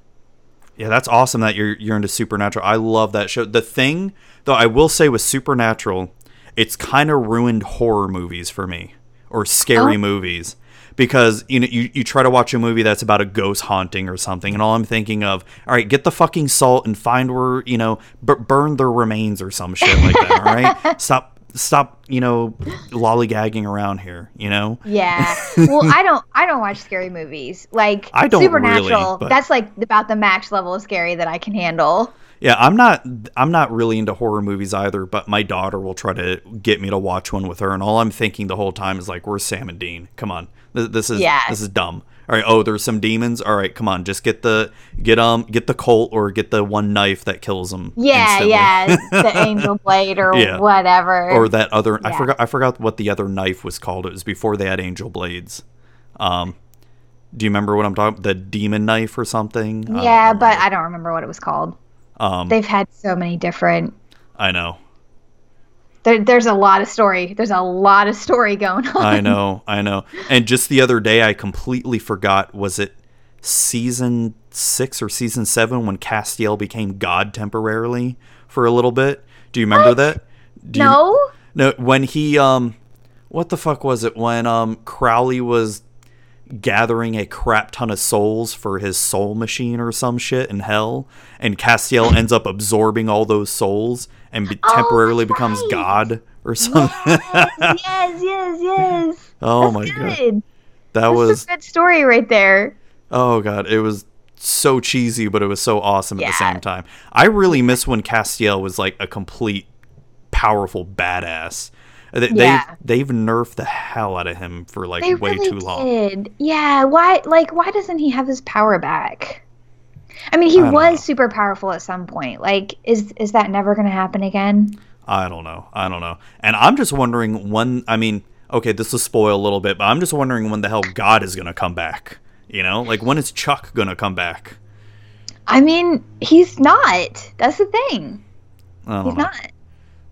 yeah, that's awesome that you're you're into Supernatural. I love that show. The thing, though, I will say with Supernatural, it's kind of ruined horror movies for me or scary Oh. movies because you know you, you try to watch a movie that's about a ghost haunting or something and all i'm thinking of all right get the fucking salt and find where you know b- burn their remains or some shit like that all right stop stop you know lollygagging around here you know Yeah. Well, I don't. I don't watch scary movies. Like I don't Supernatural. really, but- That's like about the max level of scary that I can handle. Yeah, I'm not I'm not really into horror movies either, but my daughter will try to get me to watch one with her and all I'm thinking the whole time is like where's Sam and Dean? Come on. This, this is Yeah. this is dumb. All right, oh, there's some demons. All right, come on. Just get the get um get the colt or get the one knife that kills them. Yeah, instantly. yeah. The angel blade or Yeah. whatever. or that other I forgot I forgot what the other knife was called. It was before they had angel blades. Um do you remember what I'm talking The demon knife or something? I yeah, but. I don't remember what it was called. um They've had so many different. I know. There, there's a lot of story. There's a lot of story going on. I know, I know. And just the other day, I completely forgot. Was it season six or season seven when Castiel became God temporarily for a little bit? Do you remember What? that? Do you- No. no. When he um, what the fuck was it? When um, Crowley was gathering a crap ton of souls for his soul machine or some shit in hell, and Castiel ends up absorbing all those souls and be- Oh, temporarily that's becomes. God or something. yes, yes, yes, yes. Oh That's my god, that That's was a good story right there. oh god, it was so cheesy, but it was so awesome at the same time. I really miss when Castiel was like a complete powerful badass. They, Yeah. they've, they've nerfed the hell out of him for like They way really too long. did. Yeah. Why? Like, why doesn't he have his power back? I mean, he I was know. super powerful at some point. Like, is is that never going to happen again? I don't know. I don't know. And I'm just wondering when. I mean, okay, this will spoil a little bit, but I'm just wondering when the hell God is gonna come back. You know, like when is Chuck gonna come back? I mean, he's not. That's the thing. He's know. not.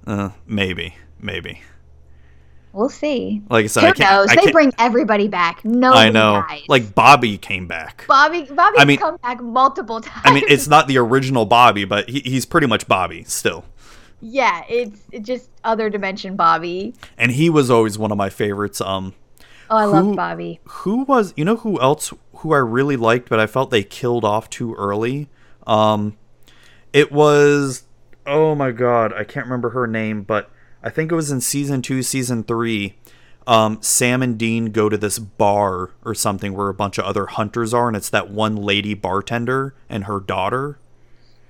Uh, maybe, maybe. We'll see. Like I said, Who I can't. knows? I they can't- bring everybody back. No, I know. dies. Like Bobby came back. Bobby. Bobby's I mean- come back multiple times. I mean, it's not the original Bobby, but he, he's pretty much Bobby still. yeah. It's, it's just other dimension Bobby. And he was always one of my favorites. Um, Oh, I Who- love Bobby. who was you know who else who I really liked, but I felt they killed off too early. Um, it was oh my god, I can't remember her name, but I think it was in season two, season three. um, Sam and Dean go to this bar or something where a bunch of other hunters are, and it's that one lady bartender and her daughter.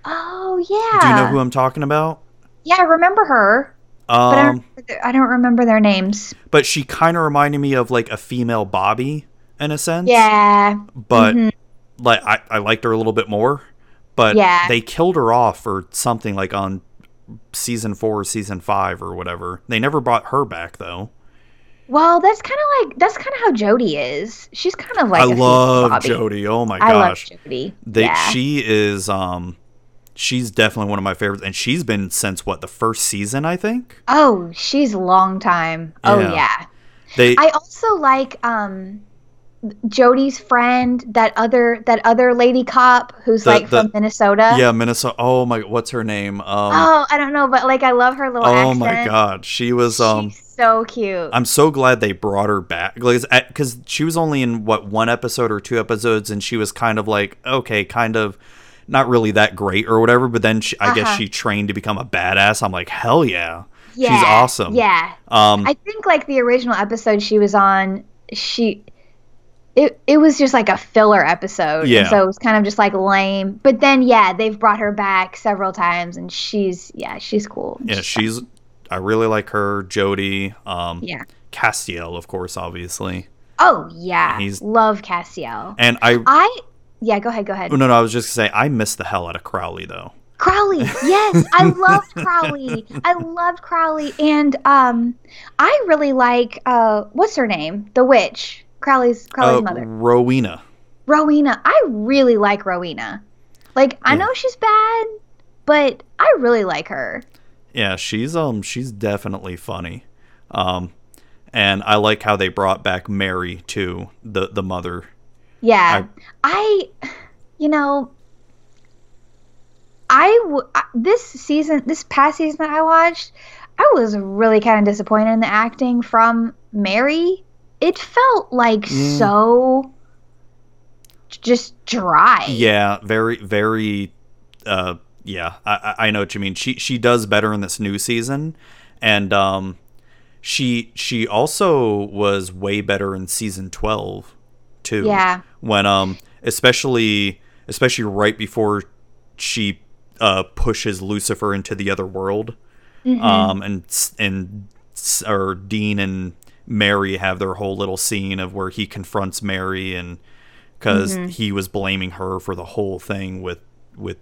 Oh yeah. Do you know who I'm talking about? Yeah, I remember her, but I, don't Um, remember their- I don't remember their names. but she kind of reminded me of like a female Bobby in a sense. Yeah. But mhm. like I, I liked her a little bit more. But Yeah. they killed her off or something like on season four or season five or whatever. They never brought her back though. Well, that's kind of like that's kind of how Jody is. She's kind of like I love. Jody. Oh my I love gosh. Jody. They yeah. she is um she's definitely one of my favorites and she's been since what the first season I think. oh, she's a long time. Oh Yeah. yeah. They I also like um Jody's friend, that other that other lady cop who's The- like the- from Minnesota. yeah, Minnesota. Oh my what's her name? Um Oh, I don't know, but like I love her little Oh accent. my god, she was um She's so cute. I'm so glad they brought her back because she was only in what one episode or two episodes, and she was kind of like okay, kind of not really that great or whatever. But then she, I guess Uh-huh. she trained to become a badass. I'm like hell yeah, yeah, she's awesome. Yeah. Um, I think like the original episode she was on, she it it was just like a filler episode. Yeah. And so it was kind of just like lame. But then yeah, they've brought her back several times and she's yeah, she's cool. yeah, she's. I really like her, Jody. Um, Yeah. Castiel, of course, obviously, Oh yeah. He's- Love Castiel. and I. I yeah, go ahead, go ahead. Oh, no, no, I was just gonna say I miss the hell out of Crowley though. Crowley. Yes, I loved Crowley. I loved Crowley and um I really like uh what's her name? The witch. Crowley's Crowley's Uh, mother. Rowena. Rowena. I really like Rowena. Like I Yeah. know she's bad, but I really like her. Yeah, she's um she's definitely funny. Um and I like how they brought back Mary too, the the mother. Yeah. I, you know I w- I- this season this past season that I watched, I was really kind of disappointed in the acting from Mary. It felt like Mm. so just dry. Yeah, very very uh yeah, I I know what you mean. She she does better in this new season and um she she also was way better in season 12 too. Yeah. When um especially especially right before she uh pushes Lucifer into the other world. Mhm. um and and or Dean and Mary have their whole little scene of where he confronts Mary and because Mm-hmm. he was blaming her for the whole thing with with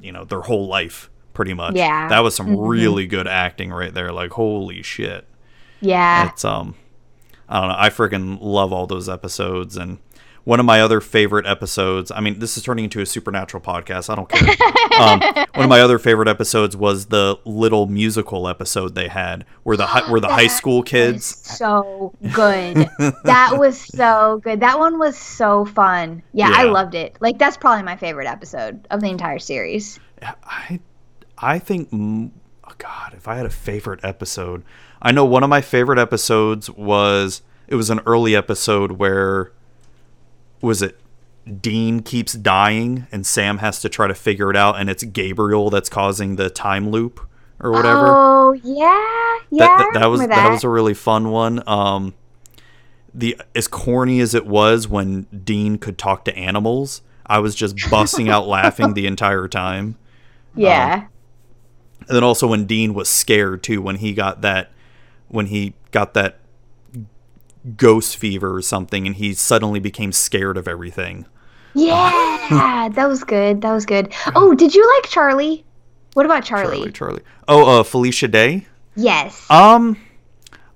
you know their whole life pretty much Yeah. that was some Mhm. really good acting right there like holy shit yeah. it's um I don't know I freaking love all those episodes and one of my other favorite episodes I mean this is turning into a supernatural podcast I don't care um, one of my other favorite episodes was the little musical episode they had where the hi- where the high school kids so good. that was so good. That one was so fun. Yeah, I loved it. Like that's probably my favorite episode of the entire series. I I think oh God if I had a favorite episode I know one of my favorite episodes was it was an early episode where was it Dean keeps dying and Sam has to try to figure it out and it's Gabriel that's causing the time loop or whatever. Oh yeah, yeah. that, that, that was remember that. was a really fun one. Um, the as corny as it was when Dean could talk to animals, I was just busting out laughing the entire time. yeah. And then also when Dean was scared too, when he got that, when he got that ghost fever or something, and he suddenly became scared of everything. yeah, that was good. That was good. Oh, did you like Charlie? What about Charlie? Charlie, Charlie. Oh, uh, Felicia Day. Yes. Um,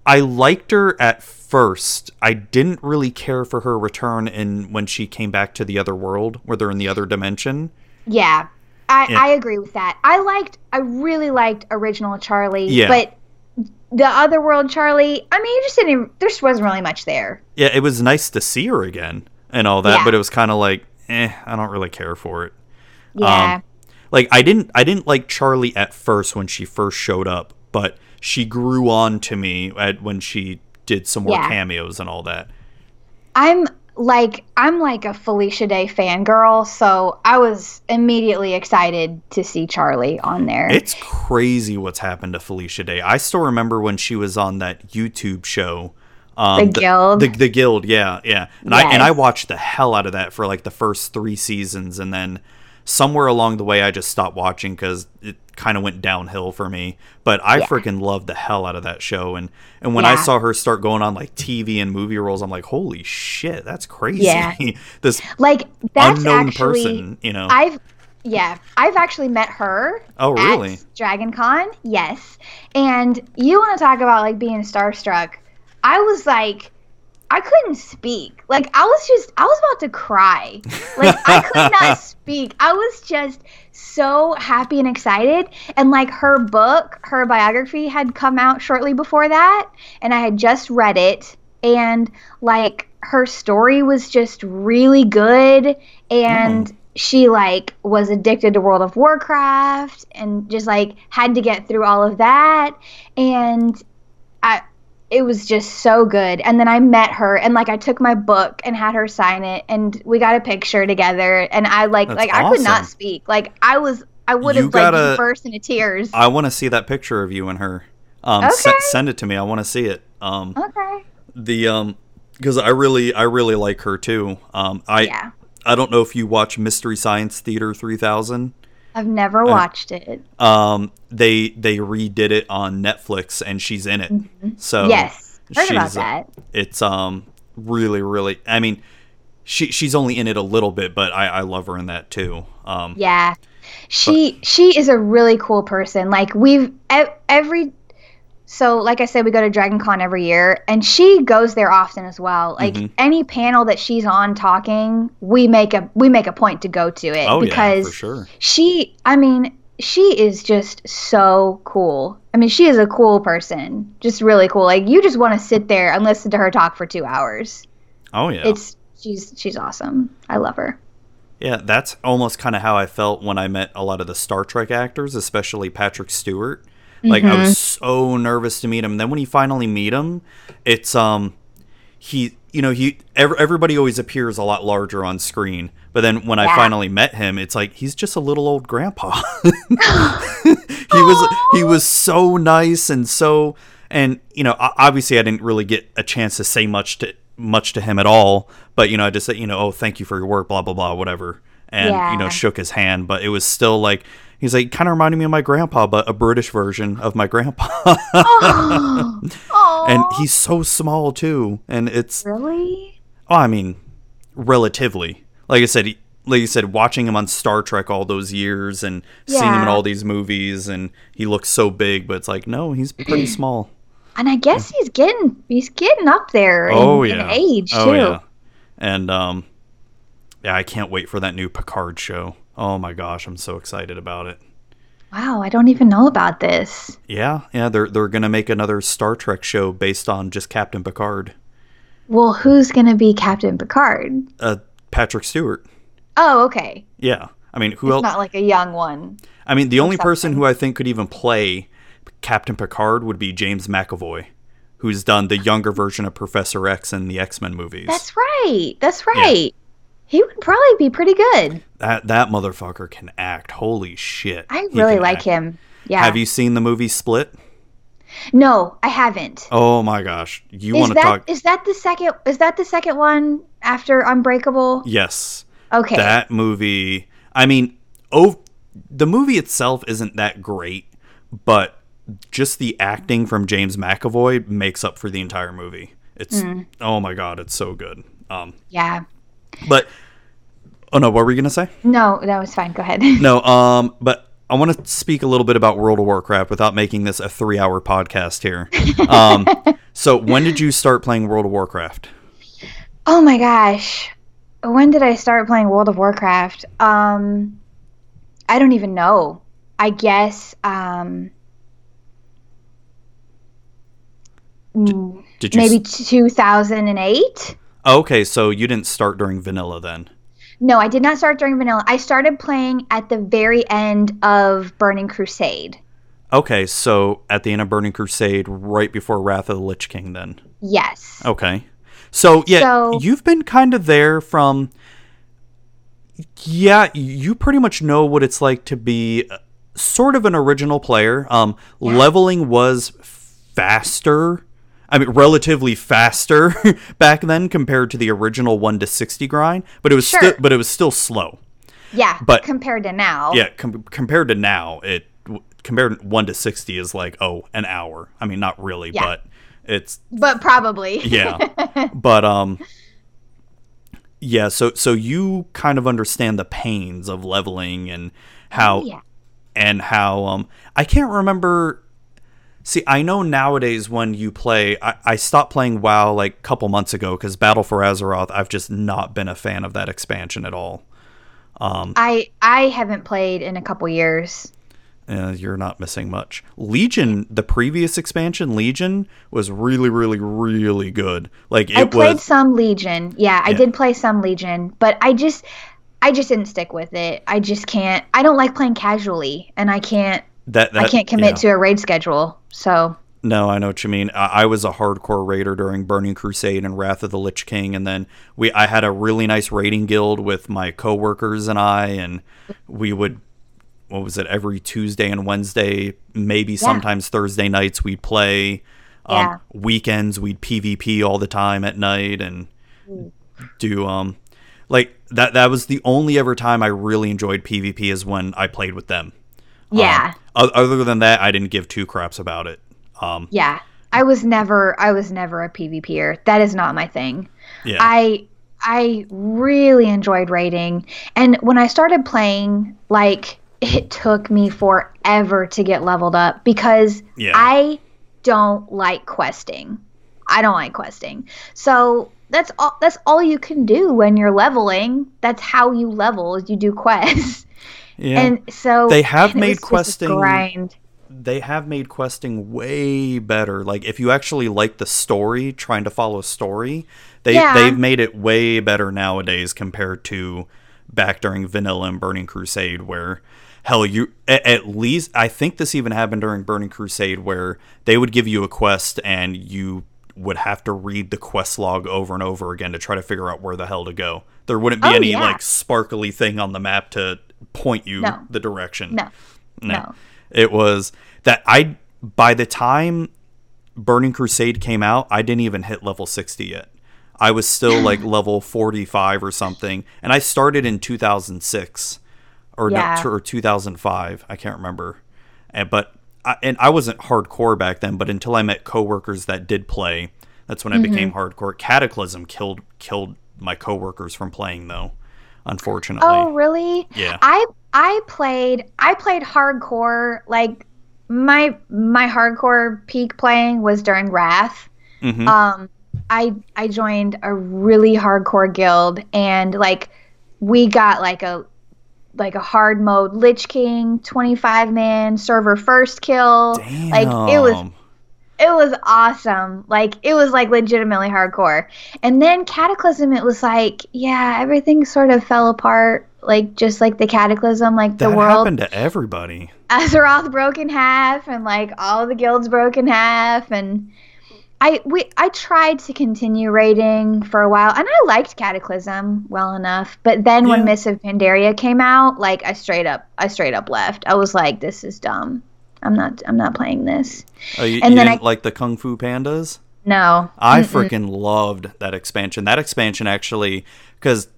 I liked her at first. I didn't really care for her return in when she came back to the other world, where they're in the other dimension. yeah. I, Yeah. I agree with that. I liked I really liked original Charlie. Yeah. But the other world Charlie, I mean, you just didn't there just wasn't really much there. Yeah, it was nice to see her again and all that, Yeah. but it was kind of like, eh, I don't really care for it. Yeah. Um, Like I didn't, I didn't like Charlie at first when she first showed up, but she grew on to me at when she did some more Yeah. cameos and all that. I'm like I'm like a Felicia Day fangirl, so I was immediately excited to see Charlie on there. It's crazy what's happened to Felicia Day. I still remember when she was on that YouTube show, Um, The Guild. The, the guild, yeah, yeah. And I and I watched the hell out of that for like the first three seasons, and then somewhere along the way I just stopped watching because it kind of went downhill for me. But I Yeah. freaking loved the hell out of that show, and and when I saw her start going on like TV and movie roles, I'm like, holy shit, that's crazy. Yeah. this Like that's unknown actually person, you know. I've yeah, I've actually met her. Oh, at really? Dragon Con, yes. And you want to talk about like being starstruck? I was like, I couldn't speak. Like I was just, I was about to cry. Like I could not speak. I was just so happy and excited. And like her book, her biography had come out shortly before that, and I had just read it. And like her story was just really good, and mm. she like was addicted to World of Warcraft and just like had to get through all of that and I it was just so good and then I met her and like I took my book and had her sign it and we got a picture together and I like That's like I could not speak like I was I would have like gotta- burst into tears I want to see that picture of you and her. Um, Okay. send it to me. I want to see it. Um, okay the um, because I really, I really like her too. Um, I, yeah I don't know if you watch Mystery Science Theater 3000. I've never watched it Um, they they redid it on Netflix and she's in it. So Mm-hmm. yes heard about she's, that It's um really really. I mean, she she's only in it a little bit, but I I love her in that too. Um, Yeah. She she is a really cool person. Like we've every so like I said we go to Dragon Con every year and she goes there often as well. Like Mhm. any panel that she's on talking, we make a we make a point to go to it oh because yeah, sure. she I mean she is just so cool. I mean, she is a cool person. Just really cool. Like you just want to sit there and listen to her talk for 2 hours. Oh yeah. It's she's she's awesome. I love her. Yeah, that's almost kind of how I felt when I met a lot of the Star Trek actors, especially Patrick Stewart. Like I was so nervous to meet him. And then when you finally meet him, it's um he you know, he ev- everybody always appears a lot larger on screen. But then when I finally met him, it's like he's just a little old grandpa. he was he was so nice and so and you know, obviously I didn't really get a chance to say much to much to him at all, but you know, I just said, you know, oh, thank you for your work, blah blah blah, whatever. And you know, shook his hand, but it was still like he's like kind of reminding me of my grandpa, but a British version of my grandpa. oh, and he's so small too, and it's really oh, I mean, relatively. Like I said, he, like you said, watching him on Star Trek all those years and seeing him in all these movies, and he looks so big, but it's like no, he's pretty small. And I guess he's getting he's getting up there in, oh yeah, age oh too. yeah, and um, yeah, I can't wait for that new Picard show. Oh my gosh, I'm so excited about it. Wow, I don't even know about this. Yeah, yeah, they're they're gonna make another Star Trek show based on just Captain Picard. Well, who's gonna be Captain Picard? Uh, Patrick Stewart. Oh, okay. Yeah, I mean, who It's else? not like a young one. I mean, the only person who I think could even play Captain Picard would be James McAvoy, who's done the younger version of Professor X in the X Men movies. That's right. That's right. He would probably be pretty good. That that motherfucker can act. Holy shit! I really like act. him. Yeah. Have you seen the movie Split? No, I haven't. Oh my gosh, you want to talk? is that the second is that the second one after Unbreakable? yes, Okay. that movie. I mean, oh, the movie itself isn't that great, but just the acting from James McAvoy makes up for the entire movie. It's Hmm. oh my god, it's so good. Um, yeah. but oh no, what were you gonna say? No, that was fine. Go ahead. No, um, but I want to speak a little bit about World of Warcraft without making this a three-hour podcast here. Um, so when did you start playing World of Warcraft? Oh my gosh. When did I start playing World of Warcraft? Um I don't even know. I guess um mm, Did you? maybe 2008? okay, so you didn't start during vanilla then. No, I did not start during vanilla. I started playing at the very end of Burning Crusade. Okay, so at the end of Burning Crusade, right before Wrath of the Lich King, then. Yes. Okay. So yeah, So- you've been kind of there from. Yeah, you pretty much know what it's like to be uh, sort of an original player. Um, leveling was faster. I mean, relatively faster back then compared to the original one to sixty grind, but it was Sure. still, but it was still slow. Yeah, But- compared to now. Yeah, com- compared to now, it compared one to sixty is like oh an hour. I mean, not really, Yeah. but it's But probably. yeah. but um, yeah. So so you kind of understand the pains of leveling and how Oh, yeah. and how um I can't remember. See, I know nowadays when you play, I, I stopped playing WoW like a couple months ago because Battle for Azeroth. I've just not been a fan of that expansion at all. I I haven't played in a couple years. Uh, you're not missing much. Legion, the previous expansion, Legion, was really, really, really good. Like it I played was. some Legion. Yeah, I Yeah. did play some Legion, but I just I just didn't stick with it. I just can't. I don't like playing casually, and I can't. That, that I can't commit yeah. to a raid schedule. So No, I know what you mean. I, I was a hardcore raider during Burning Crusade and Wrath of the Lich King, and then we I had a really nice raiding guild with my coworkers and I, and we would what was it every Tuesday and Wednesday, maybe sometimes Thursday nights we'd play. Um, Yeah. Weekends we'd PvP all the time at night and do um like that. That was the only ever time I really enjoyed PvP is when I played with them. yeah, Um, other than that, I didn't give two craps about it. Um, yeah. I was never I was never a PvPer. That is not my thing. yeah. I I really enjoyed raiding, and when I started playing, like it took me forever to get leveled up because Yeah. I don't like questing. I don't like questing. So that's all that's all you can do when you're leveling. That's how you level is you do quests. Yeah. And so They have made was just a questing- they have made questing way better. Like if you actually like the story, trying to follow a story, they Yeah. they've made it way better nowadays compared to back during Vanilla and Burning Crusade, where hell you at, at least I think this even happened during Burning Crusade, where they would give you a quest and you would have to read the quest log over and over again to try to figure out where the hell to go. There wouldn't be Oh, any yeah. like sparkly thing on the map to point you No. the direction. No. No. It was that I by the time Burning Crusade came out, I didn't even hit level 60 yet. I was still like level 45 or something, and I started in 2006 or Yeah. no, or 2005. I can't remember. And but I, and I wasn't hardcore back then, but until I met coworkers that did play, that's when I became Mm-hmm. hardcore. Cataclysm killed killed my coworkers from playing though, unfortunately. Oh, really? Yeah. I I played I played hardcore like my my hardcore peak playing was during Wrath. Mhm. Um I I joined a really hardcore guild and like we got like a like a hard mode Lich King 25 man server first kill. Damn. Like it was it was awesome. Like it was like legitimately hardcore. And then Cataclysm, it was like, yeah, everything sort of fell apart. Like just like the Cataclysm, like that the world, happened to everybody. Azeroth broke in half, and like all the guilds broke in half. And I we I tried to continue raiding for a while, and I liked Cataclysm well enough. But then Yeah. when Mists of Pandaria came out, like I straight up I straight up left. I was like, this is dumb. I'm not I'm not playing this. Oh, you, And you then didn't I- like the Kung Fu Pandas? No. I freaking loved that expansion. That expansion actually, because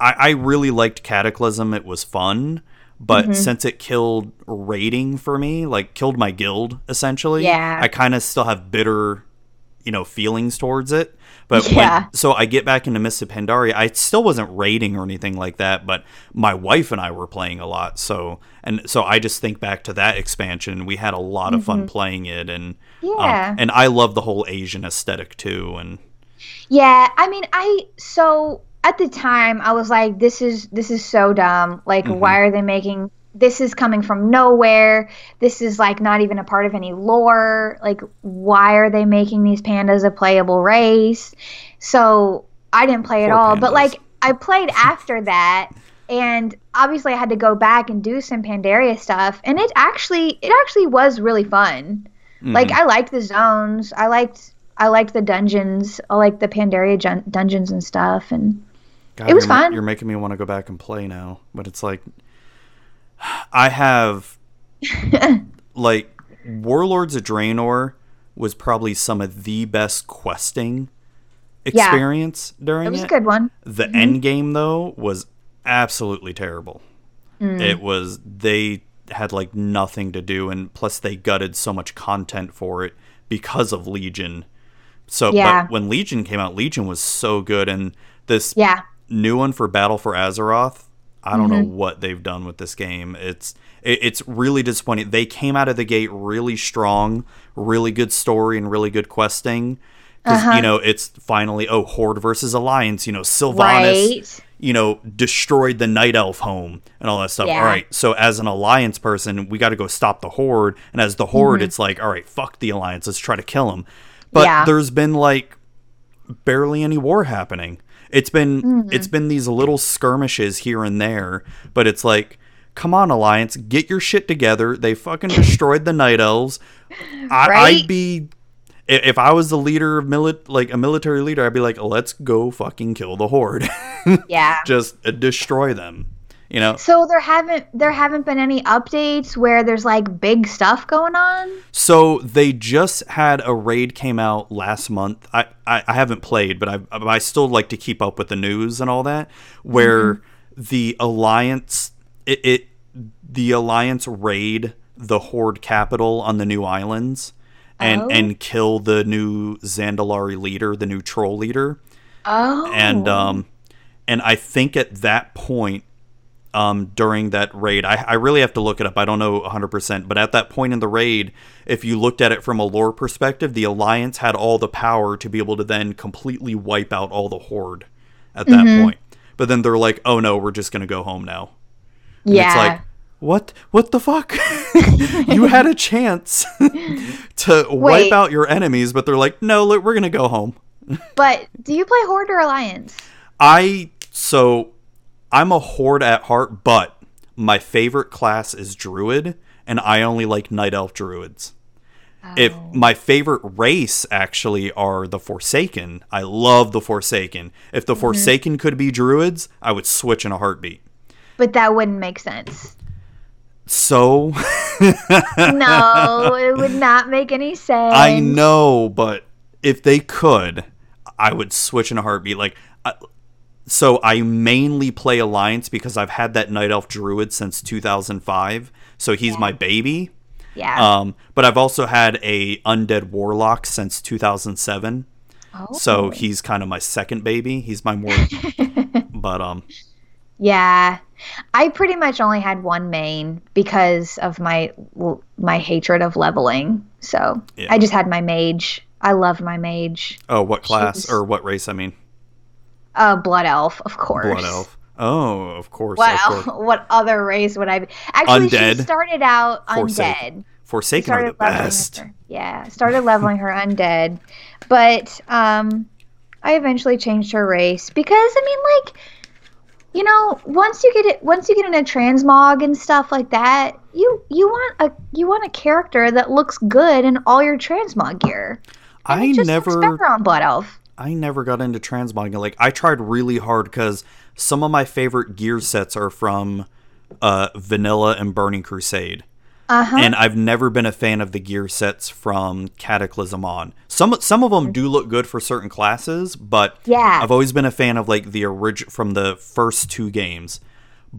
I, I really liked Cataclysm. It was fun, but Mm-hmm. since it killed raiding for me, like killed my guild essentially, Yeah. I kind of still have bitter, you know, feelings towards it. But Yeah. when, so I get back into Mists of Pandaria. I still wasn't raiding or anything like that, but my wife and I were playing a lot. So and so I just think back to that expansion. We had a lot of fun playing it, and um, Mm-hmm. Yeah. and I love the whole Asian aesthetic too. And Yeah, I mean, I so at the time I was like, this is this is so dumb. Like, Mm-hmm. why are they making this? Is coming from nowhere. This is like not even a part of any lore. Like, why are they making these pandas a playable race? So I didn't play at Poor all. But like, I played after that. And obviously, I had to go back and do some Pandaria stuff, and it actually, it actually was really fun. Like Mhm. I liked the zones. I liked I liked the dungeons. I liked the Pandaria jun- dungeons and stuff. And God, It was you're fun. You're making me want to go back and play now, but it's like I have like Warlords of Draenor was probably some of the best questing Yeah. experience during It was it. Was a good one. The mm-hmm. end game though was absolutely terrible. Mm. It was they had like nothing to do and plus they gutted so much content for it because of Legion. So Yeah. but when Legion came out, Legion was so good and this Yeah. new one for Battle for Azeroth, I don't know Mm-hmm. what they've done with this game. It's it, it's really disappointing. They came out of the gate really strong, really good story and really good questing. Because Uh-huh. you know it's finally oh Horde versus Alliance. You know Sylvanas, Right. you know destroyed the Night Elf home and all that stuff. Yeah. All right, so as an Alliance person, we got to go stop the Horde. And as the Horde, it's like all right, fuck the Alliance. Let's try to kill them. But Mm-hmm. Yeah. there's been like barely any war happening. It's been Mm-hmm. it's been these little skirmishes here and there, but it's like, come on, Alliance, get your shit together. They fucking destroyed the Night Elves. I, Right? I'd be if I was the leader of mili- like a military leader, I'd be like, let's go fucking kill the horde, Yeah. just uh, destroy them. You know, So there haven't there haven't been any updates where there's like big stuff going on. So they just had a raid came out last month. I, I, I haven't played, but I I still like to keep up with the news and all that. Where the alliance it, it the alliance raid the horde capital on the new islands and Oh. and kill the new Zandalari leader, the new troll leader Oh. and um and I think at that point um during that raid. I, I really have to look it up. I don't know 100% but at that point in the raid if you looked at it from a lore perspective the alliance had all the power to be able to then completely wipe out all the horde at that Mm-hmm. point. But then they're like oh no we're just going to go home now. And yeah. it's like what? What the fuck? You had a chance to wipe out your enemies but they're like no look, we're going to go home. But do you play Horde or Alliance? I so I'm a horde at heart, but my favorite class is druid, and I only like night elf druids. If Oh. my favorite race actually are the Forsaken, I love the Forsaken. If Mm-hmm. the Forsaken could be druids, I would switch in a heartbeat. But that wouldn't make sense. So No, it would not make any sense. I know, but if they could, I would switch in a heartbeat. Like, I, so I mainly play Alliance because I've had that Night Elf Druid since 2005. So he's my baby. Yeah. Um, but I've also had a Undead Warlock since 2007. oh. So he's kind of my second baby. He's my more, but um, Yeah. I pretty much only had one main because of my my hatred of leveling. So Yeah. I just had my mage. I love my mage. oh, what class She's- or what race? I mean, Uh, blood elf, of course. Blood Elf. Oh, of course. What of course. what other race would I be? Actually, Undead. she started out Forsaken. undead. Forsaken are the best. her. Yeah, started leveling her undead, but um, I eventually changed her race because I mean, like, you know, once you get it, once you get into transmog and stuff like that, you you want a you want a character that looks good in all your transmog gear. And I never. on blood elf. I never got into transmogging. Like I tried really hard because some of my favorite gear sets are from uh, Vanilla and Burning Crusade, Uh huh. and I've never been a fan of the gear sets from Cataclysm on. Some some of them do look good for certain classes, but Yeah. I've always been a fan of like the original from the first two games.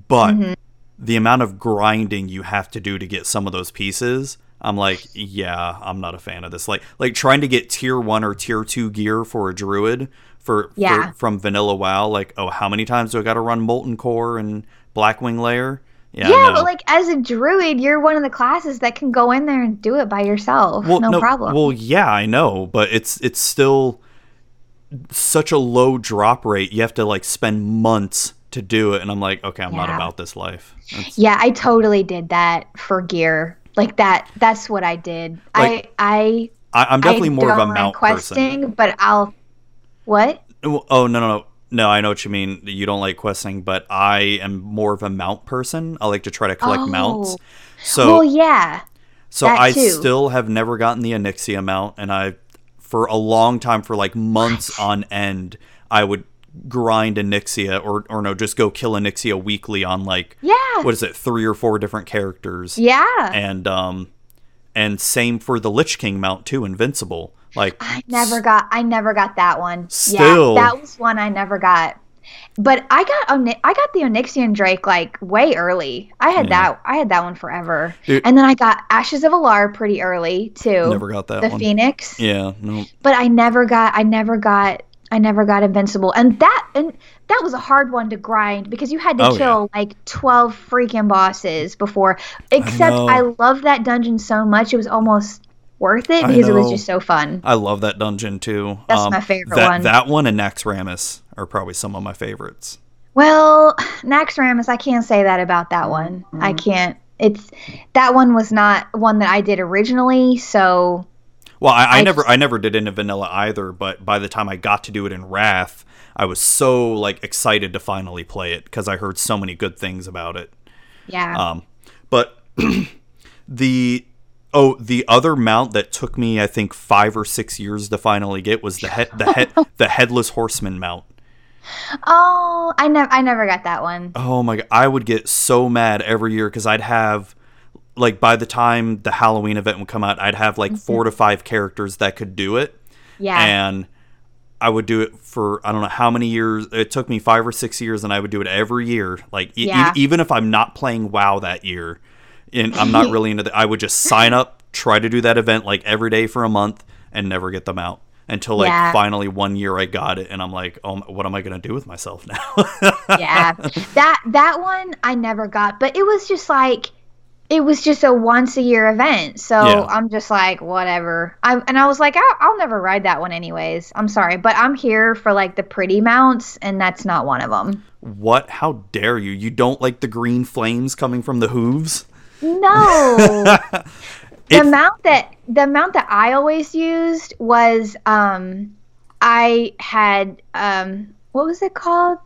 But Mm-hmm. the amount of grinding you have to do to get some of those pieces. I'm like, yeah, I'm not a fan of this. Like, like trying to get tier one or tier two gear for a druid for, Yeah. for from Vanilla WoW. Like, oh, how many times do I got to run Molten Core and Blackwing Lair? Yeah, yeah, no. but like as a druid, you're one of the classes that can go in there and do it by yourself. well, no, problem. Well, yeah, I know, but it's it's still such a low drop rate. You have to like spend months to do it, and I'm like, okay, I'm not about this life. That's- Yeah, I totally did that for gear. Like that that's what I did. Like, I I, I'm definitely I more of a mount person. questing, but I'll what? Oh no no no no! I know what you mean. You don't like questing, but I am more of a mount person. I like to try to collect oh. mounts. Oh. So well, yeah. so I too. still have never gotten the Onyxia mount, and I for a long time, for like months on end, I would grind Onyxia or or no, just go kill Onyxia weekly on like Yeah. what is it, three or four different characters, yeah. and um. and same for the Lich King mount too, Invincible. Like I never got I never got that one. Still. Yeah, that was one I never got. But I got I got the Onyxian Drake like way early. I had Yeah. that I had that one forever. Dude. And then I got Ashes of Al'ar pretty early too. never got that the one. Phoenix. Yeah, no. But I never got I never got I never got Invincible. And that and that was a hard one to grind because you had to Oh, yeah. kill like 12 freaking bosses before. Except know. I, love that dungeon so much it was almost worth it because it was just so fun. I love that dungeon too. Um, That's my favorite that, one. That one and Naxxramas are probably some of my favorites. Well, Naxxramas, I can't say that about that one. I can't. It's that one was not one that I did originally, so Well, I, I, I never I never did into vanilla either, but by the time I got to do it in Wrath, I was so like excited to finally play it because I heard so many good things about it. yeah. Um, but the oh the other mount that took me I think five or six years to finally get was the head the head the headless horseman mount. oh, I never I never got that one. Oh my god, I would get so mad every year because I'd have like by the time the Halloween event would come out, I'd have like mm-hmm. four to five characters that could do it. Yeah. and I would do it for I don't know how many years. It took me five or six years, and I would do it every year. Like e- e- even if I'm not playing WoW that year, and I'm not really into the, I would just sign up, try to do that event like every day for a month, and never get them out until like Yeah. finally one year I got it, and I'm like, oh, what am I gonna do with myself now? yeah. That that one I never got, but it was just like it was just a once a year event. So Yeah. I'm just like whatever. I and I was like I'll, I'll never ride that one anyways. I'm sorry, but I'm here for like the pretty mounts and that's not one of them. what? How dare you? You don't like the green flames coming from the hooves? No. the It- amount that the amount that I always used was um I had um what was it called?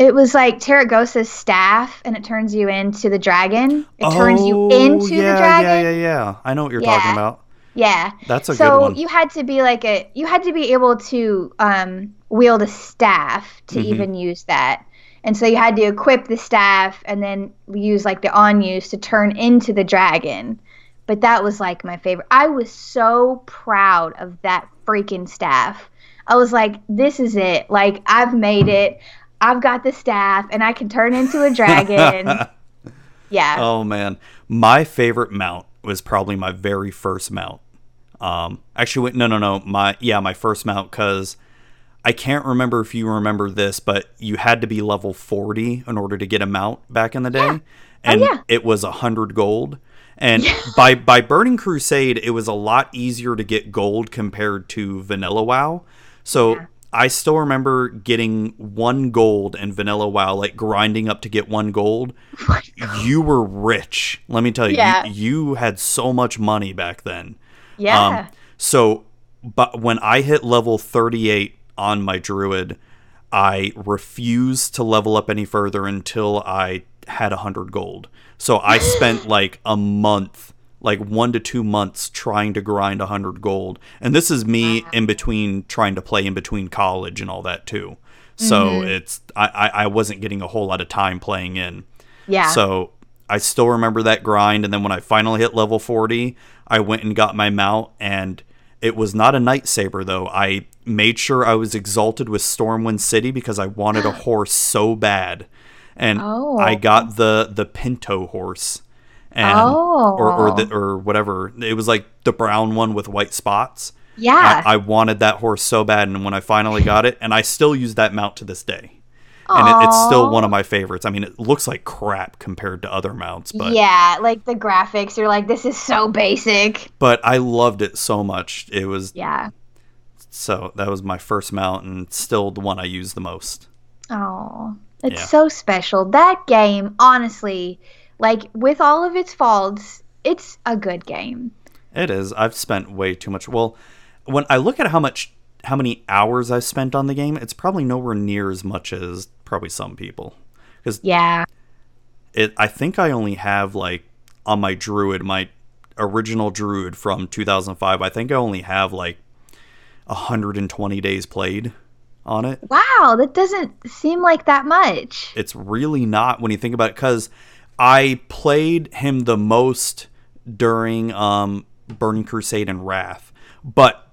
It was like Tarecgosa's staff and it turns you into the dragon. It turns you Oh, into yeah, the dragon. Yeah, yeah, yeah. I know what you're talking about. Yeah. That's a so good one. So you had to be like a you had to be able to um wield a staff to Mhm. even use that. And so you had to equip the staff and then use like the on use to turn into the dragon. But that was like my favorite. I was so proud of that freaking staff. I was like, this is it. Like I've made it. I've got the staff and I can turn into a dragon. yeah. Oh man, my favorite mount was probably my very first mount. Um, actually, wait, no, no, no. My yeah, my first mount because I can't remember if you remember this, but you had to be level forty in order to get a mount back in the day, and Oh, yeah. it was a hundred gold. And by by Burning Crusade, it was a lot easier to get gold compared to Vanilla WoW. So Yeah. I still remember getting one gold in Vanilla WoW, like grinding up to get one gold you were rich. Let me tell you, Yeah. you, you had so much money back then. yeah. Um, so, but when I hit level 38 on my druid, I refused to level up any further until I had 100 gold. So I spent like a month, like one to two months trying to grind 100 gold. And this is me uh-huh. in between trying to play in between college and all that too. So mm-hmm. it's I, I, I wasn't getting a whole lot of time playing in. yeah. So I still remember that grind. And then when I finally hit level 40, I went and got my mount. And it was not a night saber, though. I made sure I was exalted with Stormwind City because I wanted a horse so bad. And Oh. I got the, the Pinto horse. And, Oh. or, or, the, oh. or whatever. It was like the brown one with white spots. yeah. I, I wanted that horse so bad. And when I finally got it, and I still use that mount to this day and it, it's still one of my favorites. I mean, it looks like crap compared to other mounts, but yeah, like the graphics, you're like, this is so basic. but I loved it so much. It was Yeah. so that was my first mount and still the one I use the most. Oh, it's Yeah. so special. That game, honestly, like with all of its faults, it's a good game. It is. I've spent way too much. Well, when I look at how much how many hours I've spent on the game, it's probably nowhere near as much as probably some people. Cuz Yeah. it I think I only have like on my druid, my original druid from 2005, I think I only have like 120 days played on it. Wow, that doesn't seem like that much. it's really not when you think about it because i played him the most during um, Burning Crusade and Wrath, but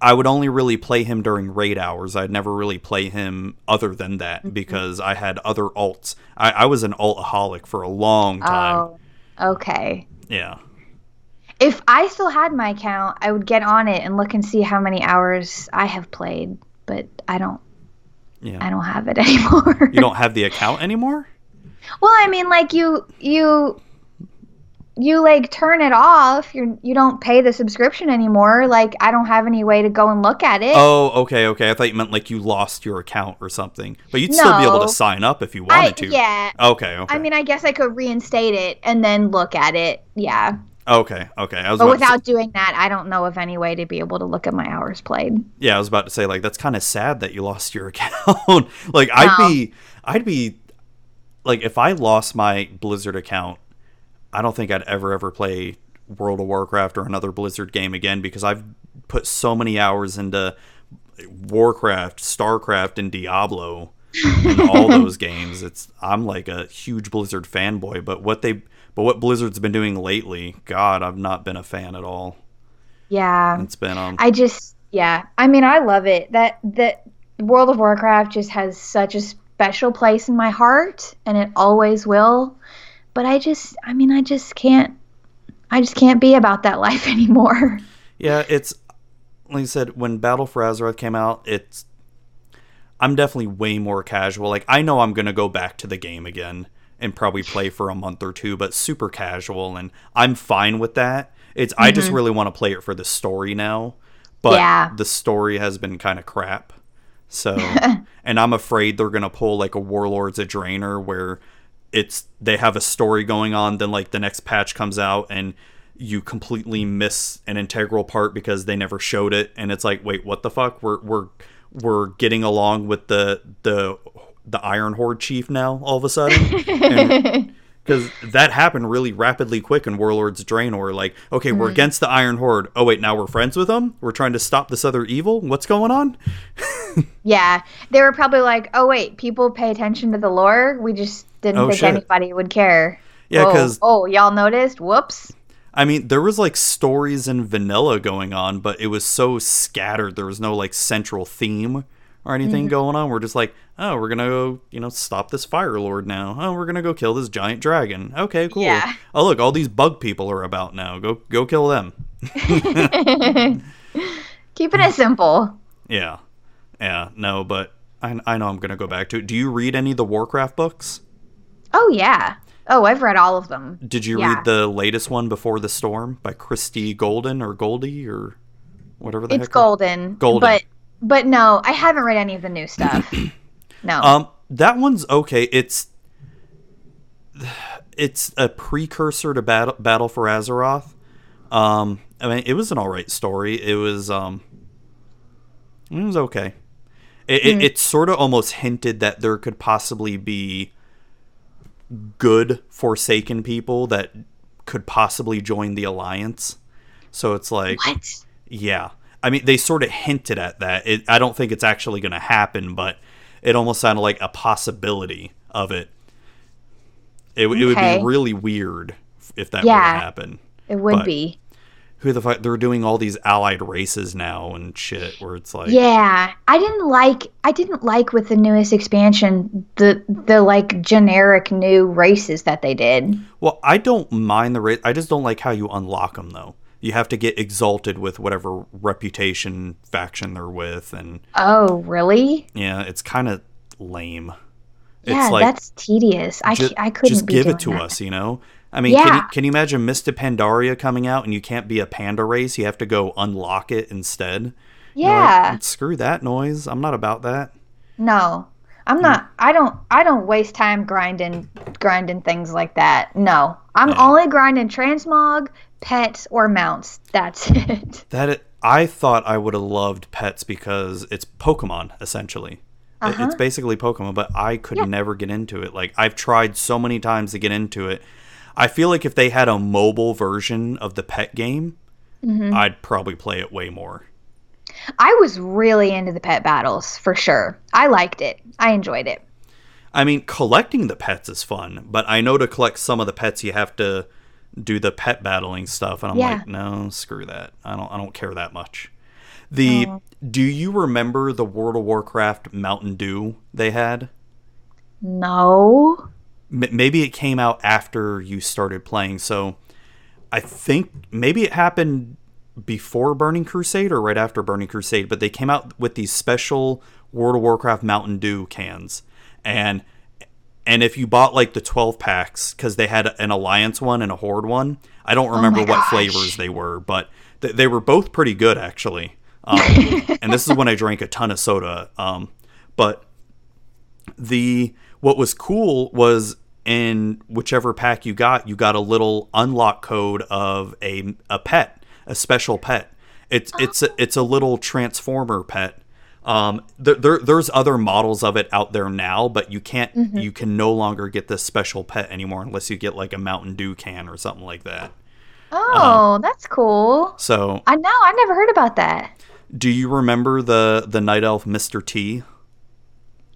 I would only really play him during raid hours. I'd never really play him other than that because I had other alts. I, I was an altaholic for a long time. Oh, okay. Yeah. If I still had my account, I would get on it and look and see how many hours I have played, but I don't Yeah. I don't have it anymore. You don't have the account anymore? Well, I mean like you you you like turn it off. You you don't pay the subscription anymore. Like I don't have any way to go and look at it. Oh, okay, okay. I thought you meant like you lost your account or something. But you'd still be able to sign up if you I, wanted to. yeah. Okay, okay. I mean, I guess I could reinstate it and then look at it. Yeah. okay, okay. I was But to say- without doing that, I don't know of any way to be able to look at my hours played. Yeah, I was about to say like that's kind of sad that you lost your account. like I'd be I'd be like if I lost my Blizzard account, I don't think I'd ever ever play World of Warcraft or another Blizzard game again because I've put so many hours into Warcraft, StarCraft and Diablo and all those games. It's I'm like a huge Blizzard fanboy, but what they but what Blizzard's been doing lately, god, I've not been a fan at all. Yeah. It's been um I just yeah. I mean, I love it. That that World of Warcraft just has such a special place in my heart and it always will. But I just I mean, I just can't I just can't be about that life anymore. Yeah, it's like I said when Battle for Azeroth came out. It's I'm definitely way more casual. Like I know I'm gonna go back to the game again and probably play for a month or two, but super casual, and I'm fine with that. It's I just mm-hmm. really want to play it for the story now, but Yeah. the story has been kind of crap. So, and I'm afraid they're gonna pull like a Warlords of Draenor where it's they have a story going on, then like the next patch comes out and you completely miss an integral part because they never showed it, and it's like, wait, what the fuck? We're we're we're getting along with the the the Iron Horde chief now all of a sudden. Because that happened really rapidly quick in Warlords of Draenor. Like, okay, we're mm. against the Iron Horde. Oh wait, now we're friends with them. We're trying to stop this other evil. What's going on? yeah. They were probably like, "Oh wait, people pay attention to the lore. We just didn't Oh, think shit. anybody would care." Yeah, Oh, 'cause- oh, y'all noticed? Whoops. I mean, there was like stories in vanilla going on, but it was so scattered. There was no like central theme or anything Mm-hmm. going on. We're just like, oh, we're gonna go, you know, stop this fire lord now. Oh, we're gonna go kill this giant dragon. Okay, cool. Yeah. Oh, look, all these bug people are about now. Go, go kill them. Keeping it simple. Yeah, yeah. No, but I, I know I'm gonna go back to it. Do you read any of the Warcraft books? Oh yeah. Oh, I've read all of them. Did you Yeah. read the latest one, Before the Storm, by Christie Golden or Goldie or whatever the It's heck? golden. Golden. But but no, I haven't read any of the new stuff. no. Um, that one's okay. It's it's a precursor to Battle Battle for Azeroth. Um, I mean, it was an all right story. It was um, it was okay. It it, hmm. it sort of almost hinted that there could possibly be good Forsaken people that could possibly join the Alliance. So it's like what? yeah. I mean, they sort of hinted at that. It, I don't think it's actually going to happen, but it almost sounded like a possibility of it. It, w it would be really weird if that were Yeah. to happen. It would but- be. Who the fuck? They're doing all these allied races now and shit, where it's like, Yeah, I didn't like. I didn't like with the newest expansion the the like generic new races that they did. well, I don't mind the race. I just don't like how you unlock them though. You have to get exalted with whatever reputation faction they're with, and Oh, really? yeah, it's kind of lame. Yeah, it's like that's tedious. I ju- I couldn't just give it to that. us, you know. I mean, can, you, can you imagine Mists of Pandaria coming out and you can't be a panda race? You have to go unlock it instead. You're like, Yeah. Screw that noise. I'm not about that. No. I'm not I don't I don't waste time grinding grinding things like that. No. I'm Yeah. only grinding transmog, pets or mounts. That's it. That it, I thought I would have loved pets because it's Pokemon essentially. Uh-huh. It's basically Pokemon, but I could never get into it. Like I've tried so many times to get into it. I feel like if they had a mobile version of the pet game, Mm-hmm. I'd probably play it way more. I was really into the pet battles for sure. I liked it. I enjoyed it. I mean, collecting the pets is fun, but I know to collect some of the pets you have to do the pet battling stuff, and I'm Yeah. like, no, screw that. I don't I don't care that much. The Oh. do you remember the World of Warcraft Mountain Dew they had? No. Maybe it came out after you started playing. So I think maybe it happened before Burning Crusade or right after Burning Crusade, but they came out with these special World of Warcraft Mountain Dew cans. And and if you bought like the 12 packs cuz they had an alliance one and a horde one, I don't remember what gosh. flavors they were, but th- they were both pretty good actually. Um, and this is when I drank a ton of soda. Um, but the what was cool was in whichever pack you got, you got a little unlock code of a a pet, a special pet. It's it's a, it's a little transformer pet. Um, there, there there's other models of it out there now, but you can't you can no longer get this special pet anymore unless you get like a Mountain Dew can or something like that. Oh, that's cool. So, I know. I never heard about that. do you remember the the night elf Mr. T?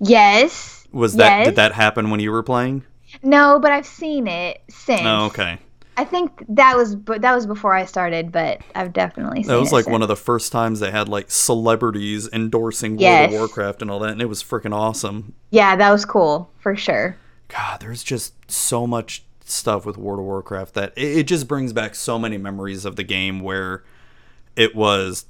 Yes. Was that Yes. did that happen when you were playing? No, but I've seen it since. Oh, okay. I think that was but that was before I started, but I've definitely seen That was it like since. one of the first times they had like celebrities endorsing World of Warcraft and all that, and it was freaking awesome. Yeah, that was cool for sure. God, there's just so much stuff with World of Warcraft that it, it just brings back so many memories of the game where it was.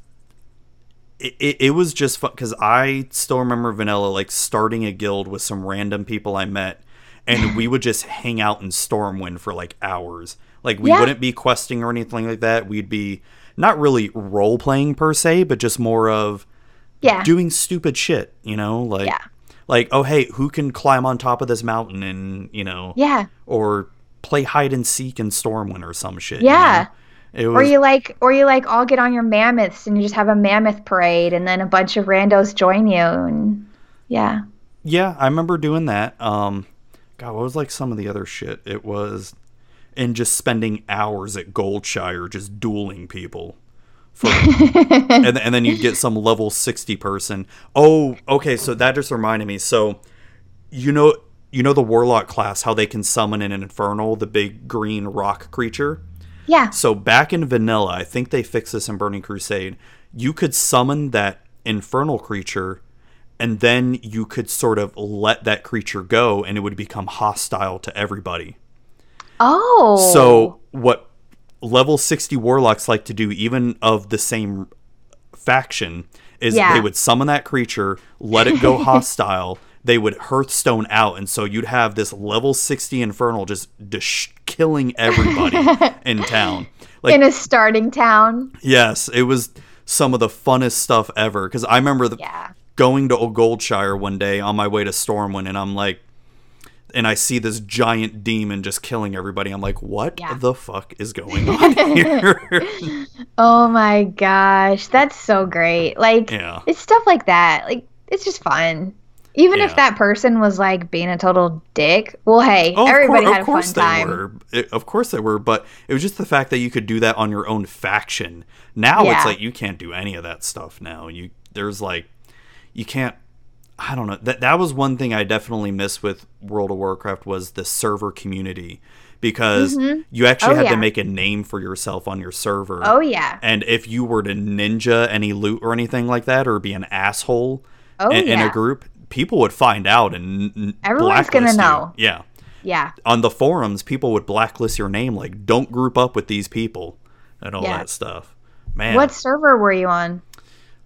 It, it, it was just fun because I still remember Vanilla like starting a guild with some random people I met, and we would just hang out in Stormwind for like hours. Like we Yeah. wouldn't be questing or anything like that. We'd be not really role playing per se, but just more of Yeah. doing stupid shit, you know, like Yeah. like oh hey, who can climb on top of this mountain and you know, yeah. or play hide and seek in Stormwind or some shit. you Yeah. know? It Or you like or you like all get on your mammoths and you just have a mammoth parade and then a bunch of randos join you and yeah. yeah, I remember doing that. Um, God, what was like some of the other shit? It was, and just spending hours at Goldshire just dueling people. For, and, and then you'd get some level 60 person. Oh, okay. So that just reminded me. So, you know, you know the warlock class, how they can summon an infernal, the big green rock creature. Yeah. So back in vanilla, I think they fixed this in Burning Crusade. You could summon that infernal creature, and then you could sort of let that creature go, and it would become hostile to everybody. Oh. So what level 60 warlocks like to do, even of the same faction, is Yeah. they would summon that creature, let it go hostile. They would Hearthstone out, and so you'd have this level 60 infernal just, just killing everybody in town. Like in a starting town. Yes, it was some of the funnest stuff ever. Because I remember the, Yeah. going to Old Goldshire one day on my way to Stormwind, and I'm like, and I see this giant demon just killing everybody. I'm like, what Yeah. the fuck is going on here? Oh my gosh, that's so great. Like yeah, it's stuff like that. Like it's just fun. Even Yeah. if that person was like being a total dick, well, hey, Oh, everybody had a fun time. they were. It- of course they were, but it was just the fact that you could do that on your own faction. Now Yeah. it's like you can't do any of that stuff. Now you there's like you can't. I don't know. That that was one thing I definitely miss with World of Warcraft was the server community because mm-hmm. you actually Oh, had yeah. to make a name for yourself on your server. Oh yeah. And if you were to ninja any loot or anything like that, or be an asshole Oh in, in yeah. a group, people would find out and Everyone's gonna blacklist you. know. Yeah Yeah. on the forums, people would blacklist your name, like "Don't group up with these people" and all Yeah. that stuff. Man, What server were you on?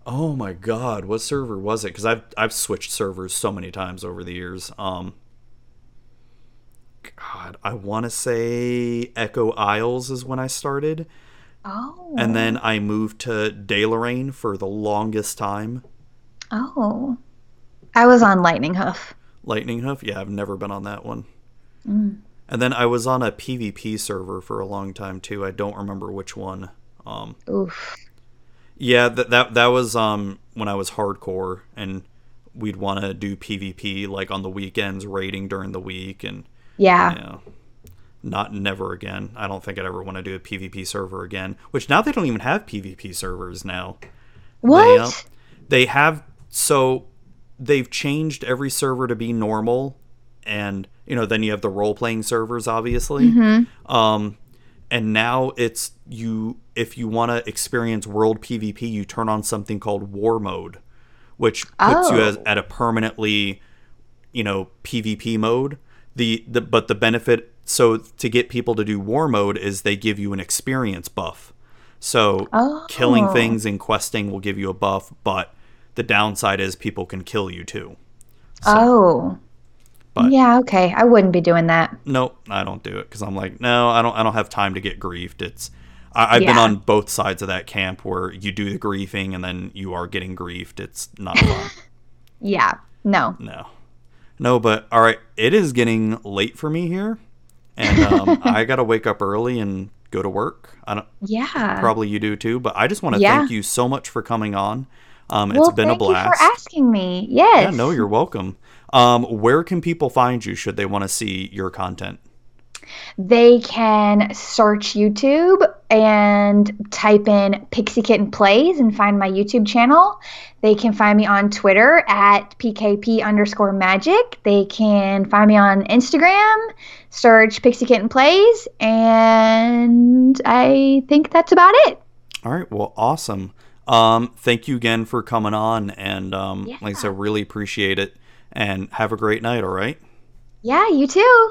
Oh my God, what server was it? Because I've I've switched servers so many times over the years. Um, God, I want to say Echo Isles is when I started, Oh. and then I moved to Dalaran for the longest time. Oh. I was on Lightning Hoof. Lightning Hoof, yeah, I've never been on that one. Mm. And then I was on a PvP server for a long time too. I don't remember which one. Um, Oof. Yeah, that that that was um when I was hardcore and we'd want to do PvP like on the weekends, raiding during the week and Yeah. you know, not never again. I don't think I'd ever want to do a PvP server again, which now they don't even have PvP servers now. What? They, uh, they have so they've changed every server to be normal and you know then you have the role playing servers obviously. Mm-hmm. Um and now it's you if you want to experience world PvP, you turn on something called war mode, which puts you Oh. as, at a permanently, you know, PvP mode. The, the but the benefit so to get people to do war mode is they give you an experience buff. So Oh. killing things and questing will give you a buff, but the downside is people can kill you too. oh. But- yeah, okay. I wouldn't be doing that. Nope, I don't do it because I'm like, no, I don't. I don't have time to get griefed. It's I, I've been on both sides of that camp where you do the griefing and then you are getting griefed. It's not fun. Yeah. No. no, no. But all right, it is getting late for me here, and um, I gotta wake up early and go to work. I don't. Yeah. Probably you do too. But I just want to Yeah. thank you so much for coming on. Um, well, it's been a thank blast. you for asking me. Yes. Yeah, no, you're welcome. Um, where can people find you should they want to see your content? They can search YouTube and type in Pixie Kitten Plays and find my YouTube channel. They can find me on Twitter at PKP underscore magic. They can find me on Instagram, search Pixie Kitten Plays, and I think that's about it. All right. Well, awesome. Um, thank you again for coming on, and um, yeah. like I said, really appreciate it. And have a great night. All right. Yeah, you too.